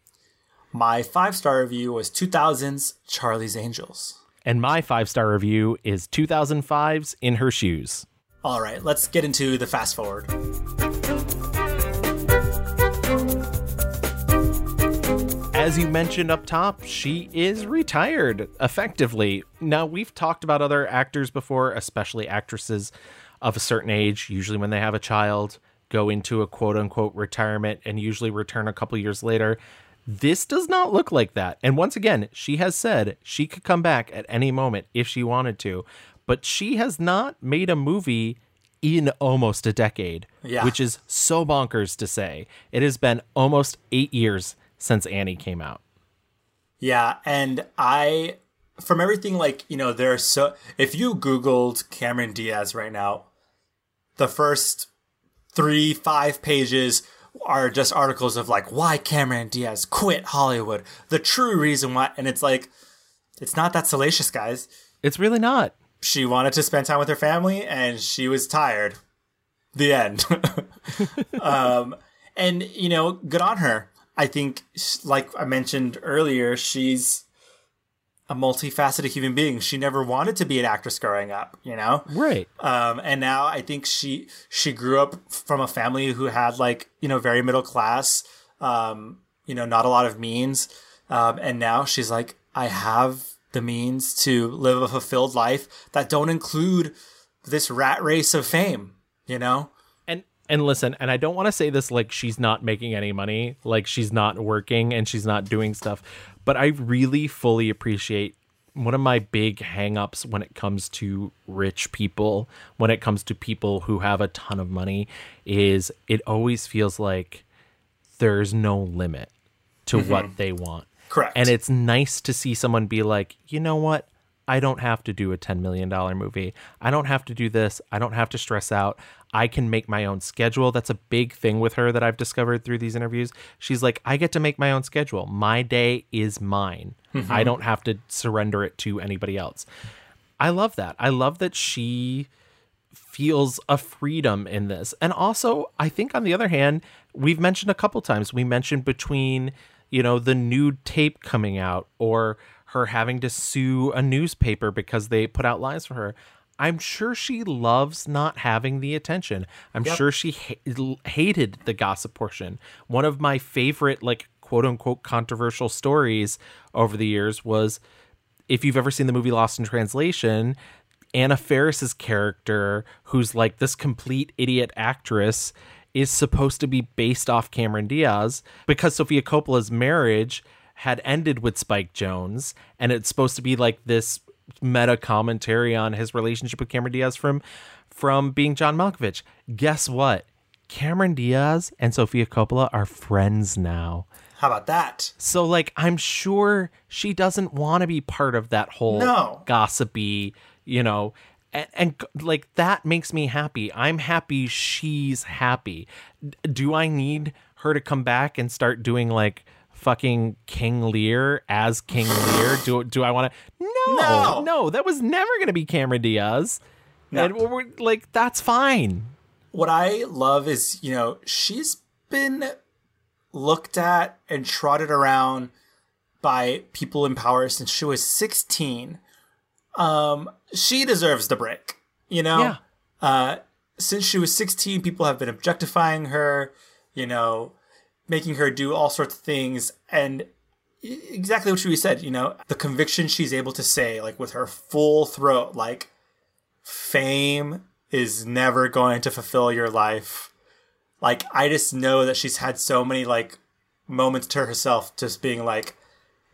[SPEAKER 1] My five star review was 2000's Charlie's Angels.
[SPEAKER 2] and my five-star review is 2005's in her shoes
[SPEAKER 1] All right, let's get into the fast forward.
[SPEAKER 2] As you mentioned up top, she is retired effectively. Now, we've talked about other actors before, especially actresses of a certain age, usually when they have a child, go into a quote unquote retirement and usually return a couple years later. This does not look like that. And once again, she has said she could come back at any moment if she wanted to, but she has not made a movie in almost a decade,
[SPEAKER 1] Yeah.
[SPEAKER 2] which is so bonkers to say. It has been almost eight years since Annie came out.
[SPEAKER 1] Yeah, and I, from everything like, you know, there's so, if you Googled Cameron Diaz right now, the first three, five pages are just articles of like, why Cameron Diaz quit Hollywood, the true reason why. And it's like, it's not that salacious, guys.
[SPEAKER 2] It's really not.
[SPEAKER 1] She wanted to spend time with her family and she was tired. The end. um, and you know, good on her. I think, like I mentioned earlier, she's a multifaceted human being. She never wanted to be an actress growing up, you know?
[SPEAKER 2] Right.
[SPEAKER 1] Um, and now I think she she grew up from a family who had like you know very middle class, um, you know, not a lot of means, um, and now she's like, I have the means to live a fulfilled life that don't include this rat race of fame, you know?
[SPEAKER 2] And and listen, and I don't want to say this like she's not making any money, like she's not working and she's not doing stuff, but I really fully appreciate one of my big hangups when it comes to rich people, when it comes to people who have a ton of money, is it always feels like there's no limit to
[SPEAKER 1] Mhm.
[SPEAKER 2] what they want.
[SPEAKER 1] Correct.
[SPEAKER 2] And it's nice to see someone be like, you know what? I don't have to do a $10 million movie. I don't have to do this. I don't have to stress out. I can make my own schedule. That's a big thing with her that I've discovered through these interviews. She's like, I get to make my own schedule. My day is mine.
[SPEAKER 1] Mhm.
[SPEAKER 2] I don't have to surrender it to anybody else. I love that. I love that she feels a freedom in this. And also, I think on the other hand, we've mentioned a couple times, we mentioned between, you know, the nude tape coming out or her having to sue a newspaper because they put out lies for her. I'm sure she loves not having the attention. I'm
[SPEAKER 1] Yep.
[SPEAKER 2] sure she ha- hated the gossip portion. One of my favorite, like, quote unquote, controversial stories over the years was if you've ever seen the movie Lost in Translation, Anna Faris's character, who's like this complete idiot actress, is supposed to be based off Cameron Diaz because Sofia Coppola's marriage had ended with Spike Jonze, and it's supposed to be like this meta commentary on his relationship with Cameron Diaz from from being John Malkovich. Guess what? Cameron Diaz and Sofia Coppola are friends now.
[SPEAKER 1] How about that?
[SPEAKER 2] So like I'm sure she doesn't want to be part of that whole
[SPEAKER 1] No.
[SPEAKER 2] gossipy, you know, and, and like that makes me happy. I'm happy she's happy. Do I need her to come back and start doing like fucking King Lear as King Lear? Do do I want to? No, no, no, that was never going to be Cameron Diaz. And we're like that's fine.
[SPEAKER 1] What I love is, you know, she's been looked at and trotted around by people in power since she was 16. Um, she deserves the break, you know?
[SPEAKER 2] Yeah.
[SPEAKER 1] Uh, since she was 16, people have been objectifying her, you know, making her do all sorts of things. And exactly what she said, you know, the conviction she's able to say, like with her full throat, like, fame is never going to fulfill your life. Like, I just know that she's had so many, like, moments to herself just being like,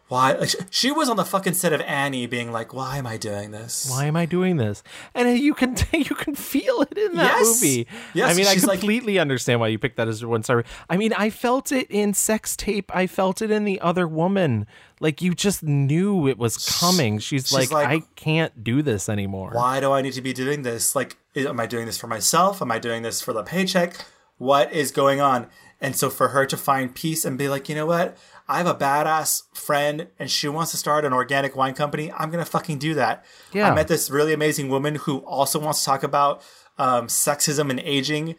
[SPEAKER 1] why? Like, she was on the fucking set of Annie being like, why am I doing this?
[SPEAKER 2] Why am I doing this? And uh, you can you can feel it in that
[SPEAKER 1] Yes.
[SPEAKER 2] movie.
[SPEAKER 1] Yes,
[SPEAKER 2] I mean, I
[SPEAKER 1] she's like-
[SPEAKER 2] completely understand why you picked that as your one star. I mean, I felt it in Sex Tape. I felt it in The Other Woman. Like you just knew it was coming. She's,
[SPEAKER 1] she's
[SPEAKER 2] like,
[SPEAKER 1] like-
[SPEAKER 2] I can't do this anymore.
[SPEAKER 1] Why do I need to be doing this? Like, am I doing this for myself? Am I doing this for the paycheck? What is going on? And so for her to find peace and be like, you know what? I have a badass friend and she wants to start an organic wine company. I'm going to fucking do that.
[SPEAKER 2] Yeah.
[SPEAKER 1] I met this really amazing woman who also wants to talk about um, sexism and aging.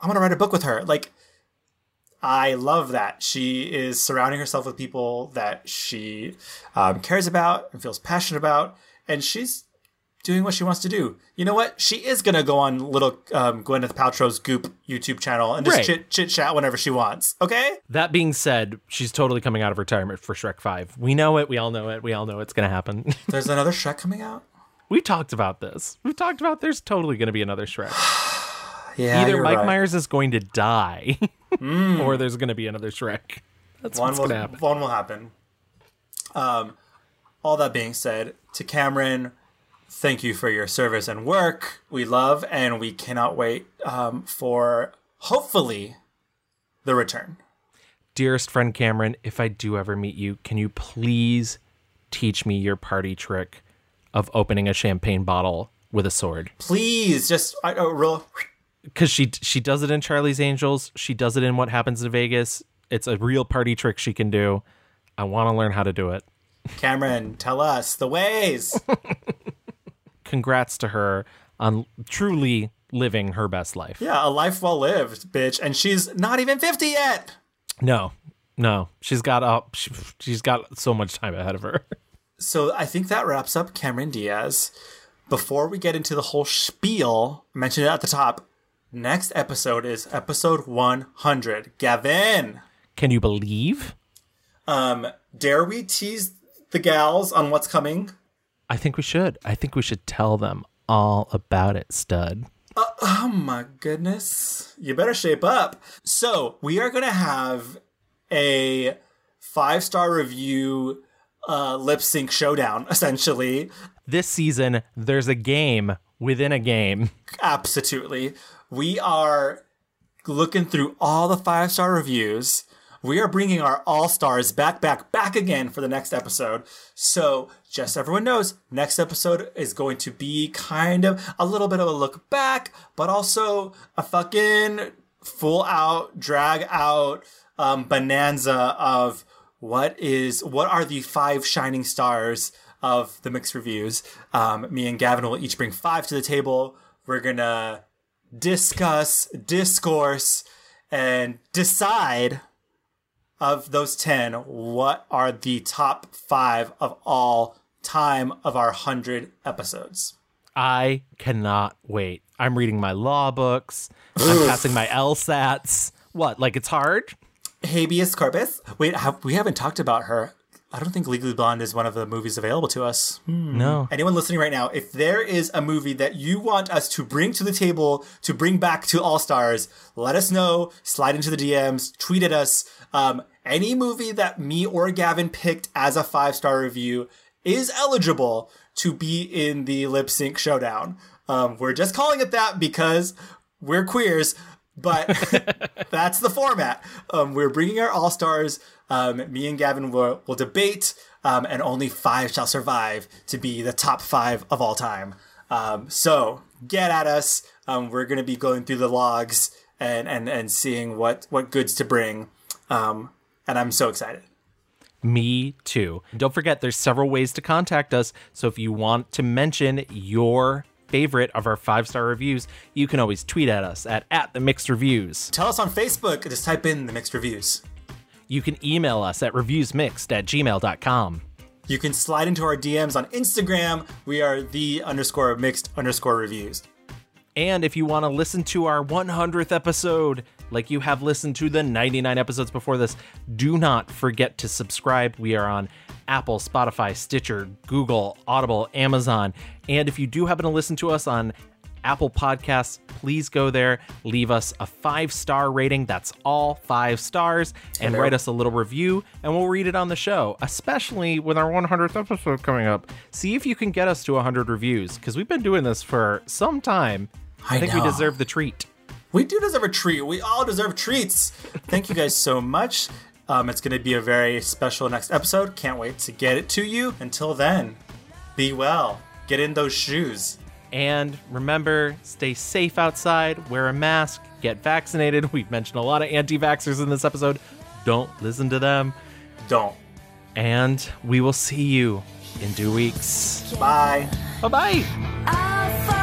[SPEAKER 1] I'm going to write a book with her. Like, I love that. She is surrounding herself with people that she um, cares about and feels passionate about. And she's doing what she wants to do. You know what? She is gonna go on little um, Gwyneth Paltrow's Goop YouTube channel and just
[SPEAKER 2] Right.
[SPEAKER 1] chit chit chat whenever she wants. Okay?
[SPEAKER 2] That being said, she's totally coming out of retirement for Shrek 5. We know it. We all know it. We all know it's going to happen.
[SPEAKER 1] There's another Shrek coming out.
[SPEAKER 2] we talked about this. We talked about there's totally going to be another Shrek.
[SPEAKER 1] Yeah,
[SPEAKER 2] Either Mike
[SPEAKER 1] right.
[SPEAKER 2] Myers is going to die or there's going to be another Shrek. That's
[SPEAKER 1] one
[SPEAKER 2] what's
[SPEAKER 1] will,
[SPEAKER 2] to happen.
[SPEAKER 1] One will happen. Um, all that being said, to Cameron, thank you for your service and work. We love and we cannot wait um, for hopefully the return.
[SPEAKER 2] Dearest friend Cameron, if I do ever meet you, can you please teach me your party trick of opening a champagne bottle with a sword?
[SPEAKER 1] Please, just I, oh, real.
[SPEAKER 2] Because she she does it in Charlie's Angels. She does it in What Happens in Vegas. It's a real party trick she can do. I want to learn how to do it.
[SPEAKER 1] Cameron, tell us the ways.
[SPEAKER 2] Congrats to her on truly living her best life.
[SPEAKER 1] Yeah, a life well lived, bitch. And she's not even 50 yet.
[SPEAKER 2] No, no, she's got up. She, she's got so much time ahead of her.
[SPEAKER 1] So I think that wraps up Cameron Diaz. Before we get into the whole spiel, I mentioned it at the top. Next episode is episode 100. Gavin,
[SPEAKER 2] Can you believe?
[SPEAKER 1] um, dare we tease the gals on what's coming?
[SPEAKER 2] I think we should. I think we should tell them all about it, stud.
[SPEAKER 1] Uh, oh my goodness. You better shape up. So, we are going to have a five star review uh, lip sync showdown, essentially.
[SPEAKER 2] This season, there's a game within a game.
[SPEAKER 1] Absolutely. We are looking through all the five star reviews. We are bringing our all stars back, back, back again for the next episode. So, just everyone knows, next episode is going to be kind of a little bit of a look back, but also a fucking full out, drag out um, bonanza of what is what are the five shining stars of the mixed reviews. Um, me and Gavin will each bring five to the table. We're gonna discuss, discourse, and decide of those 10 what are the top five of all time of our 100 episodes.
[SPEAKER 2] I cannot wait. I'm reading my law books. I'm passing my LSATs. What? Like it's hard?
[SPEAKER 1] Habeas corpus. Wait, have, we haven't talked about her. I don't think Legally Blonde is one of the movies available to us. Hmm.
[SPEAKER 2] No.
[SPEAKER 1] Anyone listening right now, if there is a movie that you want us to bring to the table, to bring back to All Stars, let us know. Slide into the DMs, tweet at us. Um, any movie that me or Gavin picked as a five star review is eligible to be in the lip sync showdown. Um, we're just calling it that because we're queers, but that's the format. Um, we're bringing our all stars. Um, me and Gavin will, will debate, um, and only five shall survive to be the top five of all time. Um, so get at us. Um, we're going to be going through the logs and, and, and seeing what, what goods to bring. Um, and I'm so excited.
[SPEAKER 2] Me too. Don't forget, there's several ways to contact us. So if you want to mention your favorite of our five star reviews, you can always tweet at us at, at the mixed reviews.
[SPEAKER 1] Tell us on Facebook. Just type in the mixed reviews.
[SPEAKER 2] You can email us at reviewsmixed at gmail.com.
[SPEAKER 1] You can slide into our DMs on Instagram. We are the underscore mixed underscore reviews.
[SPEAKER 2] And if you want to listen to our 100th episode, like you have listened to the 99 episodes before this, do not forget to subscribe. We are on Apple, Spotify, Stitcher, Google, Audible, Amazon. And if you do happen to listen to us on Apple Podcasts, please go there, leave us a five star rating. That's all five stars, and
[SPEAKER 1] Hello.
[SPEAKER 2] write us a little review, and we'll read it on the show, especially with our 100th episode coming up. See if you can get us to 100 reviews, because we've been doing this for some time. I,
[SPEAKER 1] I
[SPEAKER 2] think
[SPEAKER 1] know.
[SPEAKER 2] we deserve the treat.
[SPEAKER 1] We do deserve a treat. We all deserve treats. Thank you guys so much. Um, it's going to be a very special next episode. Can't wait to get it to you. Until then, be well. Get in those shoes.
[SPEAKER 2] And remember, stay safe outside, wear a mask, get vaccinated. We've mentioned a lot of anti vaxxers in this episode. Don't listen to them.
[SPEAKER 1] Don't.
[SPEAKER 2] And we will see you in two weeks.
[SPEAKER 1] Bye.
[SPEAKER 2] Bye bye.
[SPEAKER 20] I